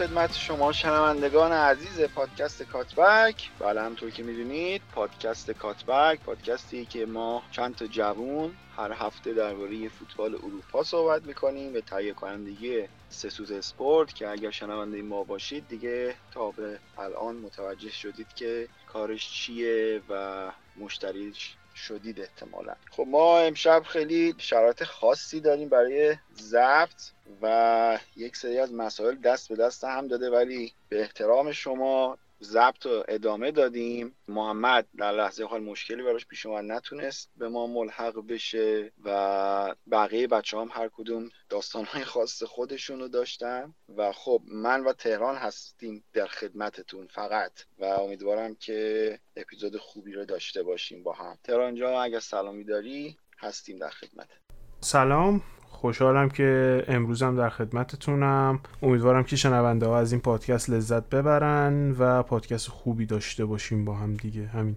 خدمت شما شنوندگان عزیز پادکست کاتبک. بله همطور که می‌دونید پادکست کاتبک پادکستی که ما چند تا جوون هر هفته درباره فوتبال اروپا صحبت می‌کنیم به تهیه کنندگی سسوت اسپورت که اگر شنونده ما باشید دیگه تا به الان متوجه شدید که کارش چیه و مشتریش شدید احتمالا. خب ما امشب خیلی شرایط خاصی داریم برای ضبط و یک سری از مسائل دست به دست هم داده ولی به احترام شما ضبط و ادامه دادیم. محمد در لحظه حال مشکلی براش پیش اومد نتونست به ما ملحق بشه و بقیه بچه هم هر کدوم داستانهای خاص خودشونو داشتن. و خب من و تهران هستیم در خدمتتون فقط و امیدوارم که اپیزود خوبی رو داشته باشیم با هم. تهران جا اگر سلامی داری هستیم در خدمت. سلام. خوشحالم که امروزم در خدمتتونم. امیدوارم که شنونده ها از این پادکست لذت ببرن و پادکست خوبی داشته باشیم با هم دیگه. همین.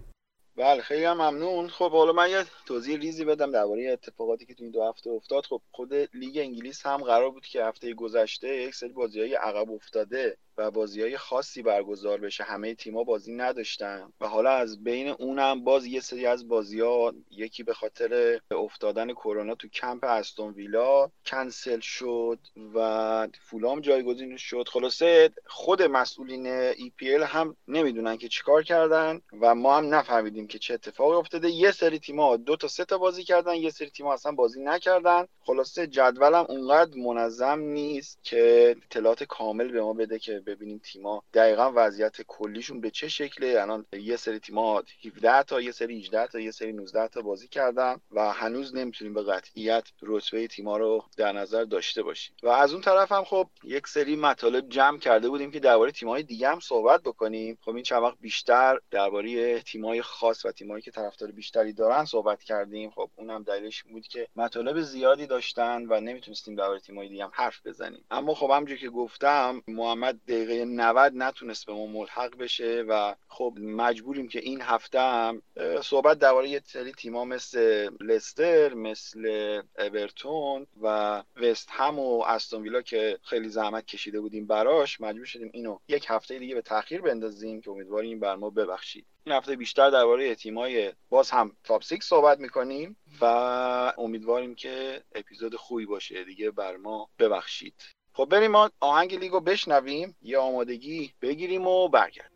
بله خیلی هم ممنون. خب حالا من یه توضیح ریزی بدم درباره اتفاقاتی که تو این دو هفته افتاد. خب خود لیگ انگلیس هم قرار بود که هفته گذشته یک سری بازی های عقب افتاده. و بازی های خاصی برگزار بشه. همه تیما بازی نداشتن. و حالا از بین اونم باز یه سری از بازی ها یکی به خاطر افتادن کرونا تو کمپ استون ویلا کنسل شد و فولام جایگزین شد. خلاصه خود مسئولین ای پی هم نمی‌دونن که چیکار کردن و ما هم نفهمیدیم که چه اتفاقی افتاده. یه سری تیما دو تا سه تا بازی کردن یه سری تیما اصلا بازی نکردن. خلاصه جدولم اونقدر منظم نیست که اطلاعات کامل به ما بده که ببینیم تیما. دقیقا وضعیت کلیشون به چه شکله؟ الان یه سری تیما 17 تا یه سری 18 تا یه سری 19 تا بازی کردن و هنوز نمی‌تونیم به قطعیت رتبه تیما رو در نظر داشته باشیم. و از اون طرف هم خب یک سری مطالب جمع کرده بودیم که درباره تیم‌های دیگه هم صحبت بکنیم. خب این چند وقت بیشتر درباره تیم‌های خاص و تیم‌هایی که طرفدار بیشتری دارن صحبت کردیم. خب اونم دلیلش بود که مطالب زیادی داشتن و نمی‌تونستیم درباره تیم‌های دیگه هم حرف بزنیم. اما خب همونجوری که گفتم محمد دقیقه 90 نتونست به ما ملحق بشه و خب مجبوریم که این هفته هم صحبت درباره یه سری تیما مثل لستر مثل اورتون و وست هم و استون ویلا که خیلی زحمت کشیده بودیم براش مجبور شدیم اینو یک هفته دیگه به تاخیر بندازیم که امیدواریم بر ما ببخشید. این هفته بیشتر درباره تیمای باز هم تاپ 6 صحبت می‌کنیم و امیدواریم که اپیزود خوبی باشه دیگه بر ما ببخشید. خب بریم ما آهنگ لیگو بشنویم یه آمادگی بگیریم و برگردیم.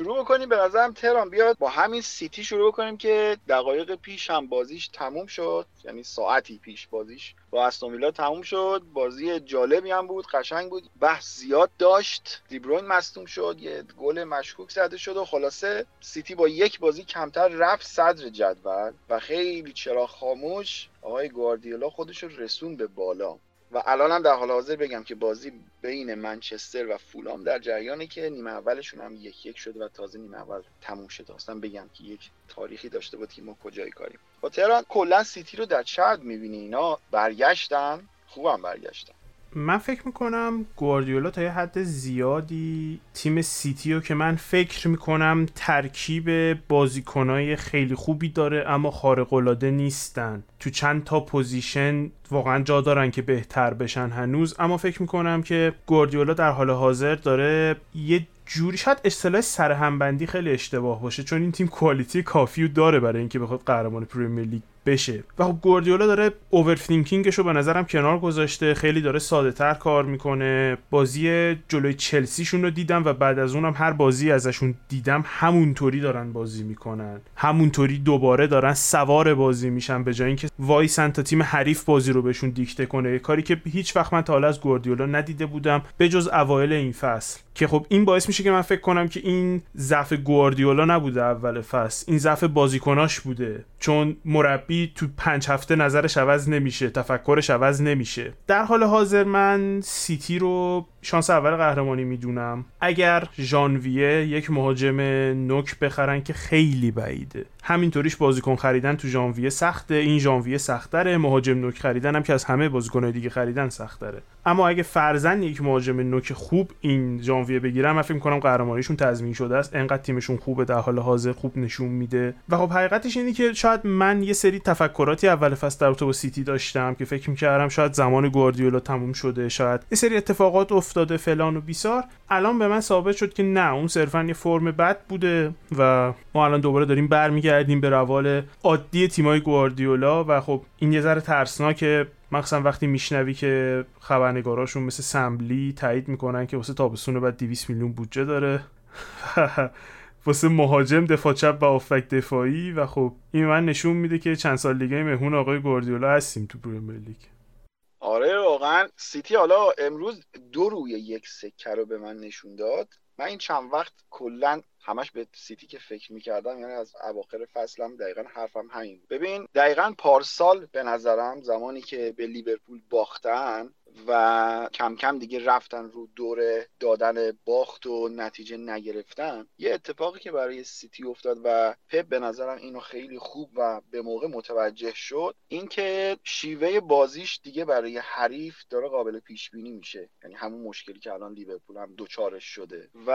شروع بکنیم. به نظرم تهران بیاد با همین سیتی شروع کنیم که دقایق پیش هم بازیش تموم شد. یعنی ساعتی پیش بازیش با استون تموم شد. بازی جالبی هم بود قشنگ بود. بحث زیاد داشت. دیبروین مصدوم شد. یه گل مشکوک زده شد و خلاصه سیتی با یک بازی کمتر رفت صدر جدول و خیلی چرا خاموش آقای گواردیولا خودش رو رسون به بالا. و الان هم در حال حاضر بگم که بازی بین منچستر و فولام در جریانه که نیمه اولشون هم یک یک شده و تازه نیمه اول تموم شده. اصلا بگم که یک تاریخی داشته بود که ما کجای کاریم. با تهران کلا سیتی رو در چه حد می‌بینی. اینا برگشتن. خوبم برگشتن. من فکر می‌کنم گواردیولا تا یه حد زیادی تیم سیتی رو که من فکر می‌کنم ترکیب بازیکنای خیلی خوبی داره اما خارق‌العاده نیستن. تو چند تا پوزیشن واقعا جا دارن که بهتر بشن هنوز. اما فکر می‌کنم که گواردیولا در حال حاضر داره یه جوری شاید اصطلاح سرهمبندی خیلی اشتباه باشه چون این تیم quality کافی داره برای اینکه بخواد قهرمان پرمیر لیگ بشه. و خب گوردیولا داره اوورثینکینگش رو به نظرم کنار گذاشته. خیلی داره ساده تر کار می‌کنه. بازی جلوی چلسیشون رو دیدم و بعد از اونم هر بازی ازشون دیدم همونطوری دارن بازی می‌کنن. همونطوری دوباره دارن سوار بازی میشن به جای اینکه وایسن تا تیم حریف بازی رو بهشون دیکته کنه. کاری که هیچ وقت من تا حالا از گوردیولا ندیده بودم به جز اوایل این فصل. که خب این باعث میشه که من فکر کنم که این ضعف گواردیولا نبوده اول فصل. این ضعف بازیکناش بوده. چون مربی تو پنج هفته نظرش عوض نمیشه تفکرش عوض نمیشه. در حال حاضر من سیتی رو شانس اول قهرمانی می‌دونم. اگر ژانویه یک مهاجم نوک بخرن که خیلی بعیده. همینطوریش بازیکن خریدن تو ژانویه سخته. این ژانویه سختره. مهاجم نوک خریدن هم که از همه بازیکنهای دیگه خریدن سختره. اما اگه فرزن یک مهاجم نوک خوب این ژانویه بگیرم من فکر کنم قهرمانیشون تضمین شده است. انقدر تیمشون خوبه در حال حاضر خوب نشون میده. و خب حقیقتش اینه که شاید من یه سری تفکراتی اول فصل در با سیتی داشتم که فکر می‌کردم شاید زمان گواردیولا تموم شده. شاید یه سری اتفاقات افتاده فلان و بیسار الان به من ثابت شد که نه اون صرفا یه فرم بد بوده و ما الان دوباره داریم برمیگردیم به روال عادی تیمای گواردیولا و خب این یه ذره ترسناکه. مخصوصا وقتی میشنوی که خبرنگاراشون مثل سمبلی تایید می‌کنن که واسه تابستون بعد 200 میلیون بودجه داره واسه مهاجم دفاع چپ و افک دفاعی و خب این من نشون میده که چند سال دیگه مهمون آقای گواردیولا هستیم تو پرمیر لیگ. آره واقعا. سیتی حالا امروز دو روی یک سکه رو به من نشون داد. من این چند وقت کلا همش به سیتی که فکر می‌کردم یعنی از اواخر فصلم دقیقا حرفم همین ببین دقیقا پارسال به نظرم زمانی که به لیورپول باختن و کم کم دیگه رفتن رو دور دادن باخت و نتیجه نگرفتن. یه اتفاقی که برای سیتی افتاد و پپ به نظرم اینو خیلی خوب و به موقع متوجه شد اینکه شیوه بازیش دیگه برای حریف داره قابل پیش بینی میشه. یعنی همون مشکلی که الان لیورپول هم دوچارش شده. و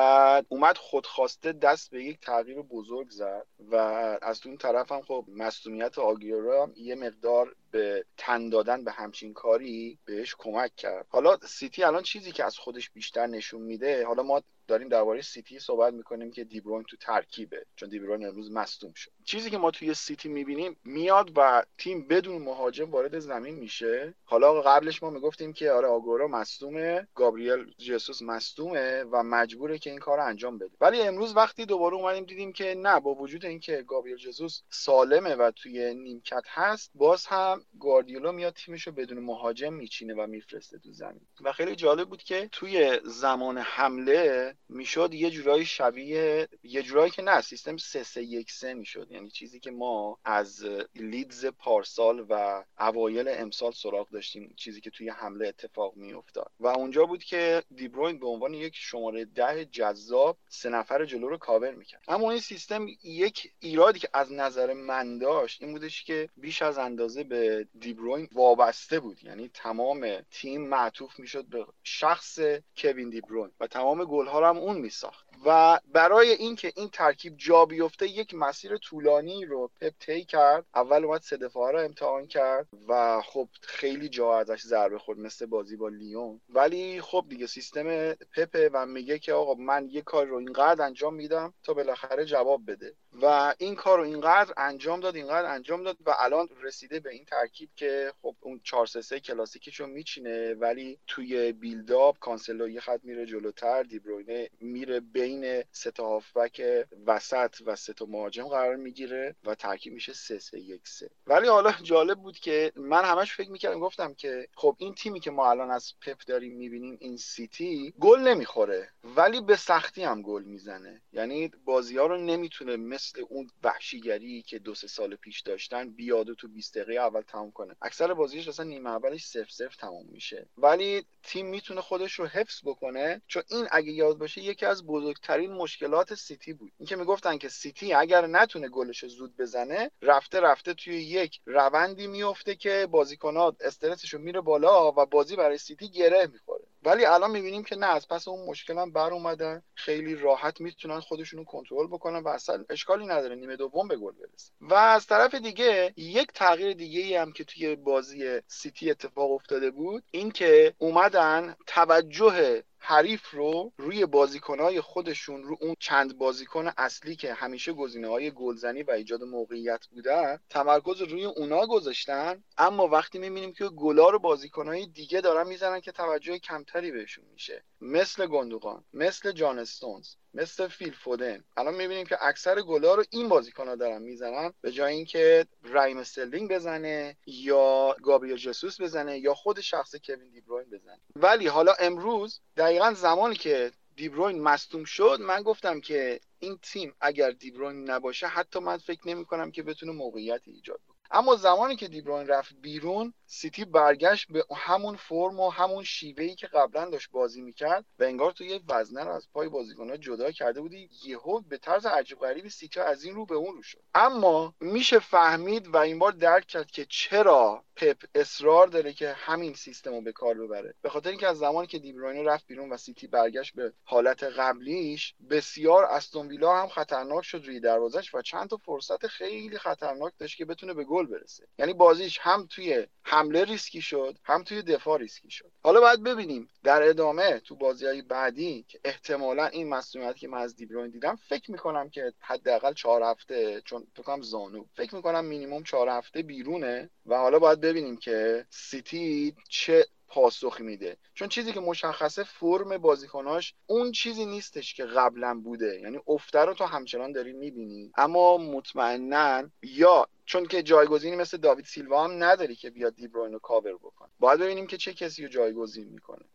اومد خودخواسته دست به یک تغییر بزرگ زد و از اون طرف هم خب مصدومیت آگوئرو یه مقدار به تن دادن به همچین کاری بهش کمک کرد. حالا سیتی الان چیزی که از خودش بیشتر نشون میده حالا ما داریم درباره سیتی صحبت می‌کنیم که دیبروین تو ترکیبه چون دیبروین امروز مصدوم شد. چیزی که ما توی سیتی می‌بینیم میاد و تیم بدون مهاجم وارد زمین میشه. حالا قبلش ما می‌گفتیم که آره آگوئرو مصدومه گابریل جسوس مصدومه و مجبوره که این کار رو انجام بده. ولی امروز وقتی دوباره اومدیم دیدیم که نه با وجود اینکه گابریل جسوس سالمه و توی نیمکت هست باز هم گواردیولا میاد تیمش رو بدون مهاجم میچینه و میفرسته تو زمین. و خیلی جالب بود که توی زمان حمله می‌شد یه جورایی شبیه یه جورایی که نه سیستم 3 3 1 3 می‌شد. یعنی چیزی که ما از لیدز پارسال و اوایل امسال سراغ داشتیم چیزی که توی حمله اتفاق میافتاد. و اونجا بود که دیبروین به عنوان یک شماره ده جذاب سه نفر جلو رو کاور می‌کرد. اما این سیستم یک ایرادی که از نظر من داشت این بودش که بیش از اندازه به دیبروین وابسته بود. یعنی تمام تیم معطوف می‌شد به شخص کوین دیبروین و تمام گل ها هم اون میساخت. و برای اینکه این ترکیب جا بیفته یک مسیر طولانی رو پپ طی کرد. اول اومد سه دفاعه رو امتحان کرد و خب خیلی جا ازش ضربه خورد مثل بازی با لیون. ولی خب دیگه سیستم پپ و میگه که آقا من یه کار رو اینقدر انجام میدم تا بالاخره جواب بده. و این کار رو اینقدر انجام داد اینقدر انجام داد و الان رسیده به این ترکیب که خب اون 4 3 3 کلاسیکش رو میچینه. ولی توی build-up کانسلو یه خط میره جلوتر دیبروینه میره بین سه تا هافبک وسط و سه تا مهاجم قرار می‌گیره و ترکیب میشه 3 3 1 3 ولی حالا جالب بود که من همش فکر می‌کردم گفتم که خب این تیمی که ما الان از پپ داریم می‌بینیم این سیتی گل نمی‌خوره ولی به سختی هم گل می‌زنه. یعنی بازی ها رو نمی‌تونه مثل اون وحشیگری که دو سه سال پیش داشتن بیاد و تو 20 دقیقه اول تموم کنه. اکثر بازیش اصلا نیمه اولش 0 0 تموم میشه. ولی تیم می‌تونه خودش رو حفظ بکنه. چون این اگه یاد باشه یکی از بزرگترین مشکلات سیتی بود. اینکه می‌گفتن که سیتی اگر نتونه گلش زود بزنه رفته رفته توی یک روندی میفته که بازیکنات استرسشون میره بالا و بازی برای سیتی گره می‌خوره. ولی الان می‌بینیم که نه از پس اون مشکل هم بر اومدن. خیلی راحت می‌تونن خودشونو کنترل بکنن و اصلا اشکالی نداره نیمه دوم به گل برسه. و از طرف دیگه یک تغییر دیگه ای هم که توی بازی سیتی اتفاق افتاده بود این که اومدن توجه حریف رو روی بازیکنهای خودشون رو اون چند بازیکن اصلی که همیشه گزینه های گلزنی و ایجاد موقعیت بودن تمرکز روی اونا گذاشتن. اما وقتی می‌بینیم که گلا رو بازیکنهای دیگه دارن می‌زنن که توجه کمتری بهشون میشه. مثل گندوقان مثل جان استونز مثل فیل فودن. الان می‌بینیم که اکثر گلا رو این بازیکن ها دارن می‌زنن به جای اینکه رحیم استرلینگ بزنه یا گابریل جسوس بزنه یا خود شخص کوین دیبروین بزنه. ولی حالا امروز دقیقا زمانی که دیبروین مصدوم شد من گفتم که این تیم اگر دیبروین نباشه حتی من فکر نمی کنم که بتونه موقعیت ایجاد کنه اما زمانی که دیبروین رفت بیرون سیتی برگشت به همون فرم و همون شیوه‌ای که قبلا داشت بازی می‌کرد و انگار تو یه وزنه رو از پای بازیکنها جدا کرده بودی. یهو به طرز عجیب غریبی سیتی از این رو به اون رو شد. اما میشه فهمید و این بار درک کرد که چرا پپ اصرار داره که همین سیستم رو به کار ببره. به خاطر اینکه از زمانی که دیبروینه رفت بیرون و سیتی برگشت به حالت قبلیش بسیار استون ویلا هم خطرناک شد روی دروازش و چند تا فرصت خیلی خطرناک داشت که بتونه به گل برسه. یعنی بازیش هم توی حمله ریسکی شد هم توی دفاع ریسکی شد. حالا باید ببینیم در ادامه تو بازی های بعدی که احتمالا این مصدومیتی که من از دیبروین دیدم فکر می‌کنم که حداقل چهار هفته چون فکر زانو فکر می‌کنم مینیمم چهار هفته بیرونه. و حالا باید ببینیم که سیتی چه پاسخی میده. چون چیزی که مشخصه فرم بازیکناش اون چیزی نیستش که قبلا بوده. یعنی افته رو تو همچنان داری می‌بینی. اما مطمئنا یا چون که جایگزینی مثل داوید سیلوا هم نداری که بیاد دیبروین رو کاور بکن باید ببینیم که چه کسی رو جایگزین می‌کنه.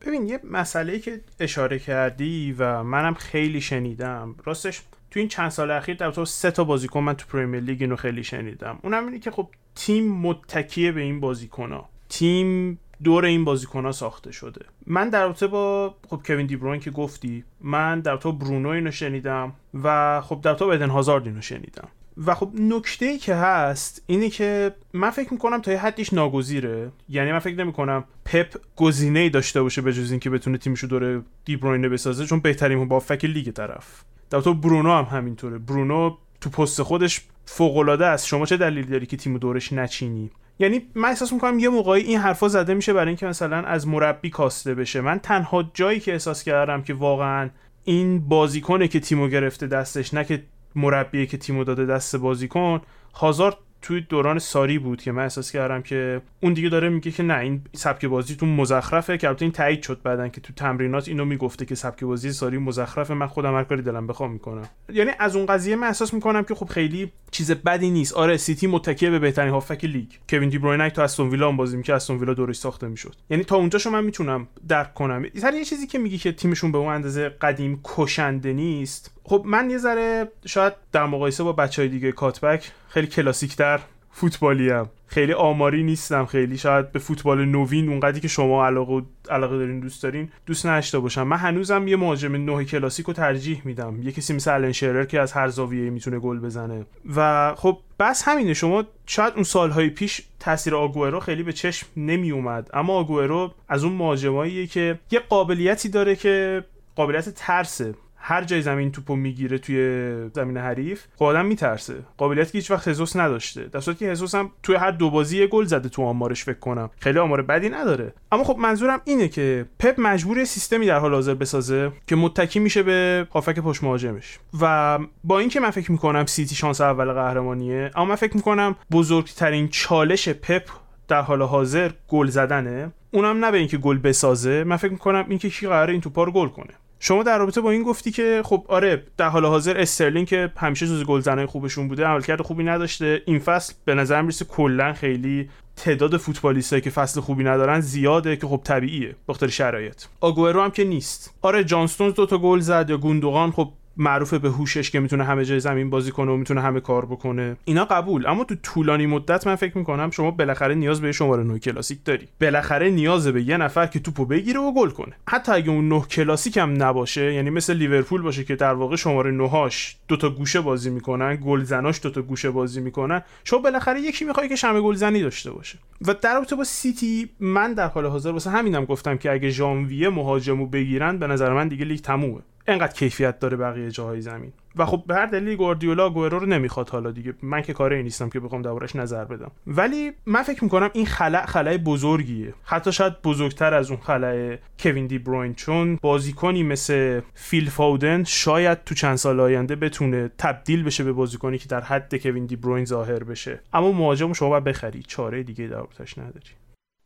ببین یه مسئله که اشاره کردی و منم خیلی شنیدم. راستش تو این چند سال اخیر در تو سه تا بازیکن من تو پریمیر لیگ اینو خیلی شنیدم. اونم اینه که خب تیم متکیه به این بازیکن تیم دور این بازیکن ها ساخته شده. من در رابطه با خب کوین دیبروین که گفتی من در تو برونو اینو شنیدم و خب در تو بدن هازارد اینو شنیدم. و خب نکته ای که هست اینه که من فکر می‌کنم تا یه حدیش ناگزیره. یعنی من فکر نمی‌کنم پپ گزینه ای داشته باشه به جز اینکه بتونه تیمشو دور دیبروینه بسازه چون بهترین بافک لیگ طرف. در تو برونو هم همینطوره. برونو تو پست خودش فوق العاده است. شما چه دلیلی داری که تیم دورش نچینی؟ یعنی من احساس می‌کنم یه موقعی این حرفا زده میشه برای اینکه مثلا از مربی کاسته بشه. من تنها جایی که احساس کردم که واقعا این بازیکنه که تیمو گرفته دستش نه که مربیه که تیمو داده دست بازیکن هازارد توی دوران ساری بود که من احساس کردم که اون دیگه داره میگه که نه این سبک بازی تو مزخرفه که البته این تایید شد بعدن که تو تمرینات اینو می‌گفته که سبک بازی ساری مزخرفه من خودم هر کاری دلم بخوام می‌کنم. یعنی از اون قضیه من احساس می‌کنم که خب خیلی چیز بدی نیست. آره سیتی متکیه به بهترین هافک لیگ. کوین دی بروینه تو استون ویلا بازی می‌کرد استون ویلا دورش ساخته می‌شد. یعنی تا اونجاشو من می‌تونم درک کنم. سر یه چیزی که میگی که تیمشون به اون اندازه قدیم کشنده نیست خب من یه ذره شاید در مقایسه با بچهای دیگه کاتبک خیلی کلاسیکتر فوتبالی هم. خیلی آماری نیستم. خیلی شاید به فوتبال نوین اونقدری که شما علاقه علاقه دارین دوست دارین دوست نداشته باشم. من هنوزم یه مهاجم نه کلاسیک رو ترجیح میدم. یه کسی مثل شرر که از هر زاویه می‌تونه گل بزنه. و خب بس همینه. شما شاید اون سالهای پیش تاثیر آگوئرو خیلی به چشم نمی اومد اما آگوئرو از اون مهاجماییه که یه قابلیتی داره که قابلیت ترسه. هر جای زمین توپو می‌گیره توی زمین حریف خب آدم میترسه. قابلیتی که هیچ وقت هزوس نداشته. در صورتی که هزوس هم توی هر دو بازی یه گل زده تو آمارش فکر کنم. خیلی آمار بدی نداره. اما خب منظورم اینه که پپ مجبور سیستمی در حال حاضر بسازه که متکی میشه به هافک پشت مهاجمش. و با اینکه من فکر می‌کنم سیتی شانس اول قهرمانیه اما من فکر می‌کنم بزرگترین چالش پپ در حال حاضر گل زدنه. اونم نه به اینکه گل بسازه من فکر می‌کنم اینکه کی قراره این توپا رو گل کنه. شما در رابطه با این گفتی که خب آره در حال حاضر استرلینگ که همیشه جز گلزنای خوبشون بوده عملکرد خوبی نداشته. این فصل به نظر می‌رسه کلا خیلی تعداد فوتبالیستایی که فصل خوبی ندارن زیاده که خب طبیعیه بخاطر شرایط. آگوئرو هم که نیست. آره جانستونز دو تا گل زد یا گوندوغان خب معروف به هوشش که می‌تونه همه جای زمین بازی کنه و می‌تونه همه کار بکنه. اینا قبول اما تو طولانی مدت من فکر می‌کنم شما بالاخره نیاز به شماره 9 کلاسیک داری. بالاخره نیاز به یه نفر که توپو بگیره و گل کنه. حتی اگه اون 9 کلاسیک هم نباشه یعنی مثل لیورپول باشه که در واقع شماره 9 هاش دو تا گوشه بازی می‌کنن گلزناش دو تا گوشه بازی می‌کنن شما بالاخره یکی می‌خوای که شم گلزنی داشته باشه. و در رابطه با سیتی من در حال حاضر واسه همینم گفتم که اگه ژانویه مهاجمو بگیرن به نظر من دیگه لیگ تمومه. انقدر کیفیت داره بقیه جاهای زمین. و خب به هر دلیلی گواردیولا گوئرو رو نمی‌خواد حالا دیگه. من که کاری نیستم که بخوام دربارش نظر بدم. ولی من فکر می‌کنم این خلع خلع بزرگیه. حتی شاید بزرگتر از اون خلع کوین دی بروین چون بازیکنی مثل فیل فاودن شاید تو چند سال آینده بتونه تبدیل بشه به بازیکنی که در حد کوین دی بروین ظاهر بشه. اما مهاجم شما باید بخری. چاره دیگه در نداری.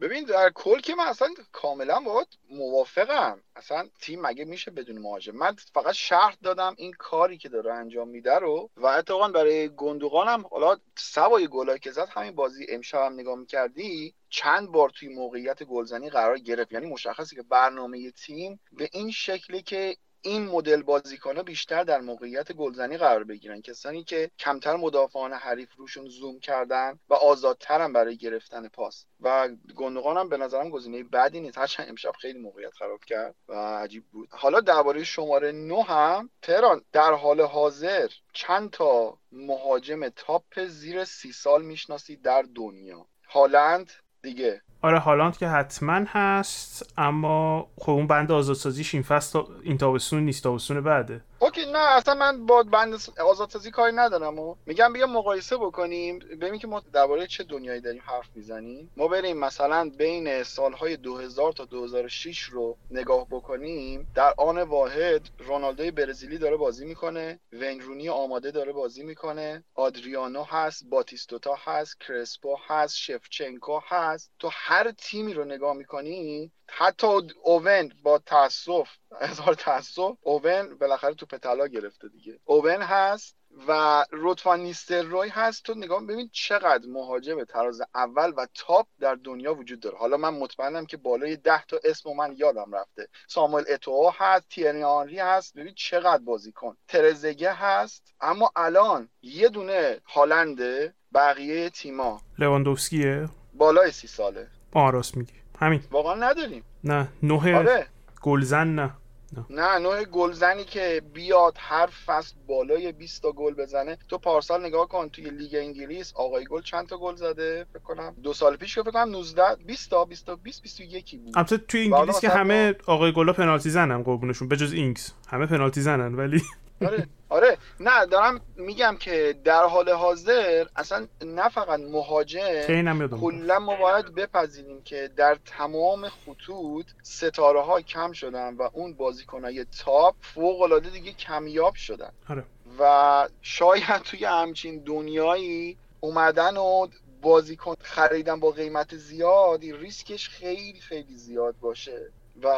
ببین در کل که من اصلا کاملا باید موافقم. اصلا تیم مگه میشه بدون مهاجم؟ من فقط شرط دادم این کاری که داره انجام میده رو. و اتفاقا برای گندوقانم حالا سوای گلایی که زد همین بازی امشب هم نگاه می‌کردی چند بار توی موقعیت گلزنی قرار گرفت. یعنی مشخصه که برنامه تیم به این شکلی که این مدل بازیکن‌ها بیشتر در موقعیت گلزنی قرار بگیرن. کسانی که کمتر مدافعان حریف روشون زوم کردن و آزادترن برای گرفتن پاس. و گندوقان هم به نظرم گزینه بدی نیست. هرچند امشب خیلی موقعیت خراب کرد و عجیب بود. حالا درباره شماره 9 هم تهران در حال حاضر چند تا مهاجم تاپ زیر سی سال می‌شناسید در دنیا. هالند دیگه آره هالند که حتما هست اما خب اون بند آزادسازیش این فصل این تابستون نیست تابستون بعده. اوکی نه اصلا من با بند آزادسازی کاری ندارم و میگم بیا مقایسه بکنیم. ببینیم که ما درباره چه دنیایی داریم حرف می‌زنیم. ما بریم مثلا بین سالهای 2000 تا 2006 رو نگاه بکنیم. در آن واحد رونالدوی برزیلی داره بازی می‌کنه ونگرونی آماده داره بازی می‌کنه آدریانو هست باتیستوتا هست کرسپو هست شفچنکو هست. تو هر تیمی رو نگاه می‌کنی حتی اوون با تاسف هزار تاسف اوون بالاخره تو پتلا گرفته دیگه. اوون هست و روتوان نیستر روی هست. تو نگاه ببین چقدر مهاجم تراز اول و تاپ در دنیا وجود داره. حالا من مطمئنم که بالای ده تا اسم من یادم رفته. ساموئل اتو هست تیرنی آنری هست. ببین چقدر بازیکن ترزگه هست. اما الان یه دونه هالنده بقیه تیما. لواندوفسکیه؟ بالای سی ساله. آراس میگی. همین. واقعا نداریم نه نه آره. گلزن نه. نه. نوع گلزنی که بیاد هر فصل بالای 20 تا گل بزنه. تو پارسال نگاه کن توی لیگ انگلیس آقای گل چند تا گل زده؟ فکر کنم دو سال پیش فکر کنم 19 20 تا 20 تا 20 21 بود. البته توی انگلیس که همه آقای گلا پنالتی زنن قربونشون بجز اینگس. همه پنالتی زنن ولی آره آره. نه دارم میگم که در حال حاضر اصلا نه فقط مهاجم کلا ما باید بپذیریم که در تمام خطوط ستاره ها کم شدن و اون بازیکنهای تاپ فوق العاده دیگه کمیاب شدن. آره. و شاید توی همچین دنیایی اومدن و بازیکن خریدن با قیمت زیادی ریسکش خیلی خیلی زیاد باشه. و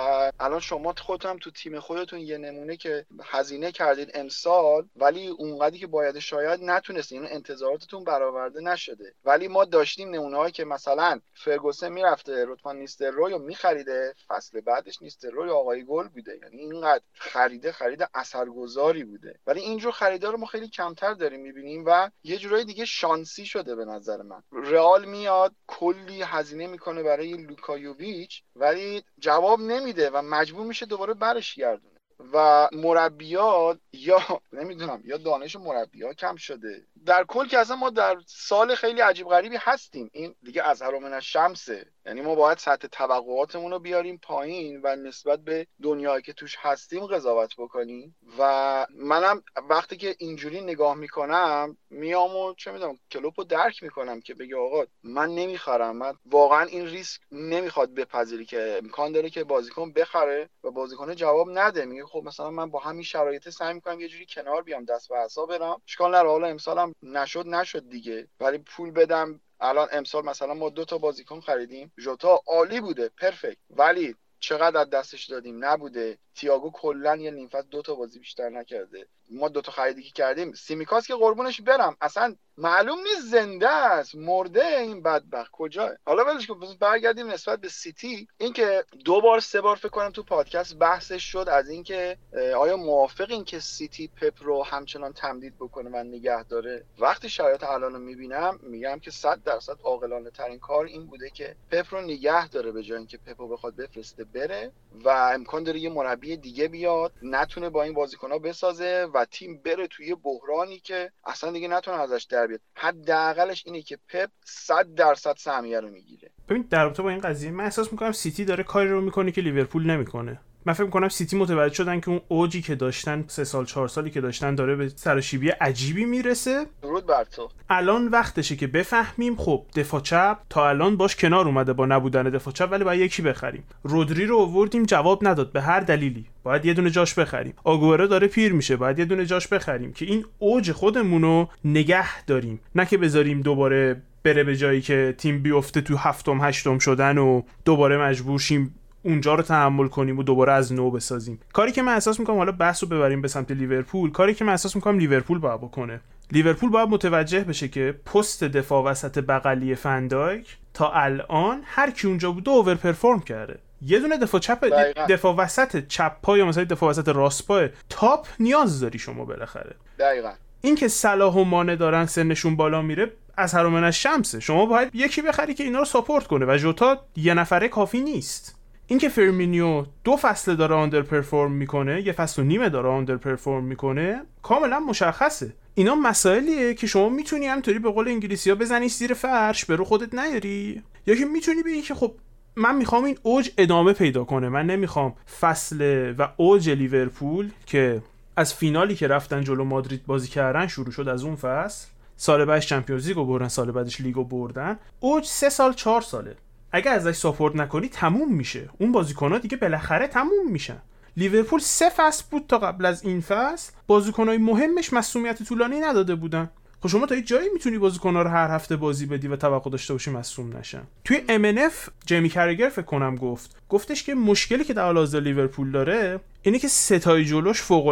الان شما خودتون تو تیم خودتون یه نمونه که هزینه کردید امسال ولی اونقدری که باید شاید نتونستین این انتظاراتتون برآورده نشده. ولی ما داشتیم نمونه که مثلا فرگوسن می‌رفته رود فان نیستلروی رو میخریده فصل بعدش نیستلروی آقای گل بوده. یعنی اینقدر خریده خرید اثرگذاری بوده. ولی اینجور خریده رو ما خیلی کمتر داریم می‌بینیم و یه جورای دیگه شانسی شده به نظر من. رئال میاد کلی هزینه می‌کنه برای لوکا یوویچ ولی جواب نمیده و مجبور میشه دوباره برش گردونه. و مربیات یا نمی‌دونم یا دانش مربیا کم شده. در کل که اصلا ما در سال خیلی عجیب غریبی هستیم. این دیگه از من شمسه. یعنی ما باید سطح توقعاتمون رو بیاریم پایین و نسبت به دنیایی که توش هستیم قضاوت بکنیم. و منم وقتی که اینجوری نگاه می‌کنم میام و چه می‌دونم کلوپ رو درک می‌کنم که بگه آقا من نمی‌خرم. من واقعا این ریسک نمی‌خواد بپذیری که امکان داره که بازیکن بخره و بازیکن جواب نده. میگه خب مثلا من با همین شرایط سعی می‌کنم یه جوری کنار بیام دست به حساب برم. اشکال نره حالا امسالم نشد نشد دیگه. ولی پول بدم الان امسال مثلا ما دو تا بازیکن خریدیم. ژوتا عالی بوده perfect ولی چقدر از دستش دادیم؟ نبوده. تییاگو کلا یه نیم دو تا بازی بیشتر نکرده. ما دو تا خریدی که کردیم. سیمیکاس که قربونش برم. اصلا معلوم نیست زنده است. مرده این بدبخت. کجاست حالا ولش کن. برگردیم نسبت به سیتی. اینکه دو بار سه بار فکر کنم تو پادکست بحثش شد از اینکه آیا موافق این که سیتی پپ رو همچنان تمدید بکنه و نگه داره؟ وقتی شرایط الان رو می‌بینم میگم که 100 درصد عاقلانه ترین کار این بوده که پپ رو نگه داره به جای اینکه پپ رو بخواد بفرسته بره و امکان داره یه مربی دیگه بیاد نتونه با این بازیکن‌ها بسازه و تیم بره توی بحرانی که اصلا دیگه نتونه ازش در بیاد. حداقلش اینه که پپ 100 درصد سهمیه رو می‌گیره. ببین در رابطه با این قضیه من احساس می‌کنم سیتی داره کاری رو می‌کنه که لیورپول نمی‌کنه. من فکر می‌کنم سیتی متوجه شدن که اون اوجی که داشتن سه سال چهار سالی که داشتن داره به سرشیبی عجیبی می‌رسه. درود بر تو. الان وقتشه که بفهمیم خب دفاع چپ تا الان باش کنار اومده با نبودن دفاع چپ ولی باید یکی بخریم. رودری رو آوردیم جواب نداد به هر دلیلی. باید یه دونه جاش بخریم. آگوئرو داره پیر میشه باید یه دونه جاش بخریم که این اوج خودمون رو نگه داریم. نه که بذاریم دوباره بره به جایی که تیم بیفته تو هفتم هشتم شدن و دوباره مجبور شیم اونجا رو تحمل کنیم و دوباره از نو بسازیم. کاری که من احساس می‌کنم حالا بحث رو ببریم به سمت لیورپول کاری که من احساس می‌کنم لیورپول باید بکنه. لیورپول باید متوجه بشه که پست دفاع وسط بغلی فندایک تا الان هر کی اونجا بوده اوور پرفورم کرده. یه دونه دفاع چپ دفاع وسط چپ پا یا مثلا دفاع وسط راست پای تاپ نیاز داری شما بالاخره. دقیقاً. این صلاح و مانه دارن سنشون بالا میره از هر از شمسه. شما باید یکی بخری که اینا رو support کنه و ژوتا یه نفره کافی نیست. اینکه فرمینیو دو فصل داره underperform می‌کنه یه فصل و نیمه داره underperform می‌کنه کاملا مشخصه. اینا مسائلیه که شما می‌تونی همینطوری به قول انگلیسی ها بزنی زیر فرش به رو خودت نیاری. یا که می‌تونی بگی که خب من می‌خوام این اوج ادامه پیدا کنه. من نمی‌خوام فصل و اوج لیورپول که از فینالی که رفتن جلو مادرید بازی کردن شروع شد از اون فصل سال بعدش چمپیونز لیگو بردن سال بعدش لیگو بردن. اوج سه سال چهار ساله. اگر ازش support نکنی تموم میشه. اون بازیکنها دیگه بالاخره تموم میشن. لیورپول سه فصل بود تا قبل از این فصل. بازیکنهای مهمش مصدومیت طولانی نداده بودن. خب شما تا یه جایی می‌تونی بازیکن‌ها رو هر هفته بازی بدی و توقع داشته باشی مصدوم نشن. توی MNF جیمی کرگر فکر کنم گفت. گفتش که مشکلی که در حال لیورپول داره اینه که ستای جلوش فوق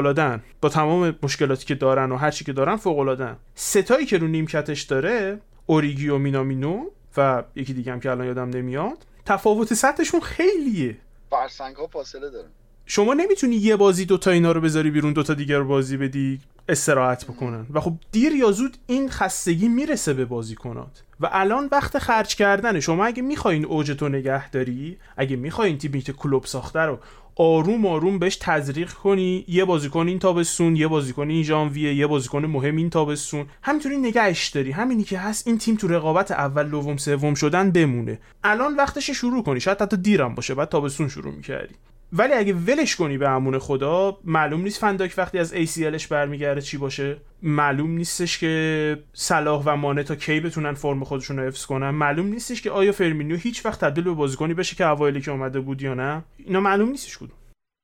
با تمام مشکلاتی که دارن و هر چی که دارن فوق ستایی که رو نیمکتش داره اوریگی و مینامینو و یکی دیگه هم که الان یادم نمیاد تفاوت سطحشون خیلیه. فرسنگ ها فاصله داره. شما نمی‌تونی یه بازی دوتا اینا رو بذاری بیرون دوتا دیگر رو بازی بدی استراحت بکنن. و خب دیر یا زود این خستگی می‌رسه به بازیکنات. و الان وقت خرج کردنه. شما اگه می‌خواین اوجتو نگه داری اگه می‌خواین تیمی که کلوب ساخته رو آروم آروم بهش تزریق کنی یه بازیکن این تابستون یه بازیکن این ژانویه یه بازیکن مهم این تابستون. همینطوری نگهش داری. همینی که هست این تیم تو رقابت اول دوم سوم شدن بمونه. الان وقتش شروع کنی. شاید حتی دیرم باشه. بعد تابستون شروع می‌کردی. ولی اگه ولش کنی به امون خدا معلوم نیست فنداک وقتی از ACLش برمیگرده چی باشه. معلوم نیستش که صلاح و مانه تا کی بتونن فرم خودشون رو حفظ کنن. معلوم نیستش که آیا فرمینیو هیچ وقت تبدیل به بازیکنی بشه که اوایلی که اومده بود یا نه. اینا معلوم نیستش کدوم.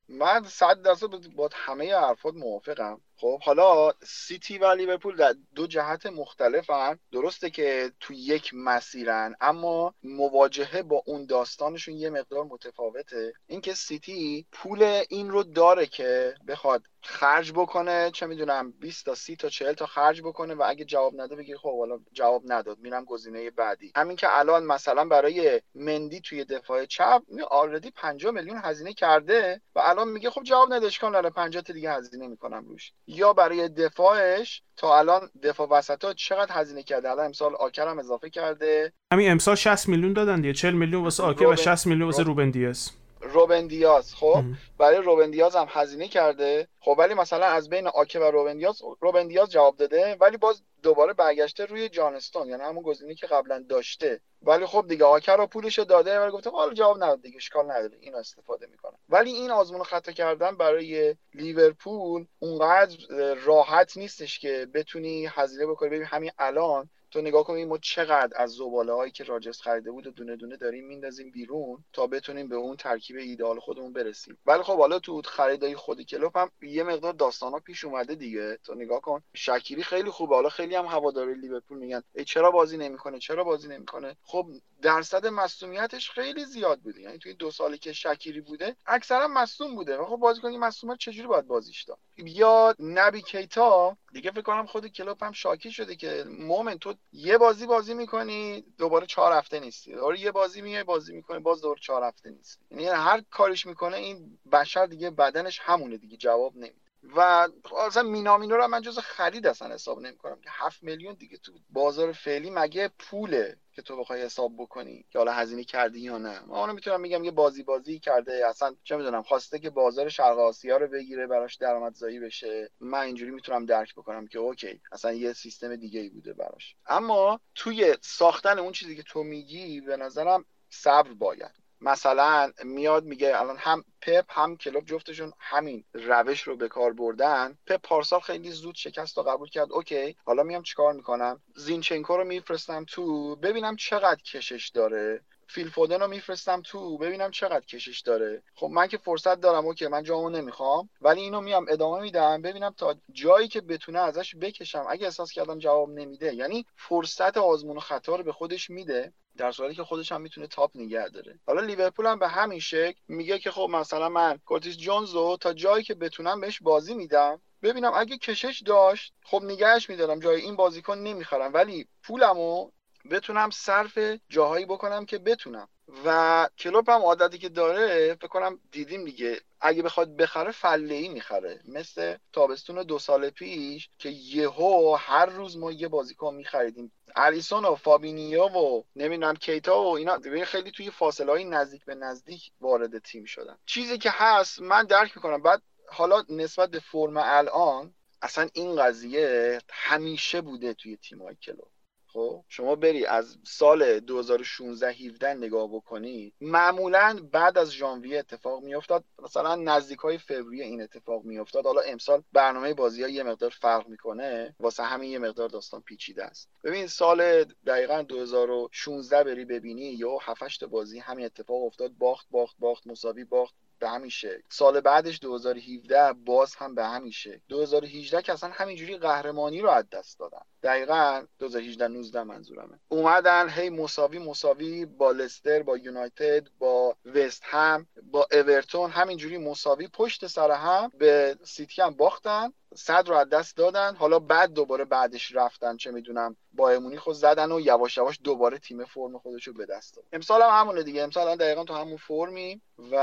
من صد درصد با همه حرفات موافقم. خب حالا سیتی و لیورپول در دو جهت مختلفن. درسته که تو یک مسیرن اما مواجهه با اون داستانشون یه مقدار متفاوته. اینکه سیتی پول این رو داره که بخواد خرج بکنه چه می‌دونم 20 تا 30 تا 40 تا خرج بکنه و اگه جواب نده بگی خب حالا جواب نداد میرم گزینه بعدی. همین که الان مثلا برای مندی توی دفاع چپ آلردی 50 میلیون هزینه کرده و الان میگه خب جواب نده اشکال نداره 50 تا دیگه هزینه می‌کنم روش. یا برای دفاعش تا الان دفاع وسطا چقدر هزینه کرده؟ الان امسال آکر هم اضافه کرده. همین امسال 60 میلیون دادن دیگه 40 میلیون واسه آکر و 60 میلیون واسه روبن دیاز. روبن دیاز. خب برای روبن دیاز هم هزینه کرده. خب ولی مثلا از بین آکه و روبن دیاز روبن دیاز جواب داده ولی باز دوباره برگشته روی جانستون یعنی همون گزینه که قبلا داشته. ولی خب دیگه آکر رو پولش داده و گفته حالا جواب نداد دیگه اشکال نداره این استفاده می‌کنه ولی این آزمون خطا کردن برای لیورپول اونقدر راحت نیستش که بتونی هزینه بکنی. ببین همین الان تو نگاه کنیم ما چقدر از زباله هایی که راجس خریده بود و دونه دونه داریم میندازیم بیرون تا بتونیم به اون ترکیب ایدال خودمون برسیم. ولی خب حالا تو خریدای خود کلوب هم یه مقدار داستان ها پیش اومده دیگه. تو نگاه کن شکیری خیلی خوبه. حالا خیلی هم هواداری لیورپول میگن ای چرا بازی نمی‌کنه؟ چرا بازی نمی‌کنه؟ خب درصد مصونیتش خیلی زیاد بوده. یعنی توی دو سالی که شکیری بوده اکثرا مصون بوده. خب بازیکن مصون چجوری باید بازیش داد؟ یا نبی کیتا. دیگه فکر کنم خود کلوپ هم شاکی شده که مومن تو یه بازی بازی می‌کنی دوباره چهار هفته نیستی. دوباره یه بازی میای بازی می‌کنی باز دوباره چهار هفته نیستی. یعنی هر کارش می‌کنه این بشر دیگه بدنش همونه دیگه جواب نمیده. و اصلا مینامینو رو من جز خرید اصلا حساب نمی‌کنم. که 7 میلیون دیگه تو بازار فعلی مگه پوله؟ که تو بخوای حساب بکنی که حالا هزینه کردی یا نه. ما اونو می‌تونم میگم یه بازی بازی کرده اصلا چه می‌دونم خواسته که بازار شرق آسیا رو بگیره براش درآمدزایی بشه. من اینجوری می‌تونم درک بکنم که okay اصلا یه سیستم دیگه ای بوده براش. اما توی ساختن اون چیزی که تو میگی به نظرم صبر باید. مثلا میاد میگه الان هم پپ هم کلوپ جفتشون همین روش رو به کار بردن. پپ پارسال خیلی زود شکست رو قبول کرد. okay حالا میام چیکار می‌کنم؟ زینچنکو رو میفرستم تو. ببینم چقدر کشش داره. فیل فودن رو میفرستم تو. ببینم چقدر کشش داره. خب من که فرصت دارم. okay من جامو نمی‌خوام. ولی اینو میام ادامه میدم. ببینم تا جایی که بتونه ازش بکشم. اگه احساس کردم جواب نمیده یعنی فرصت آزمون و خطا رو به خودش میده. در صورتی که خودش هم می‌تونه تاپ نگه داره. حالا لیورپول هم به همین شکل میگه که خب مثلا من کورتیس جونز رو تا جایی که بتونم بهش بازی میدم ببینم اگه کشش داشت خب نگهش میدارم جای این بازیکن نمی‌خرم ولی پولمو بتونم صرف جاهایی بکنم که بتونم. و کلوپ هم عادتی که داره فکر کنم دیدیم دیگه. اگه بخواد بخره فله ای می‌خره. مثل تابستون دو سال پیش که یهو هر روز ما یه بازیکن میخریدیم. الیسون و فابینیو و نمی‌دونم کیتا و اینا. خیلی توی فاصله های نزدیک به نزدیک وارد تیم شدن. چیزی که هست من درک می‌کنم. بعد حالا نسبت به فرم الان اصلا این قضیه همیشه بوده توی تیم های کلوب خب شما بری از سال 2016 17 نگاه بکنی معمولا بعد از ژانویه اتفاق میافتاد. مثلا نزدیک های فوریه این اتفاق میافتاد. حالا امسال برنامه بازی ها یه مقدار فرق می‌کنه. واسه همین یه مقدار داستان پیچیده است. ببین سال دقیقا 2016 بری ببینی یا 7 بازی همین اتفاق افتاد. باخت باخت باخت مساوی باخت به همین شکل. سال بعدش 2017 باز هم به همین شکل. 2018 که اصلا همینجوری قهرمانی رو از دست دادن. دقیقا 2018 19 منظورمه. اومدن هی مساوی مساوی با لستر با یونایتد با وست هم با اورتون همینجوری مساوی پشت سر هم به سیتی هم باختن صد رو از دست دادن. حالا بعد دوباره بعدش رفتن چه می‌دونم با امونی خود زدن و یواش یواش دوباره تیم فرم خودش رو به دست داد. امسال هم همونه دیگه. امسال هم دقیقا تو همون فرمی و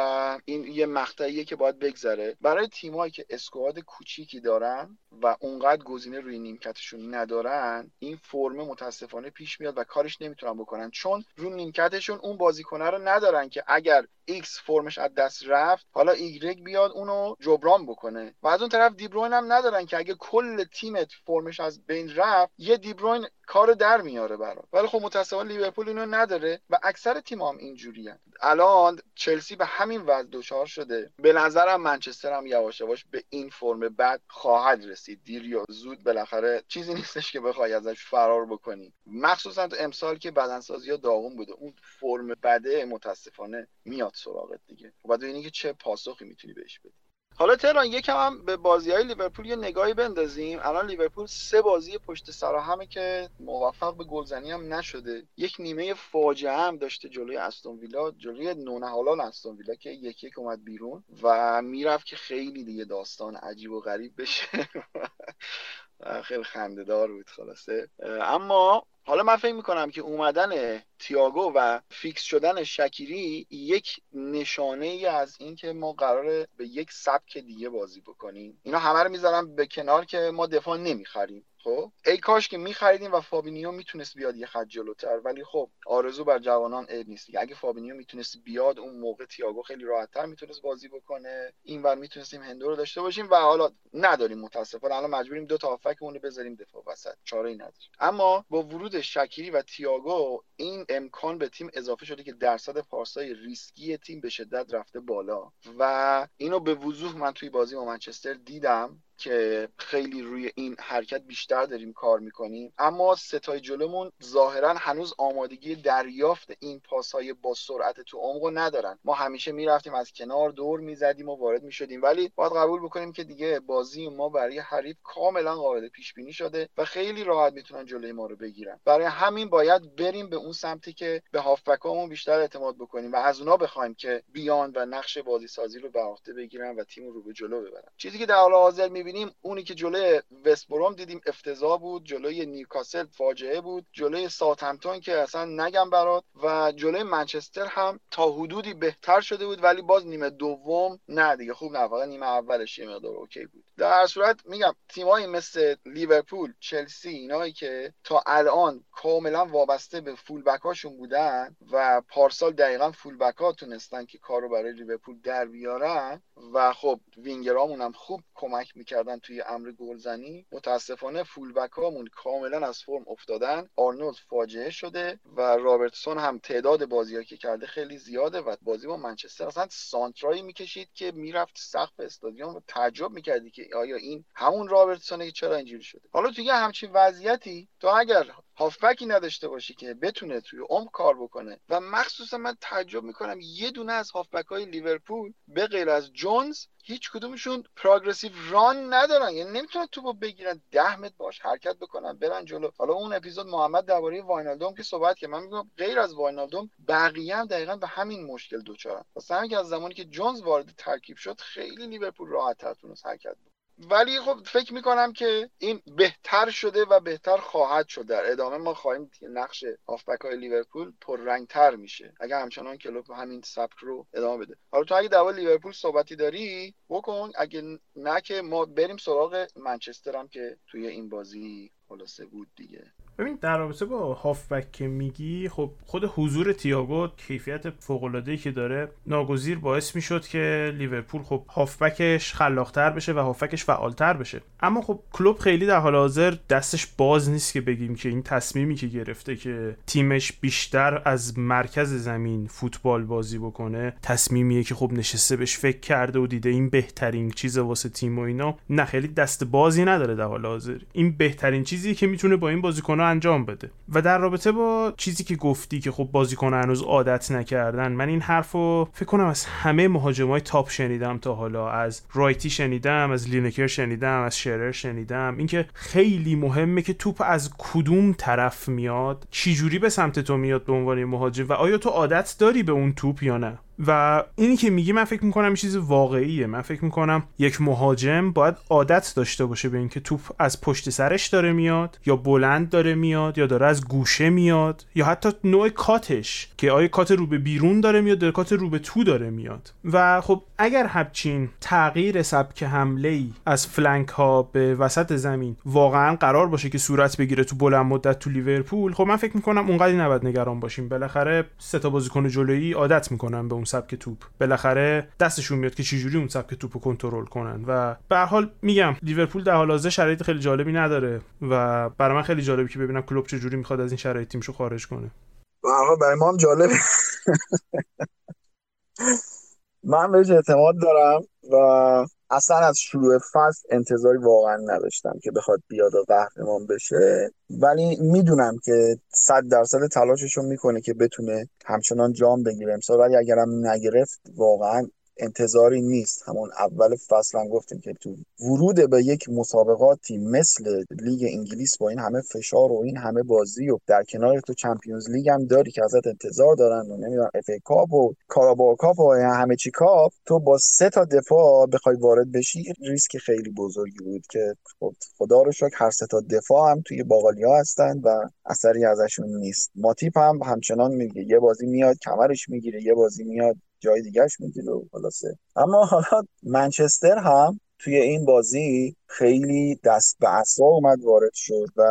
این یه مقطعیه که باید بگذره. برای تیمایی که اسکواد کوچیکی دارن و اونقدر گزینه روی نیمکتشون ندارن این فرم متاسفانه پیش میاد و کارش نمی‌تونن بکنن. چون روی نیمکتشون اون بازیکنه رو ندارن که اگر X فرمش از دست رفت حالا Y بیاد اونو جبران بکنه. و از اون طرف دیبروین هم ندارن که اگه کل تیمت فرمش از بین رفت یه دیبروین کار در میاره برات. ولی خب متاسفانه لیورپول اینو نداره و اکثر تیم هم اینجوری الان چلسی به همین وضع دچار شده. به نظرم منچستر هم یواش یواش به این فرم بعد خواهد رسید. دیر یا زود بالاخره چیزی نیستش که بخوای ازش فرار بکنی. مخصوصا تو امسال که بدنسازی ها داغون بوده اون فرم بده متاسفانه میاد. سراغت دیگه. و بعد که چه پاسخی می‌تونی بهش بدی؟ حالا تهران یکم هم به بازی های لیورپول یه نگاهی بندازیم. الان لیورپول سه بازی پشت سر همه که موفق به گلزنی هم نشده. یک نیمه فاجعه هم داشته جلوی استون ویلا جلوی نونهالان استون ویلا که یکی یک اومد بیرون و می‌رفت که خیلی دیگه داستان عجیب و غریب بشه. خیلی خندهدار بود خلاصه. اما حالا من فکر می‌کنم که اومدن تیاگو و فیکس شدن شکیری یک نشانه ای از اینکه ما قراره به یک سبک دیگه بازی بکنیم. اینا همه رو می‌ذارم به کنار که ما دفاع نمی‌خریم. خب؟ ای کاش که میخریدیم و فابینیو می‌تونست بیاد یه خط جلوتر ولی خب آرزو بر جوانان عیب نیست اگه فابینیو می‌تونست بیاد اون موقع تیاگو خیلی راحتتر می‌تونست بازی بکنه. اینور می‌تونستیم هندو رو داشته باشیم و حالا نداریم متاسفانه. الان مجبوریم دو تا هافبکمون رو بذاریم دفاع وسط. چاره ای نداریم اما با ورود شکیری و تیاگو این امکان به تیم اضافه شده که درصد پاسای ریسکی تیم به شدت رفته بالا. و اینو به وضوح من توی بازی با منچستر دیدم. که خیلی روی این حرکت بیشتر داریم کار می‌کنیم. اما ستای جلومون ظاهرا هنوز آمادگی دریافت این پاس های با سرعت تو عمق ندارن. ما همیشه می‌رفتیم از کنار دور می‌زدیم و وارد می‌شدیم. ولی باید قبول بکنیم که دیگه بازی ما برای حریف کاملا قابل پیش بینی شده و خیلی راحت می‌تونن جلوی ما رو بگیرن. برای همین باید بریم به اون سمتی که به هافبکامون بیشتر اعتماد بکنیم و از اونا بخوایم که بیان و نقش بازی سازی رو به عهده بگیرن و تیم رو به جلو ببرن. چیزی که در حال حاضر می‌بینیم اونی که جلوی وستبروم دیدیم افتضاح بود جلوی نیوکاسل فاجعه بود جلوی ساوثهمپتون که اصلا نگم برد و جلوی منچستر هم تا حدودی بهتر شده بود ولی باز نیمه دوم نه دیگه. خوب نه نیمه اولش یه مقدار اوکی بود. در هر صورت میگم تیمایی مثل لیورپول چلسی اینایی که تا الان کاملا وابسته به فول‌بک هاشون بودن و پارسال دقیقا فول‌بک ها تونستن که کارو برای لیورپول در بیارن و خب وینگرامون هم خوب کمک می‌کرد. کردن توی امر گلزنی متاسفانه فولبک هامون کاملا از فرم افتادن. آرنولد فاجعه شده و رابرتسون هم تعداد بازی که کرده خیلی زیاده و بازی با منچستر. اصلا سانترایی می‌کشید که می‌رفت سقف استادیوم و تعجب می‌کردی که آیا این همون رابرتسونه که چرا اینجوری شده؟ حالا توی همچین وضعیتی تو اگر هافبکی نداشته باشی که بتونه توی عمق کار بکنه. و مخصوصا من تعجب می‌کنم یه دونه از هافبک های لیورپول به غیر از جونز هیچ کدومشون پروگرسیو ران ندارن. یعنی نمی‌تونن توپو بگیرن ده متر باش حرکت بکنن برن جلو. حالا اون اپیزود محمد درباره واینالدوم که صحبت که من میگم غیر از واینالدوم بقیه هم دقیقا به همین مشکل دوچارن واسه همین که از زمانی که جونز وارد ترکیب شد خیلی لیورپول راحت تونست حرکت ولی خب فکر می‌کنم که این بهتر شده و بهتر خواهد شد. در ادامه ما خواهیم نقش هافبک های لیورپول پررنگتر میشه. اگر همچنان کلوب همین سبک رو ادامه بده. حالا تو اگه دعوا لیورپول صحبتی داری بکن. اگه نه که ما بریم سراغ منچستر هم که توی این بازی خلاصه بود دیگه. ببین در رابطه با هافبک که میگی خب خود حضور تییاگو کیفیت فوق که داره ناگزیر باعث می‌شد که لیورپول خب هافبکش خلاقتر بشه و هافبکش فعالتر بشه. اما خب کلوب خیلی در حال حاضر دستش باز نیست که بگیم که این تصمیمی که گرفته که تیمش بیشتر از مرکز زمین فوتبال بازی بکنه تصمیمیه که خب نشسته بهش فکر کرده و دیده این بهترین چیز واسه تیم و اینا نه خیلی دست بازی نداره در حال حاضر. این بهترین چیزیه که می‌تونه با این بازیکن انجام بده. و در رابطه با چیزی که گفتی که خب بازیکن هنوز عادت نکردن من این حرفو فکر کنم از همه مهاجمای تاپ شنیدم تا حالا. از رایتی شنیدم از لینکر شنیدم از شرر شنیدم. اینکه خیلی مهمه که توپ از کدوم طرف میاد چی جوری به سمت تو میاد به عنوان مهاجم و آیا تو عادت داری به اون توپ یا نه؟ و اینی که میگی من فکر می‌کنم چیز واقعیه. من فکر می‌کنم یک مهاجم باید عادت داشته باشه به اینکه توپ از پشت سرش داره میاد یا بلند داره میاد یا داره از گوشه میاد یا حتی نوع cut ش که آیا cut رو به بیرون داره میاد یا cut رو به تو داره میاد. و خب اگر همچین تغییر سبک حمله ای از flank ها به وسط زمین واقعا قرار باشه که صورت بگیره تو بلند مدت تو لیورپول خب من فکر می‌کنم اونقدی نباید نگران باشیم. بالاخره سه تا بازیکن جلویی عادت می‌کنن به اون سبک توپ. بالاخره دستشون میاد که چجوری اون سبک توپ رو کنترل کنن. و به هر حال میگم لیورپول در حال حاضر شرایط خیلی جالبی نداره و برای من خیلی جالبی که ببینم کلوپ چجوری می‌خواد از این شرایط تیمشو خارج کنه. برای ما هم جالبه من بهش اعتماد دارم و اصلا از شروع فصل انتظاری واقعا نداشتم که بخواد بیاد و قهرمان بشه. ولی می‌دونم که صد درصد تلاشش رو می‌کنه که بتونه همچنان جام بگیره. امسال ولی اگرم نگرفت واقعا انتظاری نیست. همون اول فصل هم گفتیم که تو ورود به یک مسابقاتی مثل لیگ انگلیس با این همه فشار و این همه بازی و در کنار تو چمپیونز لیگ هم داری که ازت انتظار دارن و نمی‌دونم اف ای کاپ و کاراباو کاپ و همه چی کاپ تو با سه تا دفاع بخوای وارد بشی ریسک خیلی بزرگی بود که خب خدا رو شکر هر سه تا دفاع هم توی باقالیا هستن و اثری ازشون نیست. ماتیپ هم همچنان میگه یه بازی میاد کمرش می‌گیره یه بازی میاد. جای دیگرش می‌گیره خلاصه. اما حالا منچستر هم توی این بازی خیلی دست به عصا اومد وارد شد و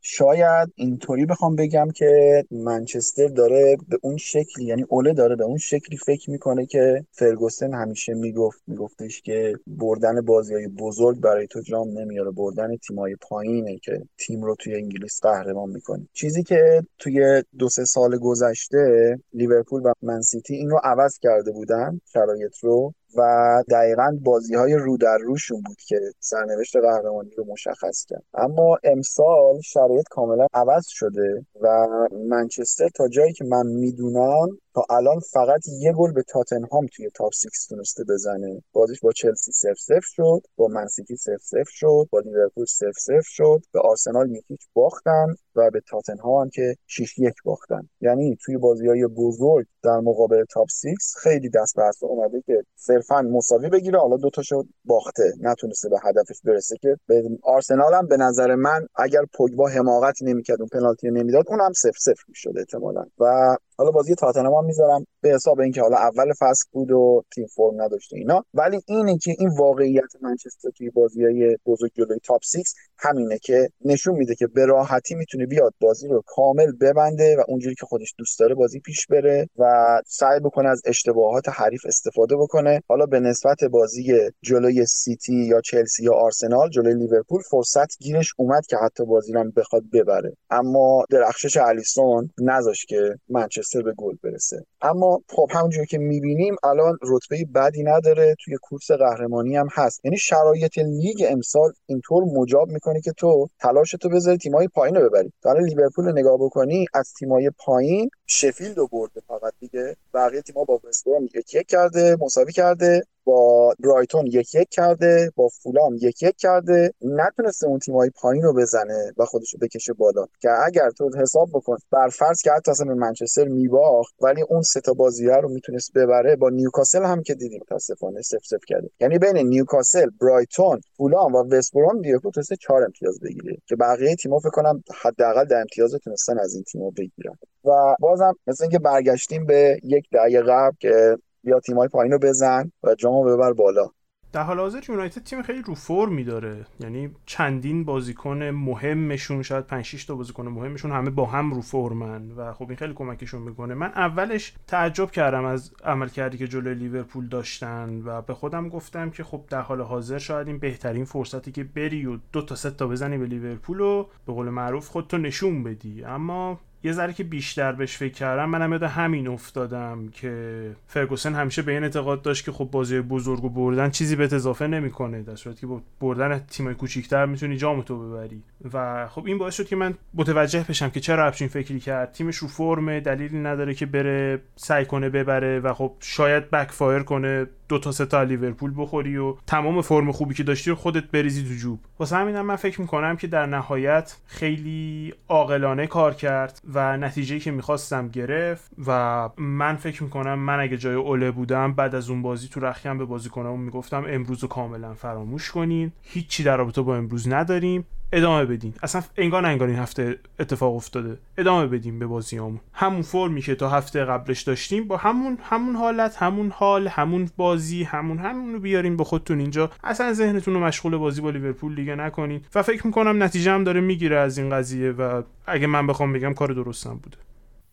شاید اینطوری بخوام بگم که منچستر داره به اون شکلی یعنی اوله داره به اون شکلی فکر می‌کنه که فرگوسن همیشه می‌گفت میگفتش که بردن بازی های بزرگ برای تو جام نمیاره بردن تیمای پایینه که تیم رو توی انگلیس قهرمان می‌کنه. چیزی که توی دو سه سال گذشته لیورپول و منسیتی این رو عوض کرده بودن شرایط رو و دقیقا بازی های رو در روشون بود که سرنوشت قهرمانی رو مشخص کرد. اما امسال شرایط کاملا عوض شده و منچستر تا جایی که من می‌دونم تا الان فقط یه گل به تاتنهام توی تاپ 6 تونسته بزنه. بازیش با چلسی 0 0 شد با منسیتی 0 0 شد با لیورپول 0 0 شد به آرسنال یکیچ باختن و به تاتنهام هم که 6 1 باختن. یعنی توی بازی های بزرگ در مقابل تاپ 6 خیلی دست به اومده که صرفا مساوی بگیره. حالا دو تاشو باخته. نتونسته به هدفش برسه که به آرسنال هم به نظر من اگر پوگبا حماقتی نمی‌کرد اون پنالتی نمی‌داد اونم 0 0 می‌شد احتمالاً. و حالا بازی تاتنهام می‌ذارم به حساب اینکه حالا اول فصل بود و تیم فرم نداشته اینا. ولی اینه که این واقعیت منچستر توی های بزرگ جلوی تاپ 6 همینه که نشون میده که به راحتی می‌تونه بیاد بازی رو کامل ببنده و اونجوری که خودش دوست داره بازی پیش بره و سعی بکنه از اشتباهات حریف استفاده بکنه. حالا به نسبت بازی جلوی سیتی یا چلسی یا آرسنال جلوی لیورپول فرصت گیرش اومد که حتی بازی رو بخواد ببره. اما درخشش الیسون نذاشت که منچستر به گل برسه. اما خب همونجوری که می‌بینیم الان رتبه بدی نداره توی کورس قهرمانی هم هست. یعنی شرایط لیگ امسال اینطور مجاب می‌کنه که تو تلاش تو بذاری تیمای پایین رو ببری. حالا لیورپول نگاه بکنی از تیمای پایین شفیلد رو برده فقط دیگه. بقیه تیم‌ها با وستبرام یک یک کرده مساوی کرده. با برایتون یک یک کرده با فولام یک یک کرده نتونسته اون تیمای پایین رو بزنه و خودش رو بکشه بالا. که اگر تو حساب بکن بر فرض که حتی اصلا به منچستر میباخت ولی اون سه تا بازی رو می‌تونست ببره با نیوکاسل هم که دیدیم متاسفانه سف سف کرده. یعنی بین نیوکاسل برایتون فولام و وستبروم لیورپول تونسته چهار امتیاز بگیره. که بقیه تیم‌ها فکر کنم حداقل در امتیاز تونستن از این تیم‌ها بگیرن. و بازم مثل اینکه برگشتیم به یک دهه قبل که بیا تیمای پایین رو بزن و جامو ببر بالا. در حال حاضر یونایتد تیم خیلی رو فرمی داره. یعنی چندین بازیکن مهمشون شاید 5 6 تا بازیکن مهمشون همه با هم رو فرمن و خب این خیلی کمکشون می‌کنه. من اولش تعجب کردم از عملکردی که جلوی لیورپول داشتن و به خودم گفتم که خب در حال حاضر شاید این بهترین فرصتی که بری و دو تا سه تا بزنی به لیورپول و به قول معروف خودتو نشون بدی. اما یه ذره که بیشتر بهش فکر کردم منم یاد همین افتادم که فرگوسن همیشه به این اعتقاد داشت که خب بازی بزرگ و بردن چیزی به اضافه نمی‌کنه در صورتی که با بردن تیمای کوچیک‌تر می‌تونی جام تو ببری. و خب این باعث شد که من متوجه بشم که چرا همچین فکری کرد. تیمش رو فرمه دلیلی نداره که بره سعی کنه ببره و خب شاید بک فایر کنه. دو تا سه تا لیورپول بخوری و تمام فرم خوبی که داشتی رو خودت بریزی تو جوب. واسه همینم من فکر می‌کنم که در نهایت خیلی عاقلانه کار کرد و نتیجه که می‌خواستم گرفت و من فکر می‌کنم من اگه جای اوله بودم بعد از اون بازی تو رخیم به بازیکنامون می‌گفتم امروز رو کاملا فراموش کنین. هیچی در رابطه با امروز نداریم. ادامه بدین. اصلا انگار انگار این هفته اتفاق افتاده. ادامه بدیم به بازیامون. همون فرمی که تا هفته قبلش داشتیم. با همون همون حالت همون حال همون بازی همون همون رو بیارین به خودتون اینجا. اصلا ذهنتون رو مشغول بازی با لیورپول دیگه نکنین. و فکر می‌کنم نتیجه هم داره می‌گیره از این قضیه و اگه من بخوام بگم کار درستم بوده.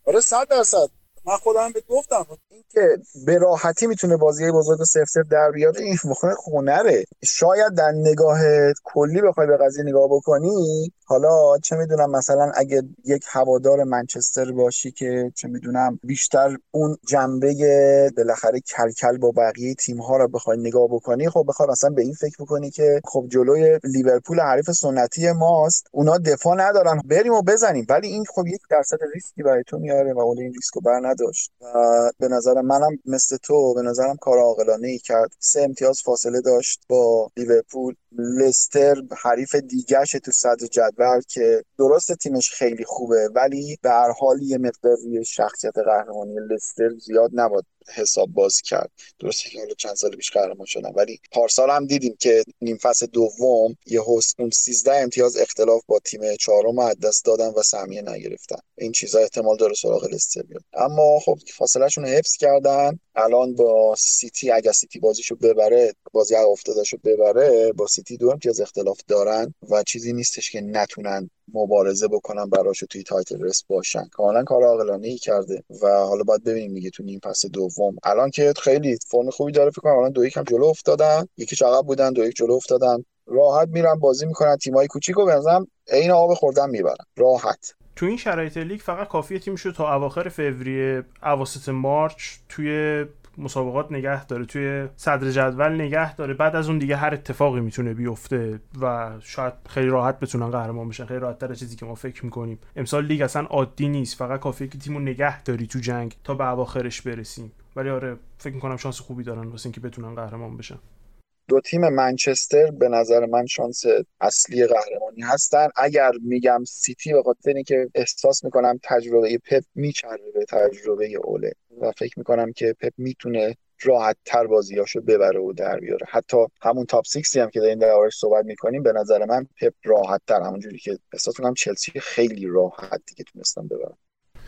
آره 100 درصد. من خودم به گفتم. اینکه به راحتی می‌تونه بازی بزرگ سف سف در بیاره این واقعا خونره شاید در نگاه کلی بخوای به قضیه نگاه بکنی حالا چه می‌دونم مثلا اگه یک هوادار منچستر باشی که چه می‌دونم بیشتر اون جنبه بالاخره کلکل با بقیه تیم ها رو بخوای نگاه بکنی خب بخوای مثلا به این فکر بکنی که خب جلوی لیورپول حریف سنتی ماست اونا دفاع ندارن بریم و بزنیم. ولی این خب یک درصد ریسکی برای تو میاره و اون این ریسکو بر نداشت و به نظر منم مثل تو به نظرم کار عاقلانه ای کرد. سه امتیاز فاصله داشت با لیورپول. لستر حریف دیگرش تو صدر جدول که درست تیمش خیلی خوبه ولی به هر حال یه مقدار روی شخصیت قهرمانی لستر زیاد نباید حساب باز کرد. درسته که چند سال پیش قهرمان شدن ولی پارسال هم دیدیم که نیم فصل دوم یه اون 13 امتیاز اختلاف با تیم چهارم از دست دادن و سهمیه نگرفتن. این چیزا احتمال داره سراغ لستر بیاد. اما خب فاصلهشون حفظ کردن. الان با سیتی اگر سیتی بازیشو ببره بازی افتادهشو ببره با سیتی دو امتیاز اختلاف دارن و چیزی نیستش که نتونن مبارزه بکنن براش توی title race باشن. کاملا کار عاقلانه ای کرده و حالا باید ببینیم دیگه تو نیم فصل دوم. الان که خیلی فرم خوبی داره فکر کنم الان دو یکم جلو افتادن. یکی عقب بودن دو یک جلو افتادن. راحت میرن بازی می‌کنن. تیمای کوچیک و بنظرم عین آب خوردن می‌برن. راحت. تو این شرایط لیگ فقط کافیه تیمشو تا اواخر فوریه اواسط مارچ توی مسابقات نگه داره توی صدر جدول نگه داره. بعد از اون دیگه هر اتفاقی می‌تونه بیفته و شاید خیلی راحت بتونن قهرمان بشن. خیلی راحت تر چیزی که ما فکر می‌کنیم. امسال لیگ اصلا عادی نیست. فقط کافیه که تیمو نگه داری تو جنگ تا به اواخرش برسیم. ولی آره فکر می‌کنم شانس خوبی دارن واسه اینکه بتونن قهرمان بشن. دو تیم منچستر به نظر من شانس اصلی قهرمانی هستن. اگر میگم سیتی به خاطر اینکه احساس می‌کنم تجربه پپ میچربه به تجربه اوله و فکر می‌کنم که پپ می‌تونه راحت تر بازیاشو ببره و در بیاره. حتی همون تاپ 6 هم که داریم دربارش صحبت می‌کنیم به نظر من پپ راحت تر همونجوری که احساس می‌کنم چلسی خیلی راحت دیگه تونستم ببرم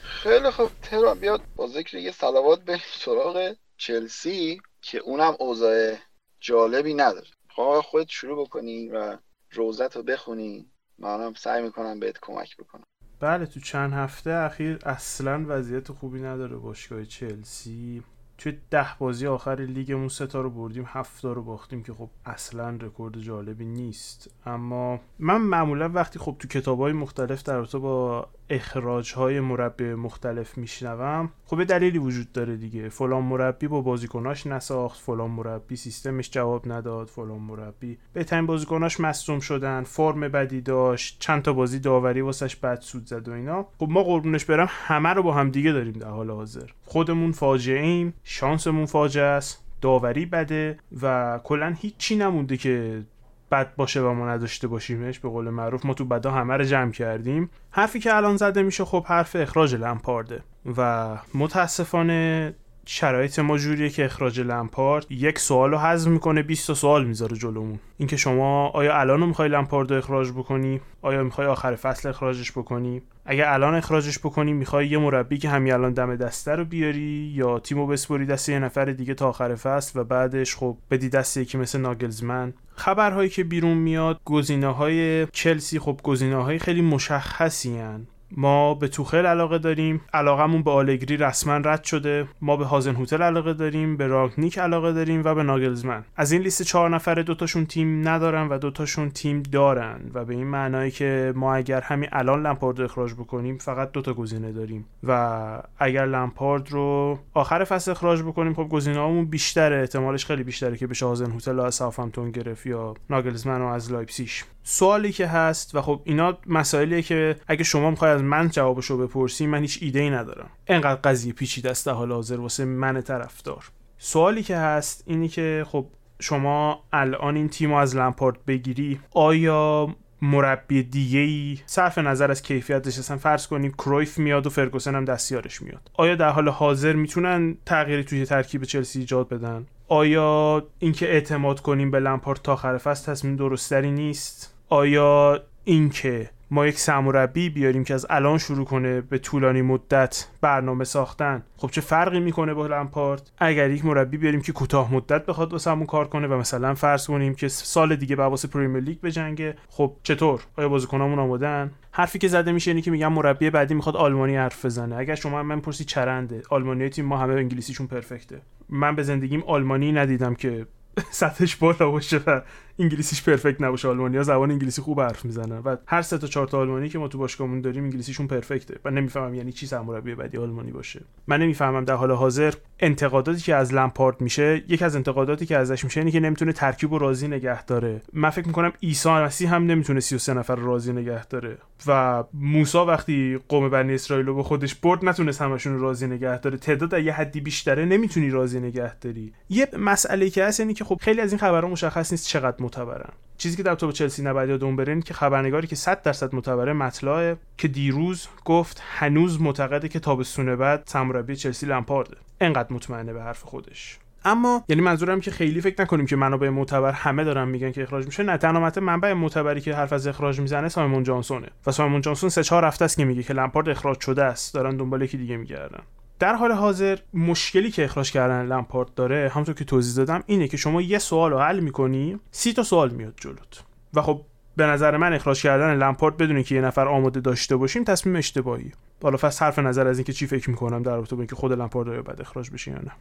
خیلی خوب. تهران بیاد با ذکر یه صلوات به سراغ چلسی که اونم اوضاع جالبی نداره. خب خودت شروع بکنی و روزت رو بخونی. منم سعی می‌کنم بهت کمک بکنم. بله تو چند هفته اخیر اصلا وضعیت خوبی نداره باشگاه چلسی. توی ده بازی آخر لیگمون سه تا رو بردیم هفت رو باختیم که خب اصلا رکورد جالبی نیست. اما من معمولا وقتی خب تو کتاب های مختلف در رابطه با اخراج های مربی مختلف میشنوم خب یه دلیلی وجود داره دیگه. فلان مربی با بازیکناش نساخت فلان مربی سیستمش جواب نداد فلان مربی بهترین بازیکناش مصدوم شدن فرم بدی داشت چند تا بازی داوری واسش بد سود زد و اینا. خب ما قربونش برم همه رو با هم دیگه داریم در حال حاضر. خودمون فاجعه ایم شانسمون فاجعه است داوری بده و کلا هیچی نمونده که بد باشه و ما نداشته باشیمش به قول معروف ما تو بدا همه رو جمع کردیم. حرفی که الان زده میشه خب حرف اخراج لمپارده و متاسفانه شرایط ما جوریه که اخراج لمپارد یک سوال رو حذف می‌کنه 20 تا سوال می‌ذاره جلومون. اینکه شما آیا الان می‌خوای لمپارد رو اخراج بکنی؟ آیا می‌خوای آخر فصل اخراجش بکنی؟ اگه الان اخراجش بکنی می‌خوای یه مربی که همین الان دم دسته رو بیاری یا تیمو بسپری دست یه نفر دیگه تا آخر فصل و بعدش خب بدی دست یکی مثل ناگلزمن؟ خبرهایی که بیرون میاد گزینه های چلسی خب گزینه های خیلی مشخصی هن. ما به توخل علاقه داریم. علاقمون به آلگری رسما رد شده. ما به هازن هوتل علاقه داریم. به رانگنیک علاقه داریم و به ناگلزمن. از این لیست چهار نفره دوتاشون تیم ندارن و دوتاشون تیم دارن و به این معنایی که ما اگر همین الان لمپارد اخراج بکنیم فقط دوتا گزینه داریم. و اگر لمپارد رو آخر فصل اخراج بکنیم خب گزینه‌هامون بیشتره. احتمالش خیلی بیشتره که بشه هازن‌هوتل از ساوثهامپتون گرفت یا ناگلزمن از لایپسیش سوالی که هست و خب اینا مسائلیه که اگه شما می‌خوای از من جوابشو بپرسی من هیچ ایده ای ندارم. انقدر قضیه پیچیده است حال حاضر واسه من طرفدار. سوالی که هست اینی که خب شما الان این تیم از لمپارد بگیری آیا مربی دیگه ای صرف نظر از کیفیتش اصلا فرض کنیم کرویف میاد و فرگوسن هم دستیارش میاد. آیا در حال حاضر می‌تونن تغییری توی ترکیب چلسی ایجاد بدن؟ آیا اینکه اعتماد کنیم به لمپارد تا آخر فصل تصمیم درستری نیست؟ آیا اینکه ما یک سرمربی بیاریم که از الان شروع کنه به طولانی مدت برنامه ساختن خب چه فرقی می‌کنه با لمپارد؟ اگر یک مربی بیاریم که کوتاه مدت بخواد واسمون کار کنه و مثلا فرض کنیم که سال دیگه به واسه پریمیر لیگ بجنگه خب چطور؟ آیا بازیکنامون آمادن حرفی که زده میشه اینه که میگم مربی بعدی می‌خواد آلمانی حرف بزنه. اگر شما من پرسی چرنده. آلمانی تیم ما همه انگلیسیشون پرفکته. من به زندگیم آلمانی ندیدم که سطحش بالا باشه و انگلیسیش پرفکت نباشه آلمانیا زبان انگلیسی خوب حرف می‌زنن. و هر سه تا چهار تا آلمانی که ما تو باشگاهمون داریم انگلیسیشون پرفکته. و نمی‌فهمم یعنی چی سرمربی بعدی آلمانی باشه. من نمی‌فهمم در حال حاضر انتقاداتی که از لمپارد میشه یک از انتقاداتی که ازش میشه اینه که نمی‌تونه ترکیب و راضی نگه داره. من فکر می‌کنم عیسی مسیح هم نمی‌تونه 33 نفر راضی نگه داره. و موسی وقتی قوم بنی اسرائیل رو به خودش برد نتونست همشون راضی نگه داره. تعداد یه حدی بیشتره نمی‌تونی راضی نگه داری. یه مسئله که هست اینه که خب خیلی از این خبرها مشخص نیست چقدر معتبرن چیزی که در تو چلسی نباید یادمون بره که خبرنگاری که 100 درصد معتبره مطلعه که دیروز گفت هنوز معتقده که تابستون بعد سرمربی چلسی لمپارده. انقدر مطمئنه به حرف خودش. اما یعنی منظورم که خیلی فکر نکنیم که منابع معتبر همه دارن میگن که اخراج میشه. نه تنها منبع معتبری که حرف از اخراج می‌زنه سایمون جانسونه. و سایمون جانسون سه چهار هفته است که میگه که لمپارد اخراج شده است. دارن دنبال یکی دیگه میگردن. در حال حاضر مشکلی که اخراج کردن لمپارد داره همونطور که توضیح دادم اینه که شما یه سوال رو حل می‌کنی سی تا سوال میاد جلوت. و خب به نظر من اخراج کردن لمپارد بدونی که یه نفر آماده داشته باشیم تصمیم اشتباهی. حالا فقط صرف نظر از اینکه چی فکر می‌کنم در رابطه با اینکه خود لمپارد رو بعد اخراج بشه یا نه.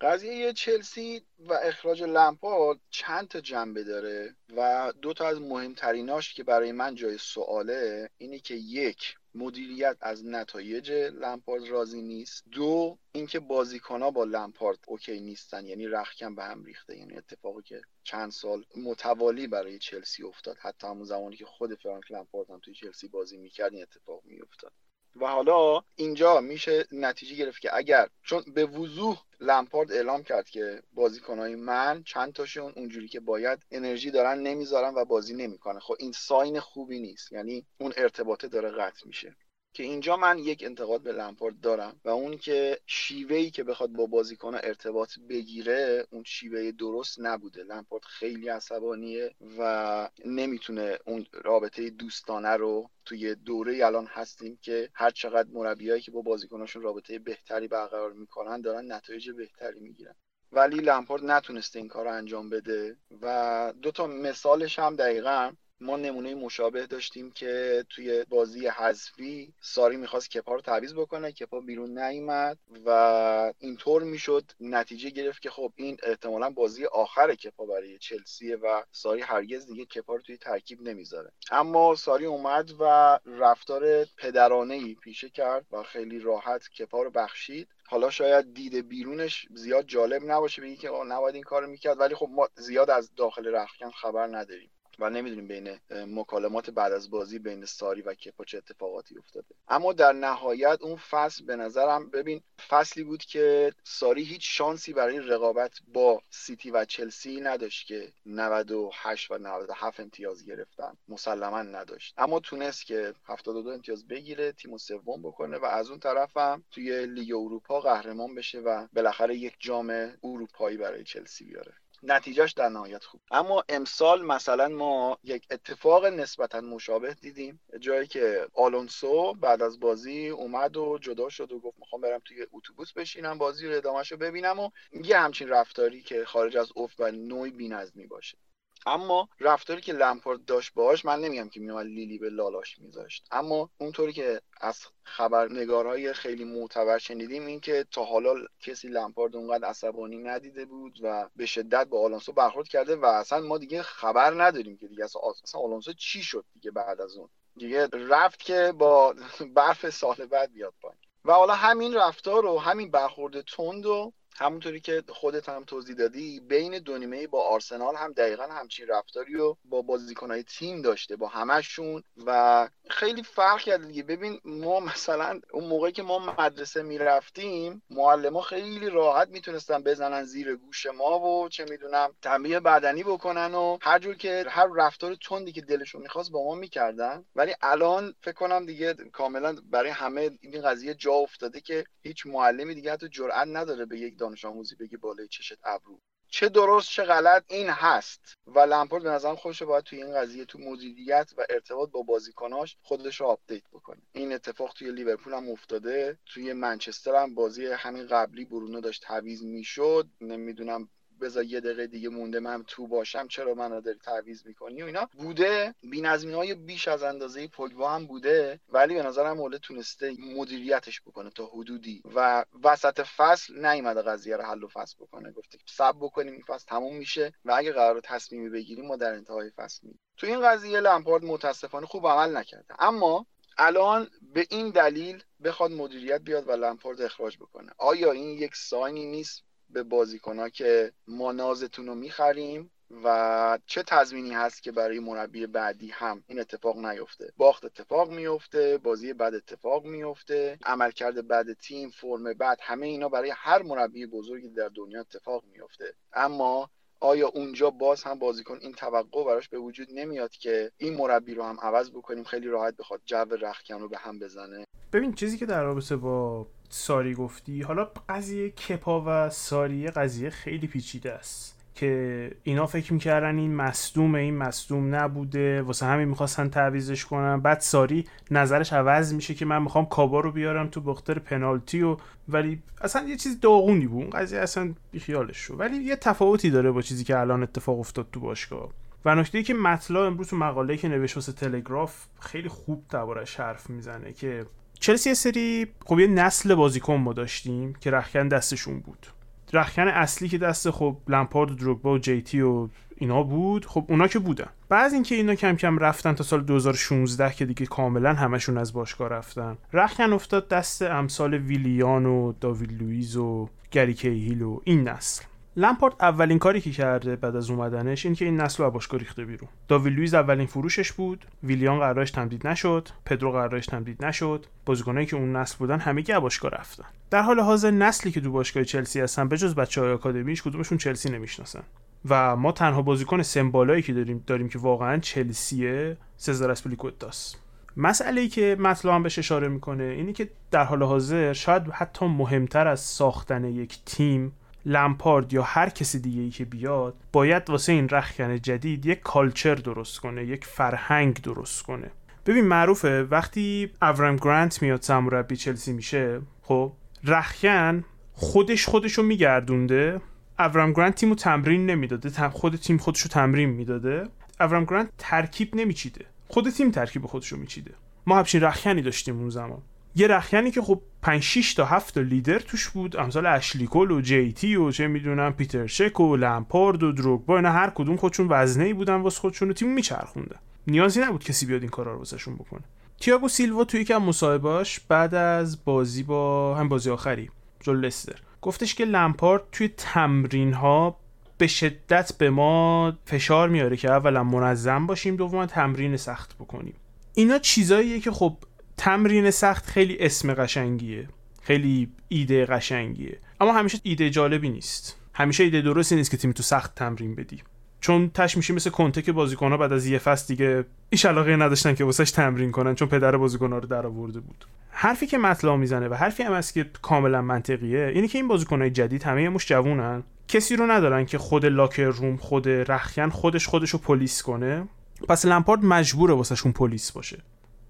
قضیه چلسی و اخراج لمپارد چند تا جنبه داره و دو تا از مهمتریناش که برای من جای سواله اینه که یک مدیریت از نتایج لمپارد راضی نیست. دو اینکه بازیکنها با لمپارد اوکی نیستن یعنی رخکن به هم ریخته. یعنی اتفاقی که چند سال متوالی برای چلسی افتاد. حتی همون زمانی که خود فرانک لمپارد هم توی چلسی بازی می‌کرد این اتفاق میافتاد. و حالا اینجا میشه نتیجه گرفت که اگر چون به وضوح لمپارد اعلام کرد که بازیکنهای من چند تاشون اونجوری که باید انرژی دارن نمی‌ذارن و بازی نمی‌کنه. خب این ساین خوبی نیست. یعنی اون ارتباطه داره قطع میشه. که اینجا من یک انتقاد به لمپارد دارم و اون که شیوهی که بخواد با بازیکن ارتباط بگیره اون شیوه درست نبوده. لمپارد خیلی عصبانیه و نمی‌تونه اون رابطه دوستانه رو توی دوره الان هستیم که هر چقدر مربیایی که با بازیکناشون رابطه بهتری برقرار می‌کنن دارن نتایج بهتری می‌گیرن. ولی لمپارد نتونسته این کار رو انجام بده و دو تا مثالش هم دقیقا ما نمونه مشابه داشتیم که توی بازی حذفی ساری می‌خواست کپا رو تعویض بکنه. کپا بیرون نیومد و اینطور می‌شد. نتیجه گرفت که خب این احتمالا بازی آخر کپا برای چلسیه و ساری هرگز دیگه کپا رو توی ترکیب نمی‌ذاره. اما ساری اومد و رفتار پدرانه ای پیشه کرد و خیلی راحت کپا رو بخشید. حالا شاید دید بیرونش زیاد جالب نباشه بگی که نباید این کارو می‌کرد. ولی خب ما زیاد از داخل رخکن خبر نداریم. و نمی‌دونیم بین مکالمات بعد از بازی بین ساری و کپا چه اتفاقاتی افتاده. اما در نهایت اون فصل به نظرم ببین فصلی بود که ساری هیچ شانسی برای رقابت با سیتی و چلسی نداشت که 98 و 97 امتیاز گرفتن. مسلما نداشت. اما تونست که 72 امتیاز بگیره تیم سوم بکنه و از اون طرف هم توی لیگ اروپا قهرمان بشه و بالاخره یک جام اروپایی برای چلسی بیاره. نتیجهش در نهایت خوب. اما امسال مثلا ما یک اتفاق نسبتا مشابه دیدیم. جایی که آلونسو بعد از بازی اومد و جدا شد و گفت می‌خوام برم توی اتوبوس بشینم بازی رو ادامهش رو ببینم و یه همچین رفتاری که خارج از افت و نوعی بینظمی باشه. اما رفتاری که لمپارد داشت باهاش من نمیگم که میومد لیلی به لالاش میذاشت. اما اونطوری که از خبرنگارهای خیلی معتبر شنیدیم این که تا حالا کسی لمپارد اونقدر عصبانی ندیده بود و به شدت با آلونسو برخورد کرده و اصلا ما دیگه خبر نداریم که دیگه اصلا آلونسو چی شد دیگه بعد از اون؟ دیگه رفت که با برف سال بعد بیاد پایین. و حالا همین رفتار و همین برخورد تند و همونطوری که خودت هم توضیح دادی بین دو نیمه با آرسنال هم دقیقا همچین رفتاری رو با بازیکنهای تیم داشته با همشون و خیلی فرق کرده دیگه. ببین ما مثلا اون موقعی که ما مدرسه می‌رفتیم معلم خیلی راحت می‌تونستن بزنن زیر گوش ما و چه می‌دونم تنبیه بدنی بکنن و هر جور که هر رفتار تندی که دلشون می‌خواست با ما می‌کردن. ولی الان فکر کنم دیگه کاملا برای همه این قضیه جا افتاده که هیچ معلمی دیگه حتی جرئت نداره به یک دانش آموزی بگی بالای چشت ابرو. چه درست چه غلط این هست. و لمپارد به نظرم خودش باید توی این قضیه تو مدیریت و ارتباط با بازیکناش خودش رو آپدیت بکنه. این اتفاق توی لیورپول هم افتاده. توی منچستر هم بازی همین قبلی برونو داشت تعویض می‌شد. نمی‌دونم بذار یه دقیقه دیگه مونده من تو باشم چرا منو داری تعویض می‌کنی و اینا. بوده بی‌نظمی های بیش از اندازه پوگبا هم بوده ولی به نظرم اوله تونسته مدیریتش بکنه تا حدودی. و وسط فصل نیومده قضیه رو حل و فصل بکنه. گفته صبر بکنیم این فصل تموم میشه و اگه قرار تصمیمی بگیریم ما در انتهای فصل میگیم تو این قضیه لمپارد متاسفانه خوب عمل نکرده. اما الان به این دلیل بخواد مدیریت بیاد و لمپارد اخراج بکنه. آیا این یک ساینی نیست؟ به بازیکنها که ما نازتون رو می‌خریم و چه تضمینی هست که برای مربی بعدی هم این اتفاق نیفته؟ باخت اتفاق میفته بازی بد اتفاق میفته عملکرد بد تیم فرم بد همه اینا برای هر مربی بزرگی در دنیا اتفاق میفته اما آیا اونجا باز هم بازیکن این توقع براش به وجود نمیاد که این مربی رو هم عوض بکنیم؟ خیلی راحت بخواد جو رخکن رو به هم بزنه. ببین چیزی که در رابطه با ساری گفتی حالا قضیه کپا و ساری قضیه خیلی پیچیده است که اینا فکر می‌کردن این مصدوم این مصدوم نبوده واسه همین می‌خواستن تعویزش کنن. بعد ساری نظرش عوض میشه که من می‌خوام کابا رو بیارم تو بختر پنالتی و ولی اصلا یه چیز داغونی بود. اون قضیه اصلا بیخیالش شو ولی یه تفاوتی داره با چیزی که الان اتفاق افتاد تو باشگاه. و نکته که مطلع امروز تو مقاله که نوشت واسه تلگراف خیلی خوب دربارش حرف می‌زنه که چلسی سری خب یه نسل بازیکن ما داشتیم که رخکن دستشون بود. رخکن اصلی که دست خب لمپارد و دروگبا و جیتی و اینا بود خب اونا که بودن. بعد اینکه اینا کم کم رفتن تا سال 2016 که دیگه کاملا همشون از باشگاه رفتن. رخکن افتاد دست امثال ویلیان و داوید لویز و گری کیهیل و این نسل. لمپارد اولین کاری که کرده بعد از اومدنش این که این نسل رو باشگاه ریخته بیرون. داوید لویز اولین فروشش بود ویلیان قرارش تمدید نشد پدرو قرارش تمدید نشد بازیکنایی که اون نسل بودن همگی باشگاه رفتن. در حال حاضر نسلی که تو باشگاه چلسی هستن بجز بچهای آکادمیش کدومشون چلسی نمی‌شناسن؟ و ما تنها بازیکن سمبالایی که داریم داریم که واقعا چلسیه سزار آزپیلیکوئتا مسئله ای که مطلب هم بهش اشاره می‌کنه اینی که در حال حاضر شاید حتی مهمتر از ساختن یک تیم لمپارد یا هر کسی دیگه ای که بیاد باید واسه این رخکن جدید یک کالچر درست کنه یک فرهنگ درست کنه. ببین معروفه وقتی اورم گرانت میاد سرمربی چلسی میشه خب رخکن خودش خودشو میگردونده. اورم گرانت تیمو تمرین نمی‌داده خود تیم خودشو تمرین می‌داده. اورم گرانت ترکیب نمیچیده خود تیم ترکیب خودشو میچیده. ما همچین رخکنی داشتیم اون زمان. یه رخکنی که خب 5 6 تا 7 تا لیدر توش بود. امثال اشلیکول و جیتی و چه می‌دونم پیتر شک و لمپارد و دروگبا اینا هر کدوم خودشون وزنه ای بودن واسه خودشون و تیم میچرخونده نیازی نبود کسی بیاد این کارا رو واسهشون بکنه. تییاگو سیلوا توی یکم مصاحبهاش بعد از بازی با هم بازی آخری جلو لستر گفتش که لمپارد توی تمرین ها به شدت به ما فشار میاره که اولا منظم باشیم دوما تمرین سخت بکنیم. اینا چیزاییه که خب تمرین سخت خیلی اسم قشنگیه. خیلی ایده قشنگیه. اما همیشه ایده جالبی نیست. همیشه ایده درستی نیست که تیم تو سخت تمرین بدی. چون تش میشه مثل کنته که بازیکن‌ها بعد از یه فصل دیگه ایش علاقه نداشتن که واسش تمرین کنن چون پدر بازیکن‌ها رو درآورده بود. حرفی که مطلع می‌زنه و حرفی هم هست که کاملا منطقیه اینه که این بازیکن‌های جدید همه مش جوونن. کسی رو ندارن که خود لاکر روم خود رخیان خودش خودش رو پلیس کنه. پس لمپارد مجبوره واسهشون پلیس باشه.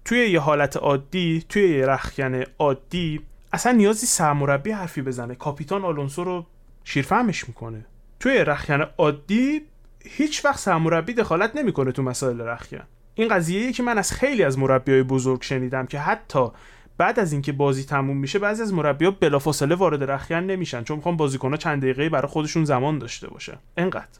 توی یه حالت عادی توی یه رخکن عادی اصلا نیازی سرمربی حرفی بزنه. کاپیتان آلونسو رو شیرفهمش می‌کنه. توی رخکن عادی هیچ وقت سرمربی دخالت نمی‌کنه تو مسائل رخکن. این قضیه که من از خیلی از مربیای بزرگ شنیدم که حتی بعد از اینکه بازی تموم میشه بعضی از مربی‌ها بلافاصله وارد رخکن نمیشن چون می‌خوان بازیکن‌ها چند دقیقه برای خودشون زمان داشته باشه. انقدر.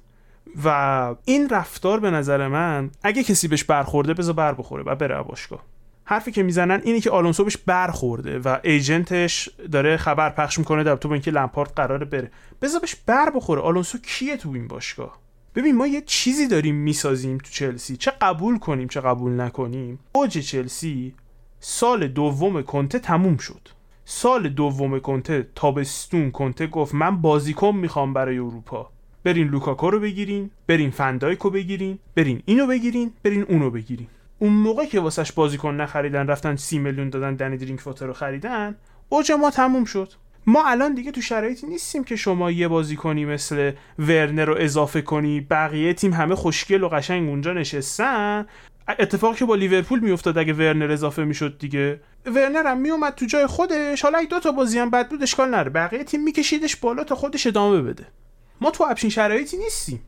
و این رفتار به نظر من اگه کسی بهش برخورده بذار بر بخوره و بره باشگاه حرفی که می‌زنن اینه که آلونسو بهش برخورده و ایجنتش داره خبر پخش می‌کنه در تو اینکه لمپارد قراره بره. بذار بهش بر بخوره. آلونسو کیه تو این باشگاه؟ ببین ما یه چیزی داریم می‌سازیم تو چلسی. چه قبول کنیم چه قبول نکنیم؟ اوج چلسی سال دوم کنته تموم شد. سال دوم کنته تابستون کنته گفت من بازیکن می‌خوام برای اروپا. برین لوکاکو رو بگیرین برین فندایکو بگیرین برین اینو بگیرین برین اونو بگیرین. اون موقع که واسش بازیکن نخریدن رفتن سی میلیون دادن دنی درینک‌واتر رو خریدن اوج ما تموم شد. ما الان دیگه تو شرایطی نیستیم که شما یه بازیکنی مثل ورنر رو اضافه کنی بقیه تیم همه خوشگل و قشنگ اونجا نشستن. اتفاقی که با لیورپول میافتاد اگه ورنر اضافه می‌شد دیگه. ورنر هم میومد تو جای خودش. حالا دو تا بازی هم بد بود اشکال نداره بقیه تیم میکشیدش بالا تا خودش ادامه بده. ما تو ابشین شرایطی نیستیم.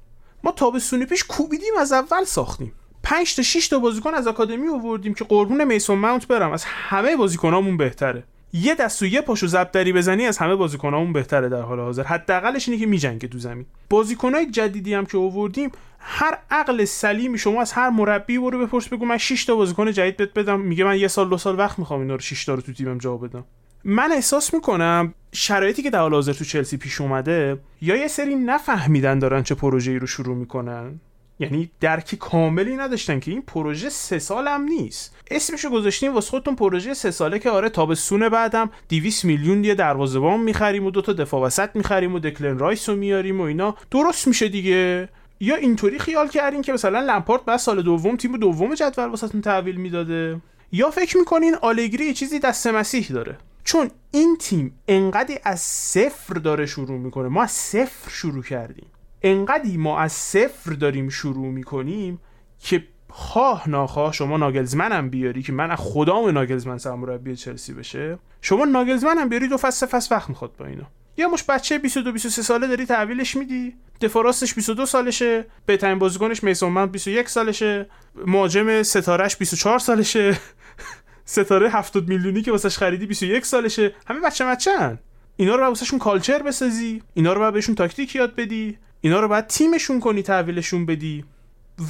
ما تابستون پیش کوبیدیم از اول ساختیم. 5 تا 6 تا بازیکن از آکادمی آوردیم که قربون میسون ماونت برم. از همه بازیکنامون بهتره. یه دست و یه پاشو زبدری بزنی از همه بازیکنامون بهتره در حال حاضر. حداقلش اینه که میجنگه تو زمین. بازیکنای جدیدی هم که آوردیم هر عقل سلیمی شما از هر مربی برو بپرس بگو من 6 تا بازیکن جدید بهت بدم. میگه من یه سال دو سال وقت می‌خوام اینا رو 6 تا رو تو تیمم جا بدم. من احساس می‌کنم شرایطی که در حال حاضر تو چلسی پیش اومده یا یه سری نفهمیدن دارن چه پروژه‌ای رو شروع می‌کنن یعنی درک کاملی نداشتن که این پروژه سه سال هم نیست. اسمشو گذاشتیم واسه خودتون پروژه سه ساله که آره تابستون بعدم 200 میلیون یه دروازه‌بان می‌خریم و دو تا دفاع وسط می‌خریم و دکلن رایس رو میاریم و اینا. درست میشه دیگه. یا اینطوری خیال کردین که مثلا لمپارت بعد سال دوم تیم دوم جدول واسهتون تحویل می‌داده؟ یا فکر می‌کنین آلگری چیزی دست مسیح داره؟ چون این تیم انقدی از صفر داره شروع می‌کنه. ما از صفر شروع کردیم. انقدی ما از صفر داریم شروع می‌کنیم که خواه ناخواه شما ناگلزمن هم بیاری که من از خدام ناگلزمن سرمربی چلسی بشه. شما ناگلزمن هم بیاری دو فصل فصل وقت می‌خواد با اینا. یا مش بچه 22 23 ساله داری تحویلش میدی؟ دفاع راستش 22 سالشه بهترین بازیکنش میسون من 21 سالشه مهاجم ستارهش 24 سالشه. ستاره 70 میلیونی که واسش خریدی 21 سالشه. همه بچه بچه‌ن اینا رو واسهشون کالچر بسازی اینا رو بهشون تاکتیک یاد بدی. اینا رو باید تیمشون کنی تحویلشون بدی.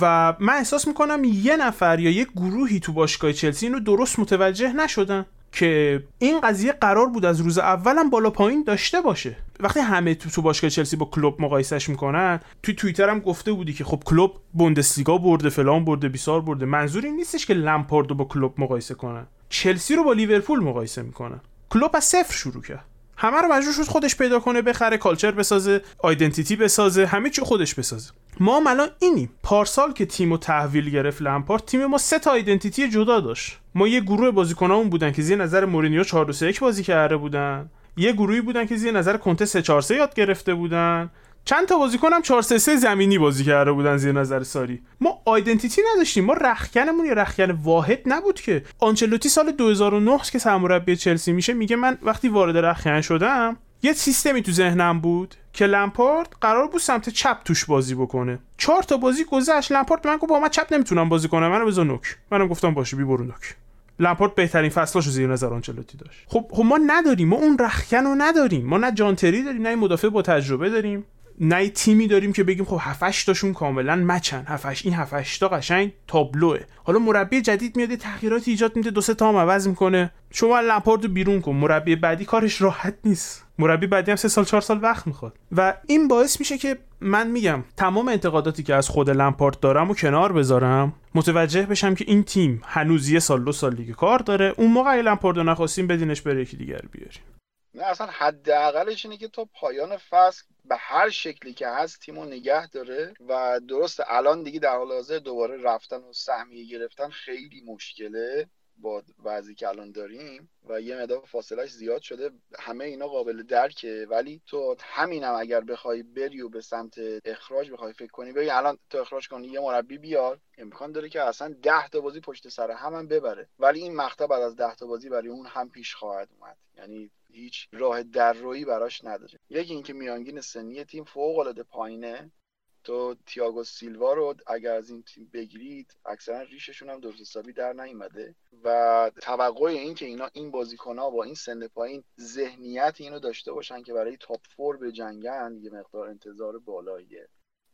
و من احساس می‌کنم یه نفر یا یه گروهی تو باشگاه چلسی اینو درست متوجه نشدن که این قضیه قرار بود از روز اولم بالا پایین داشته باشه. وقتی همه تو تو باشگاه چلسی با کلوب مقایسش می‌کنن توی توییتر هم گفته بودی که خب کلوب بوندسلیگا برده فلان برده بیسار برده. منظور این نیستش که لمپارد رو با کلوب مقایسه کنن. چلسی رو با لیورپول مقایسه می‌کنن. کلوب از صفر شروع کرد. همه رو مجبور شد خودش پیدا کنه بخره کالچر بسازه آیدنتیتی بسازه همه چی خودش بسازه. ما هم الان اینیم. پارسال که تیم و تحویل گرفت لمپارت تیم ما سه تا آیدنتیتی جدا داشت. ما یه گروه بازیکنامون بودن که زیر نظر مورینیو 4 3 بازی کرده بودن. یه گروهی بودن که زیر نظر کنته 3 4 3 یاد گرفته بودن. چند تا بازیکن هم 4 3 زمینی بازی کرده بودن زیر نظر ساری. ما آیدنتیتی نداشتیم ما رخکنمون یه رخکن واحد نبود که. آنچلوتی سال 2009 که سرمربی چلسی میشه میگه من وقتی وارد رخکن شدم یه سیستمی تو ذهنم بود که لمپارد قرار بود سمت چپ توش بازی بکنه. چهار تا بازی گذشت لمپارد من گفت با من چپ نمی‌تونم بازی کنم منو بذار نوک. منم گفتم باشه بی برو نوک. لمپارد بهترین فصلاشو زیر نظر آنچلوتی داشت. خب خب ما نداریم ما اون رخکن رو نداریم. ما نه جانتری داریم نه مدافع با تجربه داریم. نه تیمی داریم که بگیم خب 7 تاشون کاملا مچن. 7 این 7 تا قشنگ تابلوه. حالا مربی جدید میاد تغییراتی ایجاد میده دو سه تا هم عوض می‌کنه. شما لمپارد رو بیرون کن. مربی بعدی کارش راحت نیست. مربی بعدی هم سه سال چهار سال وقت می‌خواد. و این باعث میشه که من میگم تمام انتقاداتی که از خود لمپارد دارم و کنار بذارم متوجه بشم که این تیم هنوز یه سال دو سال دیگه کار داره. اون موقع لمپارد رو نخواستیم بدینش بره یکی دیگر بیاریم. نه اصلا حداقلش اینه که تا پایان فصل به هر شکلی که هست تیمو نگه داره و درست الان دیگه در حال حاضر دوباره رفتن و سهمیه گرفتن خیلی مشکله با وضعی که الان داریم و یه مقدار فاصلهش زیاد شده. همه اینا قابل درکه. ولی تو همینم اگر بخوای بری و به سمت اخراج بخوای فکر کنی ببین الان تو اخراج کنی یه مربی بیار. امکان داره که اصلا ده تا بازی پشت سر هم, هم ببره. ولی این مقطع بعد از ده تا بازی برای اون هم پیش خواهد اومد. یعنی هیچ راه دررویی براش نداره. یکی اینکه میانگین سنی تیم فوق العاده پایینه. تو تیاگو سیلوا رو اگر از این تیم بگیرید اکثرا ریششون هم درست حسابی در نیومده. و توقع این که اینا این بازیکن ها با این سن پایین ذهنیت اینو داشته باشن که برای top four بجنگن یه مقدار انتظار بالاییه.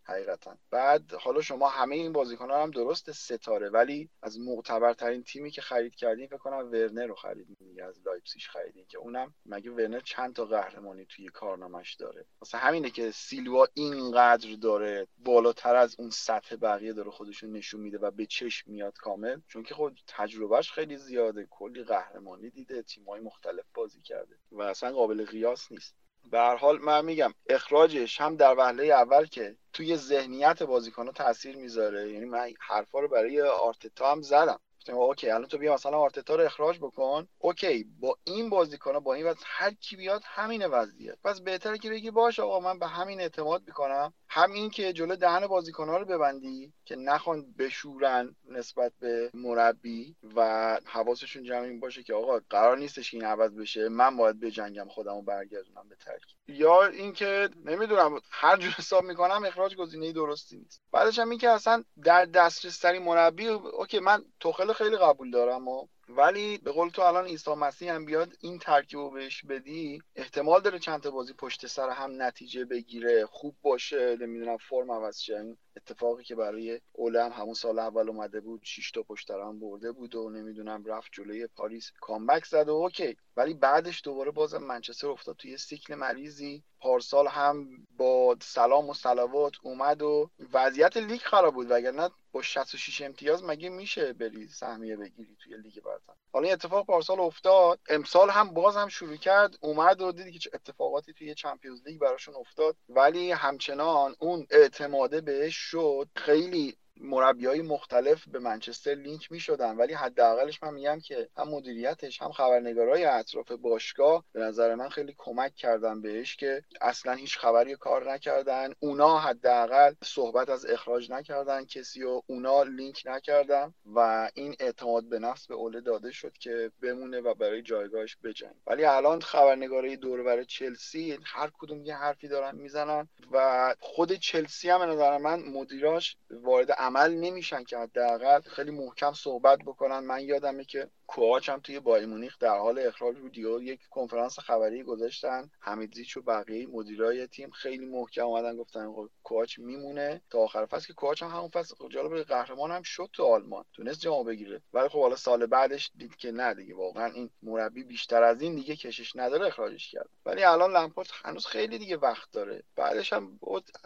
حقیقتا. بعد حالا شما همه این بازیکن هم درست ستاره ولی از معتبرترین تیمی که خرید کردین فکر کنم ورنر رو خریدین از لایپسیش خریدین که اونم مگه ورنر چند تا قهرمانی توی کارنامش داره؟ مثلا همینه که سیلوا اینقدر داره بالاتر از اون سطح بقیه داره خودشون نشون میده و به چشم میاد کامل چون که خود تجربهش خیلی زیاده کلی قهرمانی دیده تیمای مختلف بازی کرده و اصلا قابل قیاس نیست. به هر حال من میگم اخراجش هم در وهله اول که توی ذهنیت بازیکن‌ها تاثیر می‌ذاره. یعنی من حرفا رو برای آرتتا هم زدم. گفتم اوکی الان تو بیا مثلا آرتتا رو اخراج بکن. اوکی با این بازیکن‌ها با این وضع هر کی بیاد همین وضعیت. پس بهتره که بگی باش آقا من به همین اعتماد می‌کنم. همین که جلو دهن بازیکن‌ها رو ببندی که نخوان بشورن نسبت به مربی و حواسشون جمع باشه که آقا قرار نیستش این عوض بشه. من باید بجنگم خودم رو برگردونم به ترکیب. یا اینکه نمی‌دونم هر جور حساب می‌کنم اخراج گزینه درستی نیست. بعدش هم اینکه اصلا در دسترس ترین مربی اوکی من توخل خیلی قبول دارم و ولی به قول تو الان عیسی مسیح هم بیاد این ترکیب رو بهش بدی احتمال داره چند تا بازی پشت سر هم نتیجه بگیره خوب باشه نمی‌دونم فرم عوض شه. اتفاقی که برای اوله هم همون سال اول اومده بود 6 تا پشت برده بود و نمی‌دونم رفت جلوی پاریس comeback زد و اوکی. ولی بعدش دوباره بازم منچستر افتاد توی سیکل مریضی. پارسال هم با سلام و صلوات اومد و وضعیت لیگ خراب بود. وگرنه با 66 امتیاز مگه میشه بری سهمیه بگیری توی لیگ برتر؟ حالا این اتفاق پارسال افتاد. امسال هم باز هم شروع کرد. اومد و دیدی که اتفاقاتی توی Champions League براشون افتاد. ولی همچنان اون اعتماده بهش شد خیلی مربی های مختلف به منچستر لینک می شدن ولی حداقلش من میگم که هم مدیریتش هم خبرنگارای اطراف باشگاه به نظر من خیلی کمک کردن بهش که اصلا هیچ خبری کار نکردن. اونا حداقل صحبت از اخراج نکردن کسی و اونا لینک نکردن و این اعتماد به نفس به اوله داده شد که بمونه و برای جایگاهش بجنگ ولی الان خبرنگارای دور بر چلسی هر کدوم یه حرفی دارن می‌زنن و خود چلسی هم به نظر من مدیراش وارد عمل نمیشن که حداقل خیلی محکم صحبت بکنن. من یادمه که کوچ هم توی بایر مونیخ در حال اخراج بود یک کنفرانس خبری گذاشتن. حمیدزیچ و بقیه مدیرای تیم خیلی محکم اومدن گفتن کوچ میمونه. تا آخر فصل که کوچ هم همون فصل خب جالب قهرمان هم شد تو آلمان. تونست جام بگیره. ولی خب حالا سال بعدش دید که نه دیگه. واقعا این مربی بیشتر از این دیگه کشش نداره اخراجش کرد. ولی الان لمپارت هنوز خیلی دیگه وقت داره. بعدش هم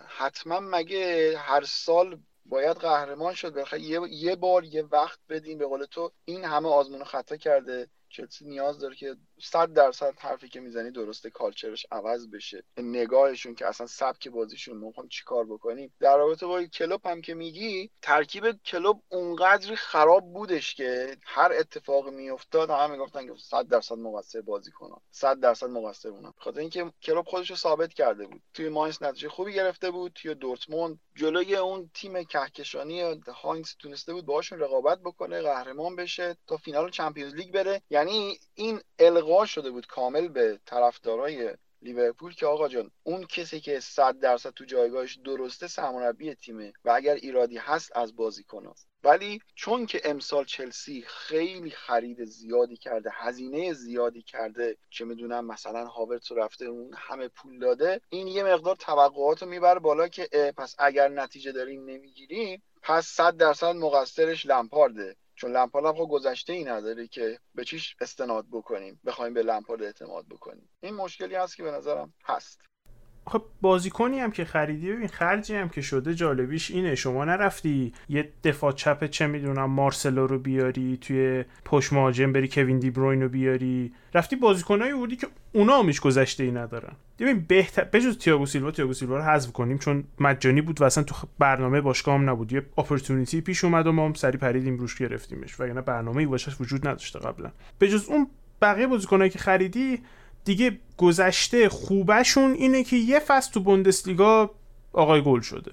حتما مگه هر سال باید قهرمان شد. بخیر یه،, یه بار یه وقت بدیم به قول تو این همه آزمون خطا کرده. چلسی نیاز داره که صد درصد حرفی که می‌زنی درسته کالچرش عوض بشه. نگاهشون که اصلا سبک بازیشون می‌خوام چیکار بکنیم. در رابطه با کلوب هم که میگی ترکیب کلوب اونقدری خراب بودش که هر اتفاق میافتاد همه می‌گفتن که 100 درصد مقصر بازی کنن. 100 درصد مقصر اونم خاطر اینکه کلوب خودش رو ثابت کرده بود. توی ماینس نتیجه خوبی گرفته بود. توی دورتموند جلوی اون تیم کهکشانی هاینز تونسته بود باهاشون رقابت بکنه قهرمان بشه تا فینال چمپیونز لیگ بره. یعنی این شده بود کامل به طرفدارای لیورپول که آقا جان اون کسی که 100 درصد تو جایگاهش درسته سرمربی تیمه و اگر ایرادی هست از بازیکناست ولی چون که امسال چلسی خیلی خرید زیادی کرده هزینه زیادی کرده چه می‌دونم مثلا هاورتس رفته اون همه پول داده این یه مقدار توقعات رو می‌بره بالا که پس اگر نتیجه داریم نمی‌گیریم پس صد درصد مقصرش لمپارده. چون لمپارد هم خب گذشته ای نداره که به چیش استناد بکنیم بخوایم به لمپارد اعتماد بکنیم. این مشکلی هست که به نظرم هست. خب بازیکنی هم که خریدی ببین خرجی هم که شده جالبیش اینه. شما نرفتی یه دفاع چپ چه می‌دونم مارسلو رو بیاری توی پشت مهاجم بری کوین دی بروین رو بیاری. رفتی بازیکنایی بودی که اونا همیش گذشته ای ندارن. ببین بهتر بجز تییاگو سیلوا تییاگو سیلوا رو حذف کنیم چون مجانی بود و اصلا تو برنامه باشگاه هم نبود. یه اپورتونیتی پیش اومد و ما هم سری پریدیم روش گرفتیمش. وگرنه برنامه‌ای واسش وجود نداشته قبلا. بجز اون بقیه بازیکنایی که خریدی دیگه گذشته خوبشون اینه که یه فصل تو بوندسلیگا آقای گل شده.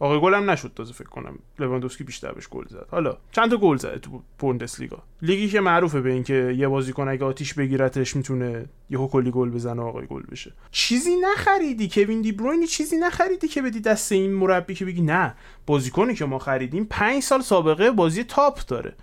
آقای گل هم نشد تازه فکر کنم. لواندوفسکی بیشتر بهش گل زد. حالا چند تا گل زده تو بوندسلیگا. لیگی که معروفه به اینکه یه بازیکن اگه آتیش بگیرتش می‌تونه یهو کلی گل بزنه آقای گل بشه. چیزی نخریدی. کوین دی بروینی چیزی نخریدی که بدی دست این مربی که بگی نه بازیکنی که ما خریدیم 5 سال سابقه بازی تاپ داره.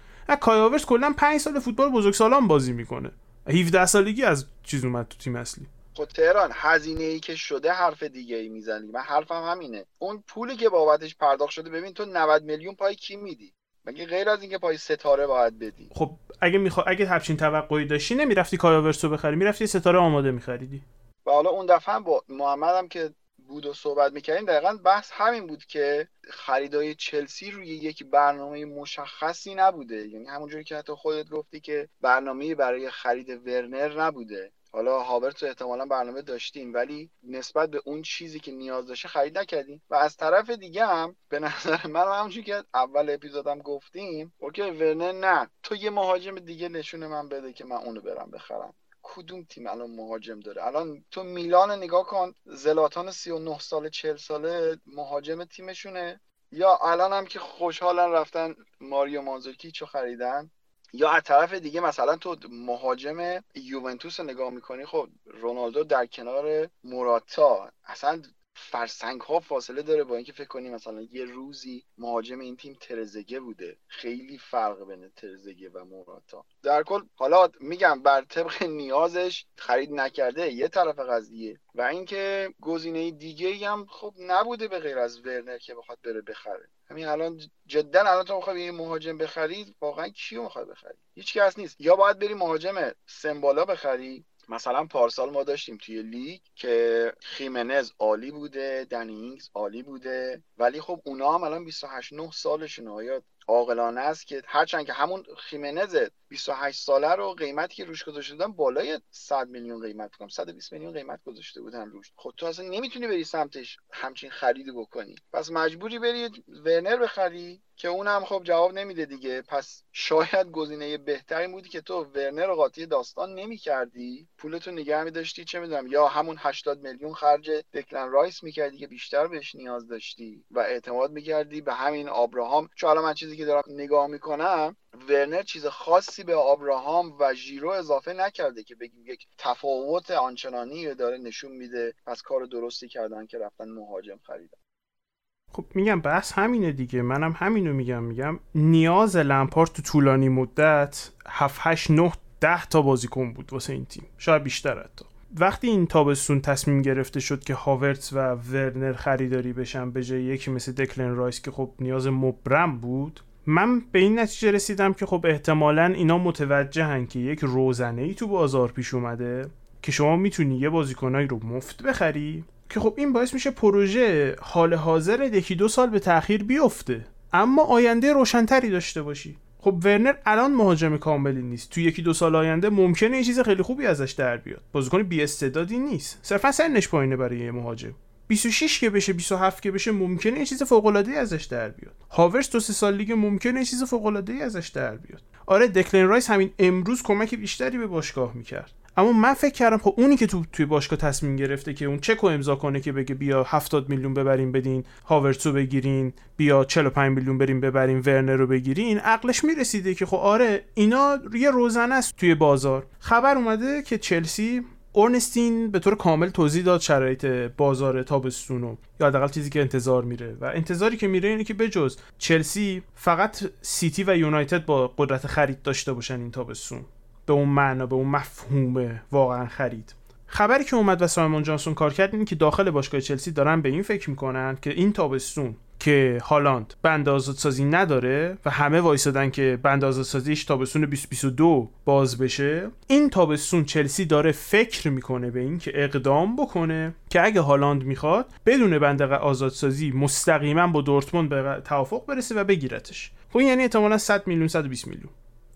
کایاورس کلا 5 سال فوتبال بزرگسالان بازی می‌کنه. 17 سالگی از چیز اومد تو تیم اصلی. خب تهران هزینه ای که شده حرف دیگه ای می‌زنی. من حرفم همینه. اون پولی که بابتش پرداخت شده ببین تو 90 میلیون پای کی میدی؟ مگه غیر از اینکه پای ستاره باید بدی؟ خب اگه میخوا اگه همچین توقعی داشتی نمی‌رفتی کایاورسو بخری می‌رفتی ستاره آماده میخریدی. و حالا اون دفعه با محمدم که بود و صحبت می‌کردیم دقیقا بحث همین بود که خریدای چلسی روی یک برنامه مشخصی نبوده. یعنی همونجوری که حتی خودت گفتی که برنامه برای خرید ورنر نبوده. حالا هاورت احتمالا برنامه داشتیم ولی نسبت به اون چیزی که نیاز داشته خرید نکردیم. و از طرف دیگه هم به نظر من همونجوری که اول اپیزودم گفتیم اوکی ورنر نه. تو یه مهاجم دیگه نشون من بده که من اونو برم بخرم. کدوم تیم الان مهاجم داره؟ الان تو میلان نگاه کن زلاتان 39 ساله 40 ساله مهاجم تیمشونه. یا الان هم که خوشحالن رفتن ماریو مانزوکیچو خریدن یا از طرف دیگه مثلا تو مهاجم یوونتوس رو نگاه می‌کنی خب رونالدو در کنار موراتا اصلا فرسنگ ها فاصله داره با اینکه فکر کنیم مثلا یه روزی مهاجم این تیم ترزگه بوده. خیلی فرق بین ترزگه و موراتا. در کل حالا میگم بر طبق نیازش خرید نکرده یه طرف قضیه و اینکه گزینه دیگه هم خب نبوده به غیر از ورنر که بخواد بره بخره. همین الان جدا الان تو می‌خوای یه مهاجم بخری واقعا کیو می‌خوای بخری؟ هیچ کس نیست. یا باید بری مهاجم سمبالا بخری مثلا پارسال ما داشتیم توی لیگ که خیمنز عالی بوده دنینگز عالی بوده. ولی خب اونا هم الان 28 9 سالشونه. آیا عاقلانه است که هرچند که همون خیمنز 28 ساله رو قیمتی که روش گذاشته بودن بالای 100 میلیون قیمت کنم 120 میلیون قیمت گذاشته بودن روش. خب تو اصلا نمی‌تونی بری سمتش همچین خرید بکنی. پس مجبوری بری ورنر بخری که اونم خب جواب نمیده دیگه. پس شاید گزینه بهتری بودی که تو ورنر رو قاطی داستان نمی‌کردی. پولتو نگه میداشتی چه می‌دونم یا همون 80 میلیون خرج دکلن رایس می‌کردی که بیشتر بهش نیاز داشتی و اعتماد می‌کردی. به همین آبراهام چون الان من چیزی که دارم نگاه می‌کنم ورنر چیز خاصی به آبراهام و ژیرو اضافه نکرده که بگیم یک تفاوت آنچنانی داره نشون میده. پس کار درستی کردن که رفتن مهاجم خریدن. خب میگم بحث همینه دیگه. منم همینو میگم. میگم نیاز لمپارت تو طولانی مدت 7 8 9 10 تا بازیکن بود واسه این تیم. شاید بیشتر حتی. وقتی این تابستون تصمیم گرفته شد که هاورتس و ورنر خریداری بشن به جای یکی مثل دکلن رایس که خب نیاز مبرم بود من به این نتیجه رسیدم که خب احتمالا اینا متوجهن که یک روزنه ای تو بازار پیش اومده که شما می‌تونی یه بازیکنایی رو مفت بخری. که خب این باعث میشه پروژه حال حاضر یکی دو سال به تاخیر بیفته. اما آینده روشنتری داشته باشی. خب ورنر الان مهاجم کاملی نیست. تو یکی دو سال آینده ممکنه یه چیز خیلی خوبی ازش در بیاد. بازیکن بی استعدادی نیست. صرفا سنش پایینه برای یه مهاجم. 26 که بشه 27 که بشه ممکنه یه چیز فوق العاده ازش در بیاد. هاورس دو سه سال دیگه ممکنه یه چیز فوق العاده ازش در بیاد. آره دکلن رایس همین امروز کمک بیشتری به باشگاه می‌کرد. اما من فکر کردم خب اونی که تو توی باشگاه تصمیم گرفته که اون چک رو امضا کنه که بگه بیا 70 میلیون ببرین بدین هاورتس رو بگیرین بیا 45 میلیون بریم ببرین ورنر رو بگیرین عقلش می‌رسیده که خب آره اینا یه روزنه است توی بازار. خبر اومده که چلسی اورنستین به طور کامل توضیح داد شرایط بازار تابستونو یا حداقل چیزی که انتظار میره. و انتظاری که میره اینه که بجز چلسی فقط سیتی و یونایتد با قدرت خرید داشته باشن این تابستون. به اون معنا به اون مفهوم واقعا خرید. خبری که اومد و سایمون جانسون کار کرد اینه که داخل باشگاه چلسی دارن به این فکر می‌کنن که این تابستون که هالاند بند آزادسازی نداره و همه وایسادن که بند آزادسازیش تابستون 2022 باز بشه این تابستون چلسی داره فکر می‌کنه به این که اقدام بکنه که اگه هالاند می‌خواد بدون بند آزادسازی مستقیما با دورتموند به توافق برسه و بگیرتش. خب یعنی احتمالا 100 میلیون 120 میلیون.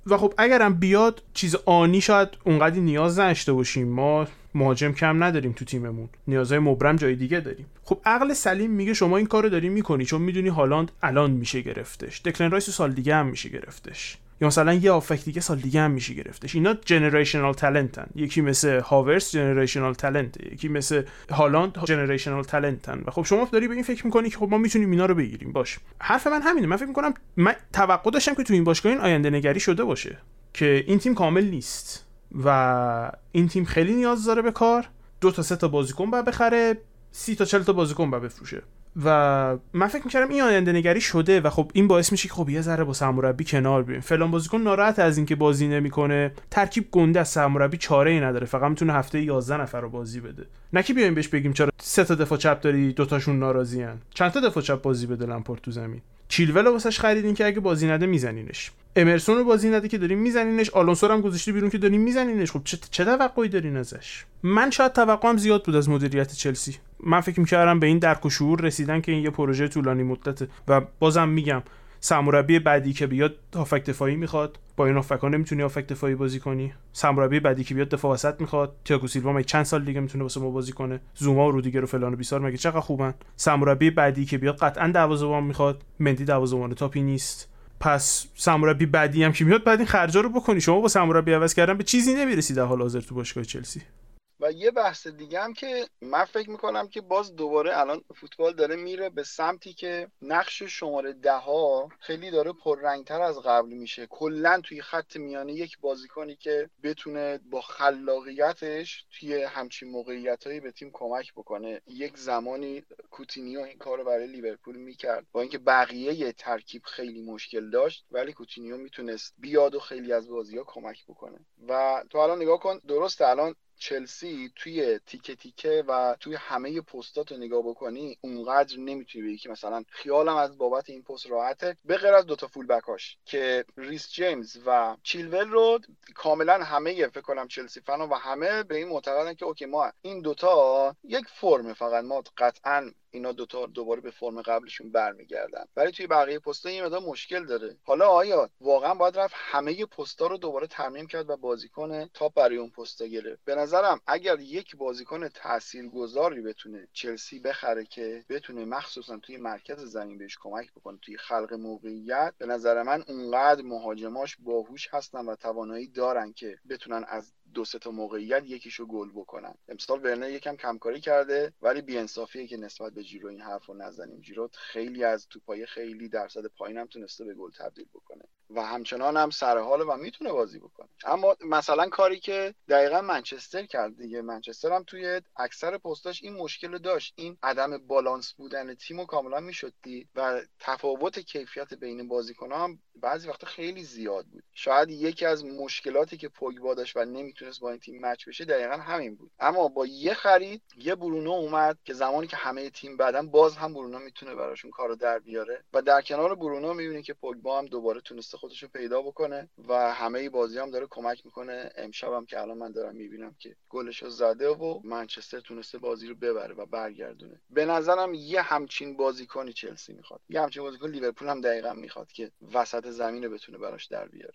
و خب اگرم بیاد چیز آنی شاید اونقدی نیاز نداشته باشیم. ما مهاجم کم نداریم تو تیممون. نیازهای مبرم جای دیگه داریم. خب عقل سلیم میگه شما این کارو داری می‌کنی چون می‌دونی هالند الان میشه گرفتش. دکلن رایس سال دیگه هم میشه گرفتش. یا مثلا یه هافبک دیگه سال دیگه هم میشه گرفتش. اینا generational talent ن یکی مثل هاورس generational talent یکی مثل هالاند generational talent ن و خب شما داری به این فکر می‌کنی که خب ما می‌تونیم اینا رو بگیریم. باش. حرف من همینه. من فکر می‌کنم من توقع داشتم که تو این باشگاه این آینده نگری شده باشه. که این تیم کامل نیست. و این تیم خیلی نیاز داره به کار. دو تا سه تا بازیکن باید بخره سی تا چل تا بازیکن باید بفروشه. و من فکر می‌کردم این آینده نگری شده و خب این باعث میشه که خب یه ذره با سرمربی کنار بیایم. فلان بازیکن ناراحت از اینکه بازی نمی‌کنه. ترکیب گنده از سرمربی چاره ای نداره. فقط می‌تونه هفته 11 نفر رو بازی بده. نه که بیایم بهش بگیم چرا سه تا دفاع چپ داری دوتاشون ناراضیان چند تا دفاع چپ بازی بده لامپورت تو زمین؟ چیلول واسش خریدین که اگه بازی نده میزنینش. امرسون رو بازی نده که داریم میزنینش. آلونسو هم گذاشته بیرون که داریم میزنینش. خب چه, چه توقعی دارین ازش؟ من شاید توقعم زیاد بود از مدیریت چلسی. من فکر می‌کردم به این درک و شعور رسیدن که این یه پروژه طولانی مدته. و بازم میگم سرمربی بعدی که بیاد هافک دفاعی می‌خواد. با این هافکا نمی‌تونی هافک دفاعی بازی کنی. سرمربی بعدی که بیاد دفاع وسط می‌خواد. تییاگو سیلوا مگه چند سال دیگه می‌تونه واسه ما بازی کنه؟ زوما و رودیگر و فلان و بیسار مگه چقدر خوبن؟ سرمربی بعدی که بیاد قطعا دروازه‌بان می‌خواد. مندی دروازه‌بان تاپی نیست. پس سرمربی بعدی هم که میاد بعد این خرجا رو بکنی. شما با سرمربی عوض کردن به چیزی نمی‌رسی در حال حاضر تو باشگاه چلسی. و یه بحث دیگه هم که من فکر می‌کنم که باز دوباره الان فوتبال داره میره به سمتی که نقش شماره ده ها خیلی داره پررنگتر از قبل میشه. کلا توی خط میانه یک بازیکنی که بتونه با خلاقیتش توی همچین موقعیت هایی به تیم کمک بکنه. یک زمانی کوتینیو این کار رو برای لیورپول می‌کرد. با اینکه بقیه یه ترکیب خیلی مشکل داشت ولی کوتینیو می‌تونست بیاد و خیلی از بازی ها کمک بکنه. و تو الان نگاه کن درسته الان چلسی توی تیکه تیکه و توی همه پستات رو نگاه بکنی اونقدر نمی‌تونی بگی که مثلا خیالم از بابت این پست راحته. به غیر از دوتا full-back اش که ریس جیمز و چیلول رو کاملا همه فکر کنم چلسی فنا و همه به این معتقدن که اوکی ما این دوتا یک فرم فقط ما قطعا اینا دوتا دوباره به فرم قبلشون برمیگردن. ولی توی بقیه پستا یه مقدار مشکل داره. حالا آیا واقعا باید رفت همه پستا رو دوباره ترمیم کرد و بازیکن top برای اون پستا گرفت؟ به نظرم اگر یک بازیکن تاثیرگذاری بتونه چلسی بخره که بتونه مخصوصا توی مرکز زمین بهش کمک بکنه توی خلق موقعیت به نظر من اونقدر مهاجماش باهوش هستن و توانایی دارن که بتونن از دو سه تا موقعیت یکیشو گل بکنن. امسال ورنر یکم کمکاری کرده ولی بیانصافیه که نسبت به جیرو این حرفو نزنیم. جیرو خیلی از توپای خیلی درصد پایینم تونسته به گل تبدیل بکنه. و همچنان هم سر حال و می‌تونه بازی بکنه. اما مثلا کاری که دقیقا منچستر کرد دیگه منچستر هم توی اکثر پستاش این مشکل داشت. این عدم بالانس بودن تیم کاملا می‌شد و تفاوت کیفیت بین بازیکن‌ها هم بعضی وقتا خیلی زیاد بود. شاید یکی از مشکلاتی که پوگبا داشت و نمی‌تونست با این تیم مچ بشه دقیقا همین بود. اما با یه خرید یه برونو اومد که زمانی که همه تیم بعدن باز هم برونو می‌تونه براشون کارو در بیاره و در کنار برونو می‌بینی که پوگبا هم دوباره تونسته خودش رو پیدا بکنه و همه بازی هم داره کمک می‌کنه. امشب هم که الان من دارم می‌بینم که گلش رو زده و منچستر تونسته بازی رو ببره و برگردونه. به نظرم یه همچین بازیکنی چلسی می‌خواد. یه همچین بازیکن لیورپول هم دقیقا می‌خواد که وسط زمین رو بتونه براش در بیاره.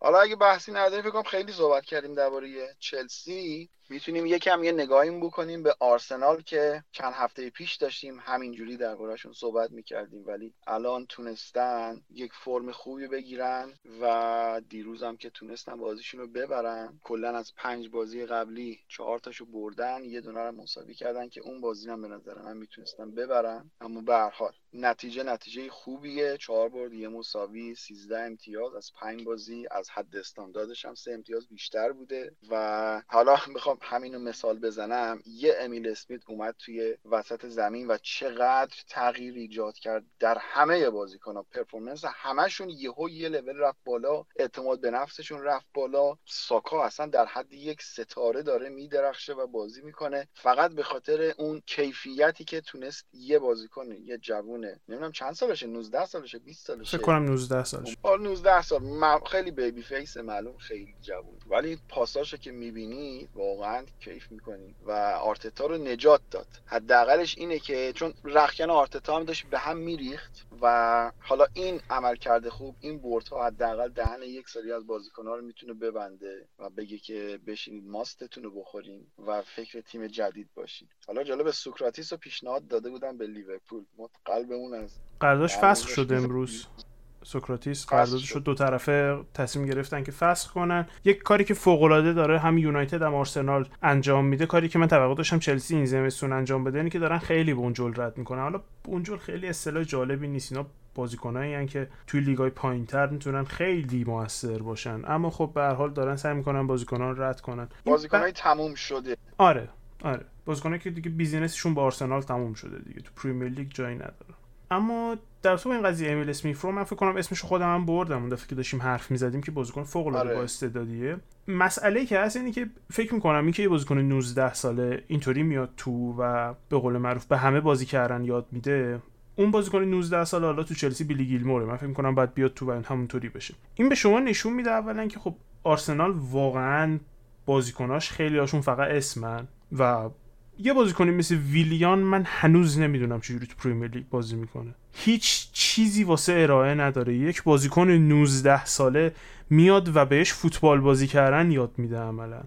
حالا اگه بحثی نداریم فکر کنم خیلی صحبت کردیم درباره چلسی. می‌تونیم یکم یه نگاهی بکنیم به آرسنال که چند هفته پیش داشتیم همینجوری دربارهشون صحبت می‌کردیم ولی الان تونستن یک فرم خوبی بگیرن و دیروزم که تونستن بازیشون رو ببرن کلا از پنج بازی قبلی چهار تاشو بردن یه دونه رو مساوی کردن که اون بازی هم به نظر من می‌تونستن ببرن. اما به هر حال نتیجه نتیجه خوبیه. چهار برد یه مساوی 13 امتیاز. از پنج بازی از حد استانداردش هم سه امتیاز بیشتر بوده. و حالا می‌خوام همینو مثال بزنم. یه امیل اسمیت اومد توی وسط زمین و چقدر تغییر ایجاد کرد در همه بازیکن‌ها. پرفورمنس همشون یهو یه لول رفت بالا. اعتماد به نفسشون رفت بالا. ساکا اصلا در حد یک ستاره داره میدرخشه و بازی می‌کنه. فقط به خاطر اون کیفیتی که تونست یه بازیکن یه جوونه نمی‌دونم چند سالشه 19 سالشه 20 سالشه. فکر کنم 19 سالشه. 19 سال. خیلی baby face معلوم خیلی جوون. ولی پاساشو که می‌بینی واقعا کیف می‌کنی و آرتتا رو نجات داد. حداقلش اینه که چون رختکن آرتتا هم داشت به هم میریخت. و حالا این عمل کرده خوب این ها حداقل دهن یک سری از بازیکن‌ها رو می‌تونه ببنده و بگه که بشینید ماستتون رو بخورین و فکر تیم جدید باشید حالا جالب سوکراتیس رو پیشنهاد داده بودن به لیورپول. قلبمون از قراردادش فسخ شده امروز. سوکراتیس قراردادش رو دو طرفه تصمیم گرفتن که فسخ کنن. یک کاری که فوق العاده داره هم یونایتد هم آرسنال انجام میده. کاری که من توقع داشتم چلسی این زمستون انجام بده اینه که دارن خیلی بنجل رد می‌کنن. حالا بنجل خیلی اصطلاح جالبی نیست. اینا بازیکنایی که توی لیگای پایینتر می‌تونن خیلی موثر باشن. اما خب به هر حال دارن سعی می‌کنن بازیکنان رد کنن. بازیکنای ب... تموم شده. آره آره. بازیکنایی که دیگه business شون با آرسنال تموم شده دیگه. تو پریمیر لیگ جایی نداره. اما در تو این قضیه امیل اسمیت رو من فکر کنم اسمش خودم هم بردم اون دفعه که داشتیم حرف می‌زدیم که بازیکن فوق العاده آره. با استعدادیه. مسئله که هست اینه که فکر می‌کنم این که یه بازیکن 19 ساله اینطوری میاد تو و به قول معروف به همه بازی کردن یاد میده اون بازیکن 19 ساله حالا تو چلسی بیلی گیلموره. من فکر می‌کنم باید بیاد تو و همونطوری بشه. این به شما نشون میده اولا که خب آرسنال واقعا بازیکناش خیلی هاشون فقط اسمن و یه بازیکنی مثل ویلیان من هنوز نمی‌دونم چجوری تو پریمیر لیگ بازی می‌کنه. هیچ چیزی واسه ارائه نداره. یک بازیکن 19 ساله میاد و بهش فوتبال بازی کردن یاد میده عملا.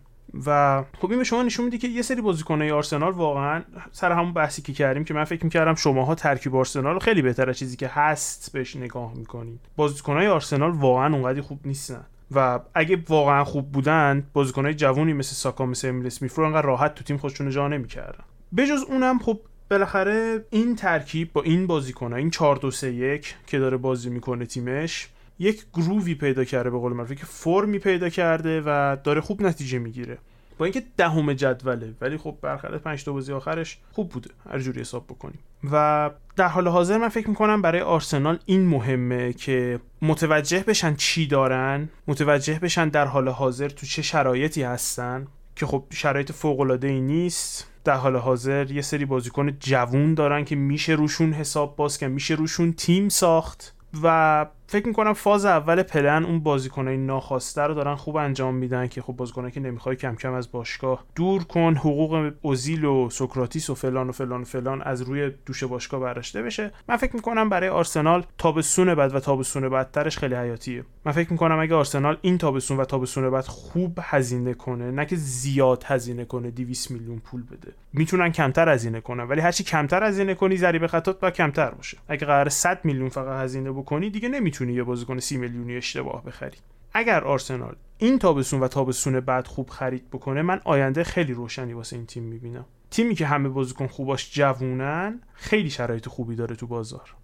و خب این به شما نشون میده که یه سری بازیکنای آرسنال واقعا سر همون بحثی که کردیم که من فکر می‌کردم شماها ترکیب آرسنال خیلی بهتره چیزی که هست بهش نگاه می‌کنید. بازیکنای آرسنال واقعا اونقدی خوب نیستن. و اگه واقعا خوب بودن بازیکنهای جوونی مثل ساکا مثل امیل اسمیت انقدر راحت تو تیم خودشون جا نمی‌کردن. بجز اونم خب بالاخره این ترکیب با این بازیکنها این 4 2 3 1 که داره بازی می‌کنه تیمش یک گرووی پیدا کرده به قول معروف که فرمی پیدا کرده و داره خوب نتیجه می‌گیره. با اینکه دهم جدوله ولی خب برخلاف 5 تا بازی آخرش خوب بوده. هر جوری حساب بکنیم. و در حال حاضر من فکر می‌کنم برای آرسنال این مهمه که متوجه بشن چی دارن متوجه بشن در حال حاضر تو چه شرایطی هستن که خب شرایط فوق ای نیست. در حال حاضر یه سری بازیکن جوون دارن که میشه روشون حساب باز که میشه روشون تیم ساخت و فکر می‌کنم فاز اول پلن اون بازیکنای ناخواسته رو دارن خوب انجام میدن که خب بازیکنایی که نمی‌خوای کم کم از باشگاه دور کن حقوق اوزیل و سوکراتیس و فلان و فلان و فلان از روی دوش باشگاه برداشته بشه. من فکر می‌کنم برای آرسنال تابستون بعد و تابستون بعدترش خیلی حیاتیه. من فکر می‌کنم اگه آرسنال این تابستون و تابستون بعد خوب هزینه کنه نه که زیاد هزینه کنه 200 میلیون پول بده. می‌تونن کمتر هزینه کنن ولی هرچی کمتر هزینه کنی ضریب خطات با کمتر باشه. اگه قرار 100 میلیون فقط هزینه بکنی دیگه نمی‌تونی یه بازیکن 30 میلیونی اشتباه بخری. اگر آرسنال این تابستون و تابستون بعد خوب خرید بکنه من آینده خیلی روشنی واسه این تیم می‌بینم. تیمی که همه بازیکن خوباش جوونن خیلی شرایط خوبی داره تو بازار.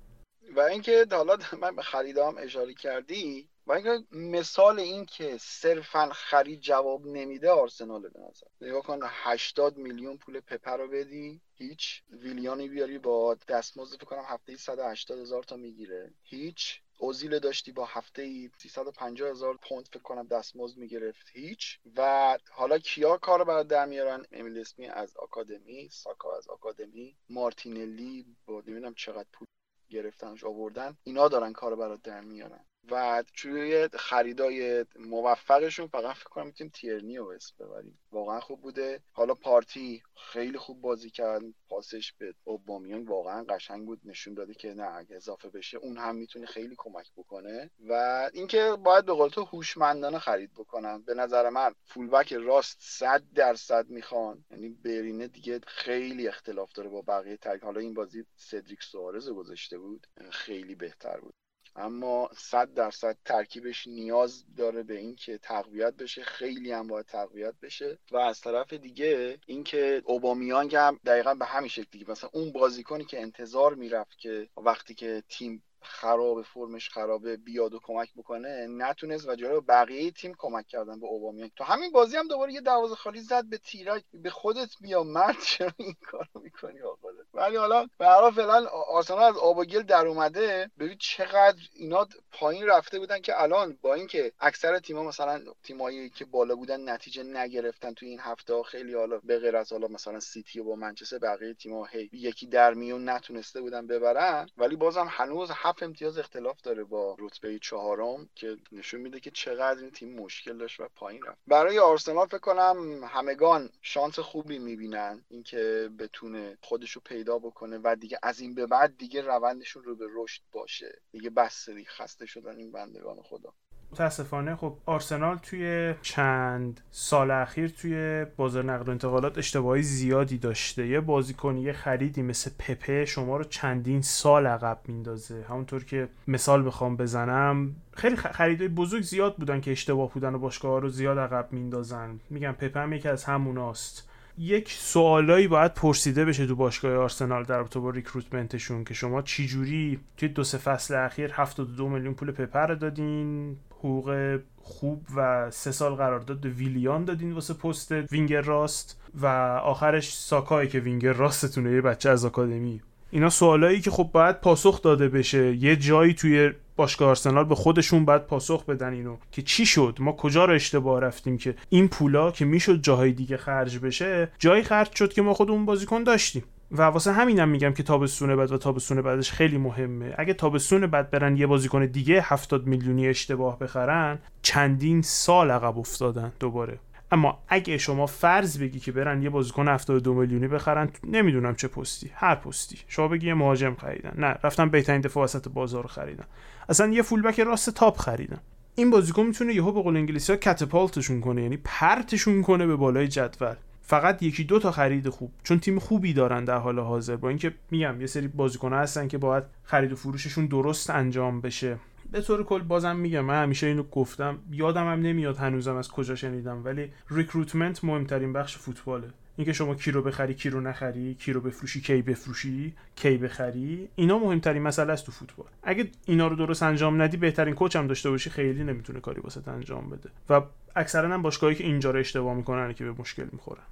و اینکه حالا من به خریدام اشاره کردی و اینکه مثال این که صرفا خرید جواب نمیده آرسنال به نظر. نگاه کن 80 میلیون پول پپر رو بدی هیچ ویلیانی بیاری با دستمزد فکر کنم هفته 180 هزار تا می‌گیره. هیچ اوزیل داشتی با هفته ای 350 هزار پوند فکر کنم دستمزد می‌گرفت هیچ. و حالا کیا کار برای در میارن؟ امیل اسمی از آکادمی ساکا از آکادمی مارتینلی با نمی‌دونم چقدر پول گرفتنش آوردن اینا دارن کار برات در میارن. و توی خریدای موفقشون فقط فکر کنم می‌تونیم تیرنی رو اسم ببریم. واقعا خوب بوده. حالا پارتی خیلی خوب بازی کرد. پاسش به اوبامیان واقعا قشنگ بود. نشون داده که نه اگه اضافه بشه اون هم می‌تونه خیلی کمک بکنه. و اینکه باید به قول تو هوشمندانه خرید بکنن. به نظر من فولبک راست 100 درصد می‌خوان. یعنی برینه دیگه خیلی اختلاف داره با بقیه ترک حالا این بازی سدریک سوارز گذاشته بود. خیلی بهتر بود. اما صد درصد ترکیبش نیاز داره به اینکه تقویت بشه. خیلی هم باید تقویت بشه. و از طرف دیگه اینکه اوبامیانگ هم دقیقا به همین شکل دیگه. مثلا اون بازیکنی که انتظار می‌رفت که وقتی که تیم خراب فرمش خرابه بیاد و کمک بکنه نتونست و جلو بقیه تیم کمک کردن به اوبامیانگ. تو همین بازی هم دوباره یه دروازه خالی زد به تیراک به خودت بیا. مرد چرا این کارو می‌کنی آقا؟ ولی حالا هر فعلا آرسنال از آب و گل در اومده. ببین چقدر اینا پایین رفته بودن که الان با اینکه اکثر تیم‌ها مثلا تیمایی که بالا بودن نتیجه نگرفتن توی این هفته خیلی حالا به غیر از حالا مثلا سیتی و با منچستر بقیه تیم‌ها هی یکی در میون نتونسته بودن ببرن. ولی بازم هنوز امتیاز اختلاف داره با رتبه چهارم که نشون میده که چقدر این تیم مشکل داشت و پایین رفت. برای آرسنال فکر کنم همگان شانس خوبی می‌بینن. اینکه بتونه خودشو پیدا بکنه و دیگه از این به بعد دیگه روندشون رو به رشد باشه. دیگه بس خسته شدن این بندگان خدا. متاسفانه خب آرسنال توی چند سال اخیر توی بازار نقل و انتقالات اشتباهی زیادی داشته. یه بازیکن یه خریدی مثل پپه شما رو چندین سال عقب میندازه. همونطور که مثال بخوام بزنم خیلی خریدای بزرگ زیاد بودن که اشتباه بودن و باشگاه رو زیاد عقب میندازن. میگم پپه هم یکی از هموناست. یک سوالایی باید پرسیده بشه تو باشگاه آرسنال در رابطه با ریکروتمنتشون که شما چجوری توی دو سه فصل اخیر 72 میلیون پول پپر دادین حقوق خوب و سه سال قرارداد ویلیان دادین واسه پست وینگر راست و آخرش ساکایی که وینگر راستتونه یه بچه از آکادمی. اینا سوالایی که خب باید پاسخ داده بشه. یه جایی توی باشگاه آرسنال به خودشون باید پاسخ بدن اینو که چی شد؟ ما کجا رو اشتباه رفتیم که این پولا که می‌شد جاهای دیگه خرج بشه جایی خرج شد که ما خودمون بازیکن داشتیم. و واسه همینم میگم که تابستون بعد و تابستون بعدش خیلی مهمه. اگه تابستون بعد برن یه بازیکن دیگه 70 میلیونی اشتباه بخرن چندین سال عقب افتادن دوباره. اما اگه شما فرض بگی که برن یه بازیکن 72 میلیونی بخرن نمی‌دونم چه پستی. هر پستی. شما بگی یه مهاجم خریدن. نه رفتن بهترین دفاع وسط بازار رو خریدن. اصلا یه فولبک راست تاپ خریدن. این بازیکن می‌تونه یهو به قول انگلیسی ها کاتاپالتشون کنه یعنی پرتشون کنه به بالای جدول. فقط یکی دو تا خرید خوب چون تیم خوبی دارن در حال حاضر. با اینکه میگم یه سری بازیکن هستن که باید خرید و فروششون درست انجام بشه. به طور کل بازم میگم من همیشه اینو گفتم یادم هم نمیاد هنوزم از کجا شنیدم ولی ریکروتمنت مهمترین بخش فوتباله. اینکه شما کی رو بخری کی رو نخری کی رو بفروشی کی بفروشی کی بخری اینا مهمترین مسئله است تو فوتبال. اگه اینا رو درست انجام ندی بهترین کوچ هم داشته باشی خیلی نمی‌تونه کاری واسه انجام بده. و اکثرا هم باشگاهی که اینجا رو اشتباه می‌کنن که به مشکل می‌خورن.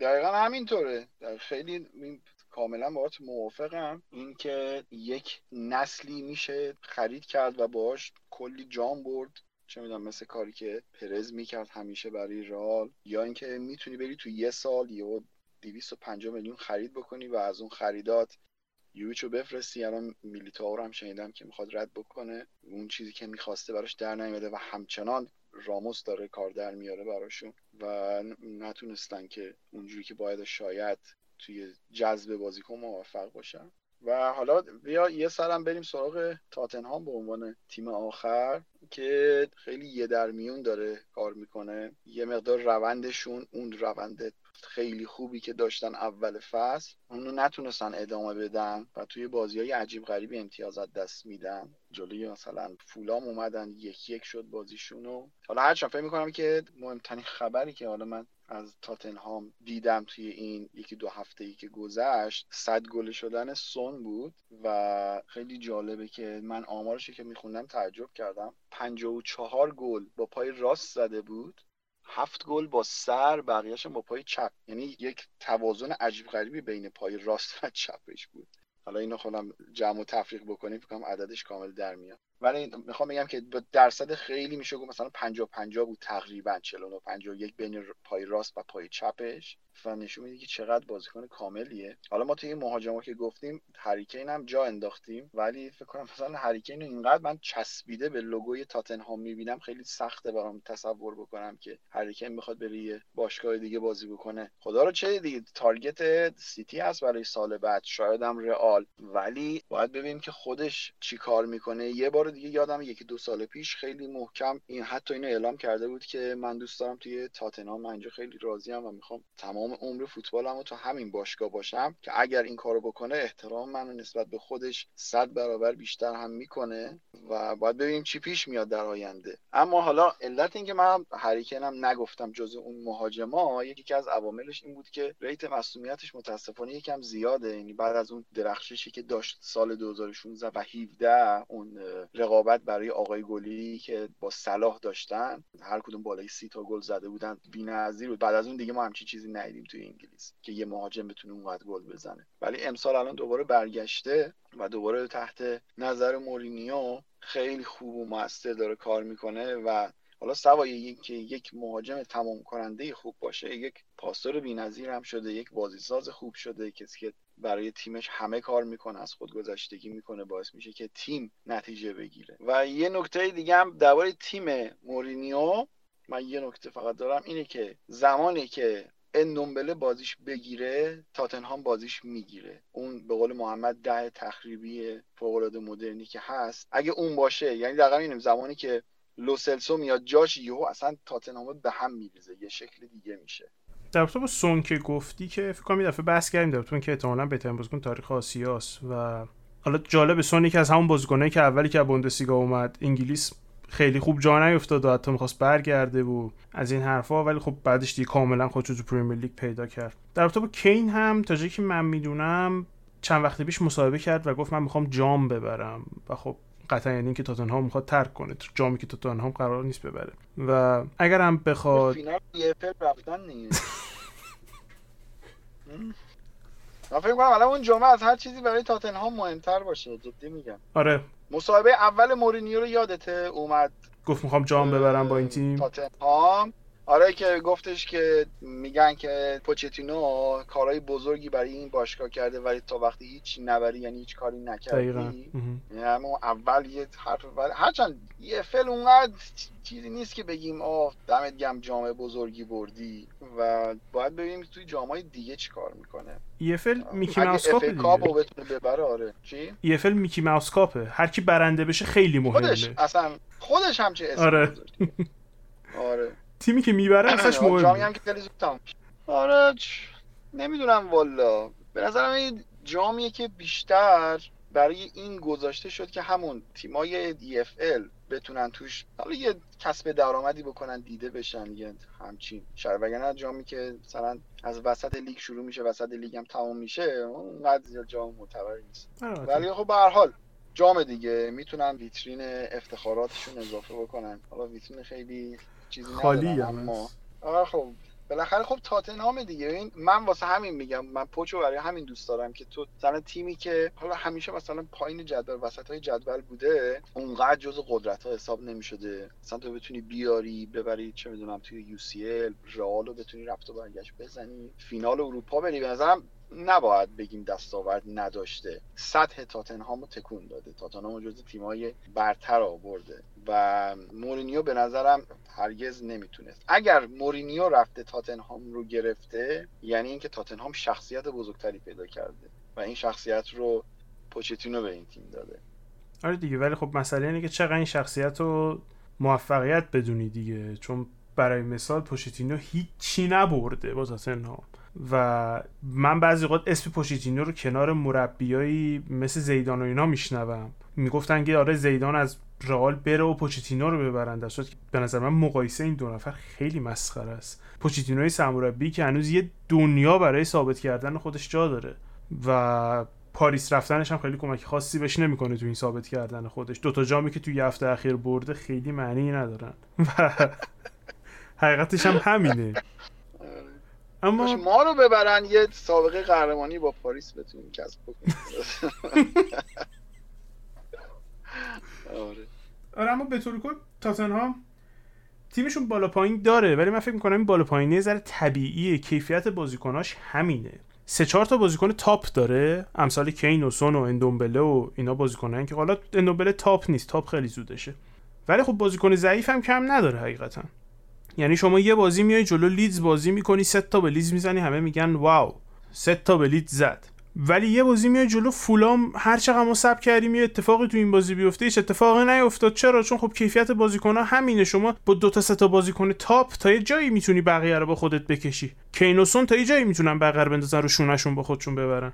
دقیقا همینطوره. خیلی کاملا باهات موافقم. اینکه یک نسلی میشه خرید کرد و باهاش کلی جام برد. چه می‌دونم مثل کاری که پرز می‌کرد همیشه برای رال یا اینکه می‌تونی بری تو یه سال یا 250 میلیون خرید بکنی و از اون خریدات یویچو بفرستی. الان میلیتائو رو هم شنیدم که می‌خواد رد بکنه. اون چیزی که می‌خواسته براش در نیومده و همچنان راموس داره کار در میاره براشون و نتونستن که اونجوری که باید شاید توی جذب بازیکن موفق باشن و حالا بیا یه سرم بریم سراغ تاتنهام به عنوان تیم آخر که خیلی یه در میون داره کار می‌کنه. یه مقدار روندشون اون روند خیلی خوبی که داشتن اول فصل اونو نتونستن ادامه بدن و توی بازی های عجیب غریبی امتیازات دست میدن. جلوی مثلا فولام اومدن یک یک شد بازیشونو. حالا هرچند فکر می‌کنم که مهمترین خبری که حالا من از تاتنهام دیدم توی این یکی دو هفته ای که گذشت صد گل شدن سون بود و خیلی جالبه که من آمارش که میخوندم تعجب کردم. 54 گل با پای راست زده بود هفت گل با سر بقیهش با پای چپ. یعنی یک توازن عجیب غریبی بین پای راست و چپش بود. حالا اینو خودم جمع و تفریق بکنیم فکرم عددش کامل در میاد. ولی می‌خوام بگم که درصد خیلی میشه گفت مثلا 50 50 بود تقریبا 49 51 بین پای راست و پای چپش. و نشون میده که چقدر بازیکن کاملیه. حالا ما توی مهاجما که گفتیم هریکین هم جا انداختیم ولی فکر کنم مثلا هریکین اینقدر من چسبیده به لوگوی تاتنهام می‌بینم خیلی سخته برام تصور بکنم که هریکین بخواد بره یه باشگاه دیگه بازی بکنه. خدا رو چه دیگه تارگت سیتی هست برای سال بعد شاید هم رئال. ولی باید ببینیم که خودش چی کار می‌کنه. یه بار دیگه یادم یکی دو سال پیش خیلی محکم این حتی اینو اعلام کرده بود که من دوست دارم توی تاتنهام من اینجا خیلی راضیم و می‌خوام تمام تمام عمر فوتبالمو تو همین باشگاه باشم که اگر این کارو بکنه احترام منو نسبت به خودش صد برابر بیشتر هم می‌کنه و باید ببینیم چی پیش میاد در آینده. اما حالا علت اینکه من هریکنم نگفتم جز اون مهاجما یکی از عواملش این بود که ریت مسئولیتش متاسفانه یکم زیاده. یعنی بعد از اون درخششی که داشت سال 2016 و 17 اون رقابت برای آقای گلی که با صلاح داشتن هر کدوم بالای سی تا گل زده بودن بی‌نظیر بود. بعد از اون دیگه ما همچین چیزی ندیدیم توی انگلیس که یه مهاجم بتونه اونقدر گل بزنه. ولی امسال الان دوباره برگشته و دوباره تحت نظر مورینیو خیلی خوب و موثر داره کار می‌کنه و حالا سوای اینکه یک مهاجم تمام کننده خوب باشه. یک پاسور بی‌نظیر هم شده یک بازیساز خوب شده کسی که برای تیمش همه کار می‌کنه از خود گذشتگی می‌کنه باعث میشه که تیم نتیجه بگیره. و یه نکته دیگه هم درباره تیم مورینیو من یه نکته فقط دارم اینه که زمانی که اندومبله بازیش بگیره تاتنهام بازیش می‌گیره. اون به قول محمد ده تخریبی فوق مدرنی که هست. اگه اون باشه یعنی دقیقا اینم زمانی که لوسلسو میاد جاش یهو اصلا تاتنهام به هم میریزه. یه شکل دیگه میشه. در با سون که گفتی که فکر کنم یه دفعه بحث کردیم در که احتمالاً بهترین بازیکن تاریخ آسیاست و حالا جالب سون که از همون بازیکنایی که اولی که بوندسلیگا اومد انگلیس خیلی خوب جا نیفتاد و حتی می‌خواست برگرده و از این حرفها ولی خب بعدش دیگه کاملا خودشو تو پریمیر لیگ پیدا کرد. در رابطه با کین هم تا جایی که من می‌دونم چند وقتی پیش مصاحبه کرد و گفت من می‌خوام جام ببرم و خب قطعا یعنی که تاتنهام می‌خواد ترک کنه. جامی که تاتنهام قرار نیست ببره. و اگر هم بخواد فینال رفتن من فکر کنم الان اون جمعه از هر چیزی برای تاتنهام مهمتر باشه. جدی میگم. آره. مصاحبه اول مورینیو رو یادته؟ اومد. گفت می‌خوام جام ببرم با این تیم. تاتنهام. آره که گفتش که میگن که پوچتینو کارهای بزرگی برای این باشگاه کرده ولی تا وقتی هیچ نبری یعنی هیچ کاری نکردی. یعنی اول یه حرف بر... هرچند یه فل اونقدر چیزی نیست که بگیم آه دمت گم جام بزرگی بردی و باید ببینیم توی جامای دیگه چی کار می‌کنه. فل میکی ماوس کاپ کاپو بتونه ببره آره. چی؟ فل میکی ماوس کاپه هر کی برنده بشه خیلی مهمه. خودش اصلا خودش هم چه اسم آره. آره. تیمی که می‌بره اصلاش مهم جامی هم که خیلی زود آره نمی‌دونم والا. به نظرم این جامیه که بیشتر برای این گذاشته شد که همون تیمای EFL بتونن توش حالا یه کسب درآمدی بکنن دیده بشن یه همچین شر وگرنه جامی که مثلا از وسط لیگ شروع میشه وسط لیگ هم تمام میشه اونقدر زیاد جام معتبر نیست. ولی خب به هر حال جام دیگه. می‌تونن ویترین افتخاراتشون اضافه بکنن. حالا ویترین خیلی چیزی خالی اما آره خب. بالاخره خب تاتنهام دیگه. این من واسه همین میگم من پوچو برای همین دوست دارم که تو مثلا تیمی که حالا همیشه مثلا پایین جدول وسط های جدول بوده اونقدر جز قدرت ها حساب نمی‌شده. مثلا تو بتونی بیاری ببری چه می‌دونم توی یو سی ال رئال رو بتونی رفت و برگشت بزنی. فینال اروپا بری به نظرم نباید بگیم دستاورد نداشته. سطح تاتنهام رو تکون داده. تاتنهام جز تیمای برتر آورده. و مورینیو به نظرم هرگز نمی‌تونست. اگر مورینیو رفته تاتنهام رو گرفته یعنی اینکه تاتنهام شخصیت بزرگتری پیدا کرده و این شخصیت رو پوچتینو به این تیم داده. آره دیگه ولی خب مسئله اینه که چقدر این شخصیت رو موفقیت بدونی دیگه. چون برای مثال پوچتینو هیچی نبرده با تاتنهام. و من بعضی اوقات اسم پوشیتینو رو کنار مربیایی مثل زیدان و اینا میشنوم. می‌گفتن که آره زیدان از رئال بره و پوچیتینو رو ببرن. در به نظر من مقایسه این دو نفر خیلی مسخره است. پوچیتینوی سرمربی که هنوز یه دنیا برای ثابت کردن خودش جا داره و پاریس رفتنش هم خیلی کمک خاصی بهش نمی‌کنه تو این ثابت کردن خودش. دوتا جامی که تو یه هفته اخیر برده خیلی معنی ندارن. و حقیقتش هم همینه. اما ما رو ببرن یه سابقه قهرمانی با پاریس بتونیم کسب بکنیم. آره. به طور کل تاتنهام تیمشون بالا پایین داره ولی من فکر می‌کنم این بالا پایینی یه ذره طبیعیه. کیفیت بازیکناش همینه. سه چهار تا بازیکن تاپ داره. امثال کین و سون و اندومبله و اینا بازیکنن که حالا اندومبله تاپ نیست تاپ خیلی زودشه. ولی خب بازیکن ضعیف هم کم نداره حقیقتا. یعنی شما یه بازی میای جلو لیدز بازی می‌کنی سه تا به لیدز می‌زنی همه میگن wow سه تا به لیدز زد. ولی یه بازی میاد جلو فولام هر چقدر ما سب کردیم یه اتفاقی تو این بازی بیفته هیچ اتفاقی نیفتاد. چرا؟ چون خب کیفیت بازیکن‌ها همینه. شما با دو تا سه تا بازیکن تاپ تا یه جایی می‌تونی بقیه رو با خودت بکشی. کینوسون تا یه جایی می‌تونن رو بندازن رو شونشون با خودشون ببرن.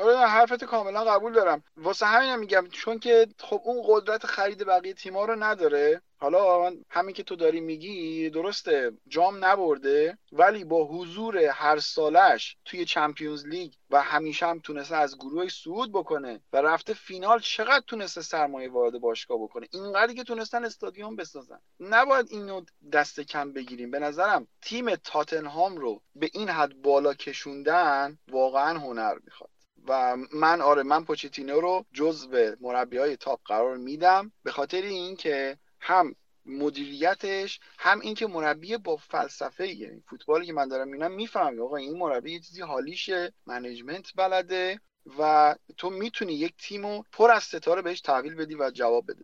آره حرفت کاملا قبول دارم. واسه همین میگم چون که خب اون قدرت خرید بقیه تیما رو نداره. حالا همین که تو داری میگی درسته جام نبرده ولی با حضور هر سالش توی چمپیونز لیگ و همیشه هم تونسته از گروه سعود بکنه و رفته فینال چقدر تونسته سرمایه وارد باشگاه بکنه؟ اینقدری که تونستن استادیوم بسازن. نباید اینو دست کم بگیریم. به نظرم تیم تاتنهام رو به این حد بالا کشوندن واقعا هنر می‌خواد. و من آره من پوچتینو رو جزو مربی های تاپ قرار میدم به خاطر اینکه هم مدیریتش هم اینکه مربی با فلسفه یعنی فوتبالی که من دارم می‌بینم می‌فهمی آقا این مربی یه چیزی حالیشه management بلده و تو می‌تونی یک تیمو پر از ستاره بهش تحویل بدی و جواب بده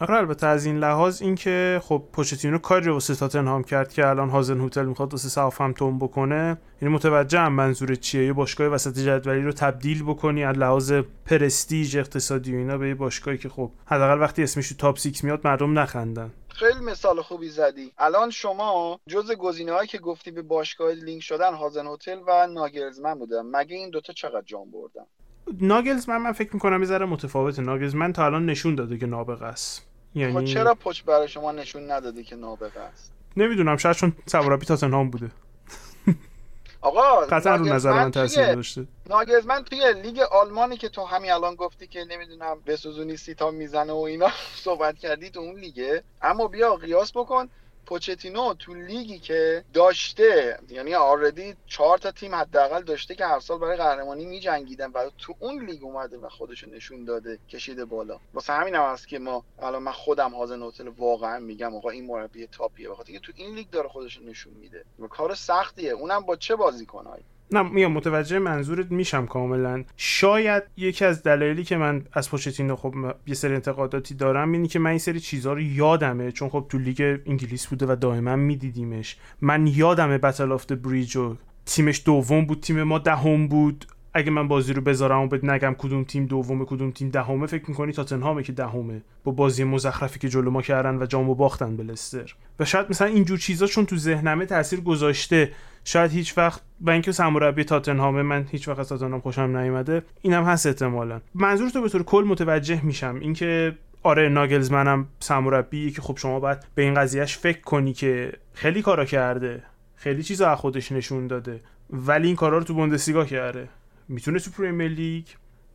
آره البته از این لحاظ اینکه خب پوچتینو کاری رو واسه تاتنهام کرد که الان هازن هتل می‌خواد واسه ساوثهمپتون بکنه یعنی متوجه هم منظور چیه یه باشگاه وسط جدولی رو تبدیل بکنی از لحاظ پرستیژ اقتصادی و اینا به یه باشگاهی که خب حداقل وقتی اسمش تو تاپ 6 میاد مردم نخندن. خیلی مثال خوبی زدی. الان شما جز گزینه هایی که گفتی به باشگاه لینک شدن هازن هتل و ناگلزمن بودن. مگه این دوتا چقدر جام بردن؟ ناگلز من من فکر می‌کنم یه ذره متفاوته. ناگلز من تا الان نشون داده که نابغه است. یعنی خب چرا پچ برای شما نشون نداده که نابغه است؟ نمی‌دونم شاید چون سوارابی تاتنهام بوده. آقا قطعا رو نظر من تاثیر داشته ناگزمن توی لیگ آلمانی که تو همین الان گفتی که نمی‌دونم بسوزونی سیتا می‌زنه و اینا صحبت کردی تو اون لیگه. اما بیا قیاس بکن. پوچتینو تو لیگی که داشته یعنی آردی چهار تا تیم حداقل داشته که هر سال برای قهرمانی میجنگیدن و تو اون لیگ اومده و خودش نشون داده کشیده بالا. واسه همین هم هست که ما الان من خودم هازن هتل واقعا میگم آقا این مربی تاپیه بخاطر که تو این لیگ داره خودش نشون میده. و کار سختیه. اونم با چه بازیکنایی نه میام متوجه منظورت میشم کاملا. شاید یکی از دلایلی که من از پوچتینو خب یه سری انتقاداتی دارم اینه که من این سری چیزها رو یادمه چون خب تو لیگ انگلیس بوده و دائما میدیدیمش. من یادمه Battle of Bridge و تیمش دوم بود تیم ما دهم بود. اگه من بازی رو بذارم و بهت نگم کدوم تیم دومه کدوم تیم دهمه فکر می‌کنی تاتنهامه که دهمه. با بازی مزخرفی که جلو ما کردن و جامو باختن به لستر. و شاید مثلا اینجور چیزا چون تو ذهنمه تاثیر گذاشته شاید هیچ وقت و اینکه سرمربی تاتنهامه من هیچ وقت از تاتنهام خوشم نیومده اینم هست احتمالا. منظور تو به طور کل متوجه میشم. اینکه آره ناگلزمنم سرمربی که خب شما باید به این قضیهش فکر کنی که خیلی کارا کرده خیلی چیزا از خودش نشون داده ولی این کارا رو تو بوندسلیگا کرده. می‌تونه تو پریمیر لیگ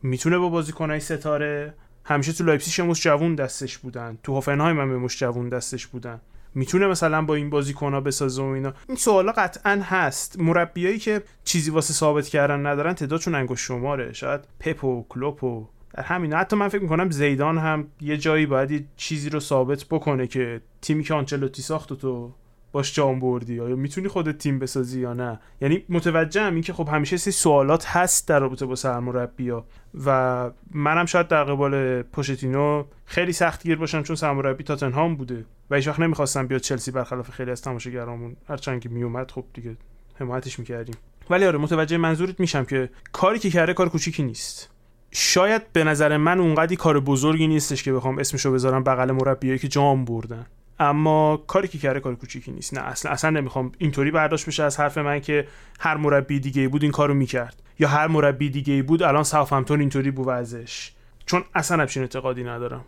می‌تونه با بازیکنای ستاره. همیشه تو لایپزیگ همش جوون دستش بودن. تو هوفنهایم همش جوون دستش بودن. می‌تونه مثلا با این بازیکن‌ها بسازه و اینا. این سوالا قطعا هست. مربیایی که چیزی واسه ثابت کردن ندارن تعدادشون انگشت شماره. شاید پپ و کلوپ و در همین. حتی من فکر می‌کنم زیدان هم یه جایی باید چیزی رو ثابت بکنه که تیمی که آنچلوتی ساخت و تو باش جام بردی آیا می‌تونی خودت تیم بسازی یا نه. یعنی متوجهم این که خب همیشه سری سوالات هست در رابطه با سرمربی و منم شاید در قبال پوشتینو خیلی سختگیر باشم چون سرمربی تاتنهام بوده و هیچ وقت نمی‌خواستم بیاد چلسی برخلاف خیلی از تماشاگرامون. هرچند که میومد خب دیگه حمایتش می‌کردیم. ولی آره متوجه منظورت میشم که کاری که کرده کار کوچیکی نیست. شاید به نظر من اونقدی کار بزرگی نیستش که بخوام اسمشو بذارم بغل مربیایی که جام بردن. اما کاری که کرده کار کوچیکی نیست. نه اصلا اصلا نمی‌خوام اینطوری برداشت بشه از حرف من که هر مربی دیگه بود این کارو می‌کرد. یا هر مربی دیگه بود الان ساوثهمپتون اینطوری بود ازش. چون اصلا همچین اعتقادی ندارم.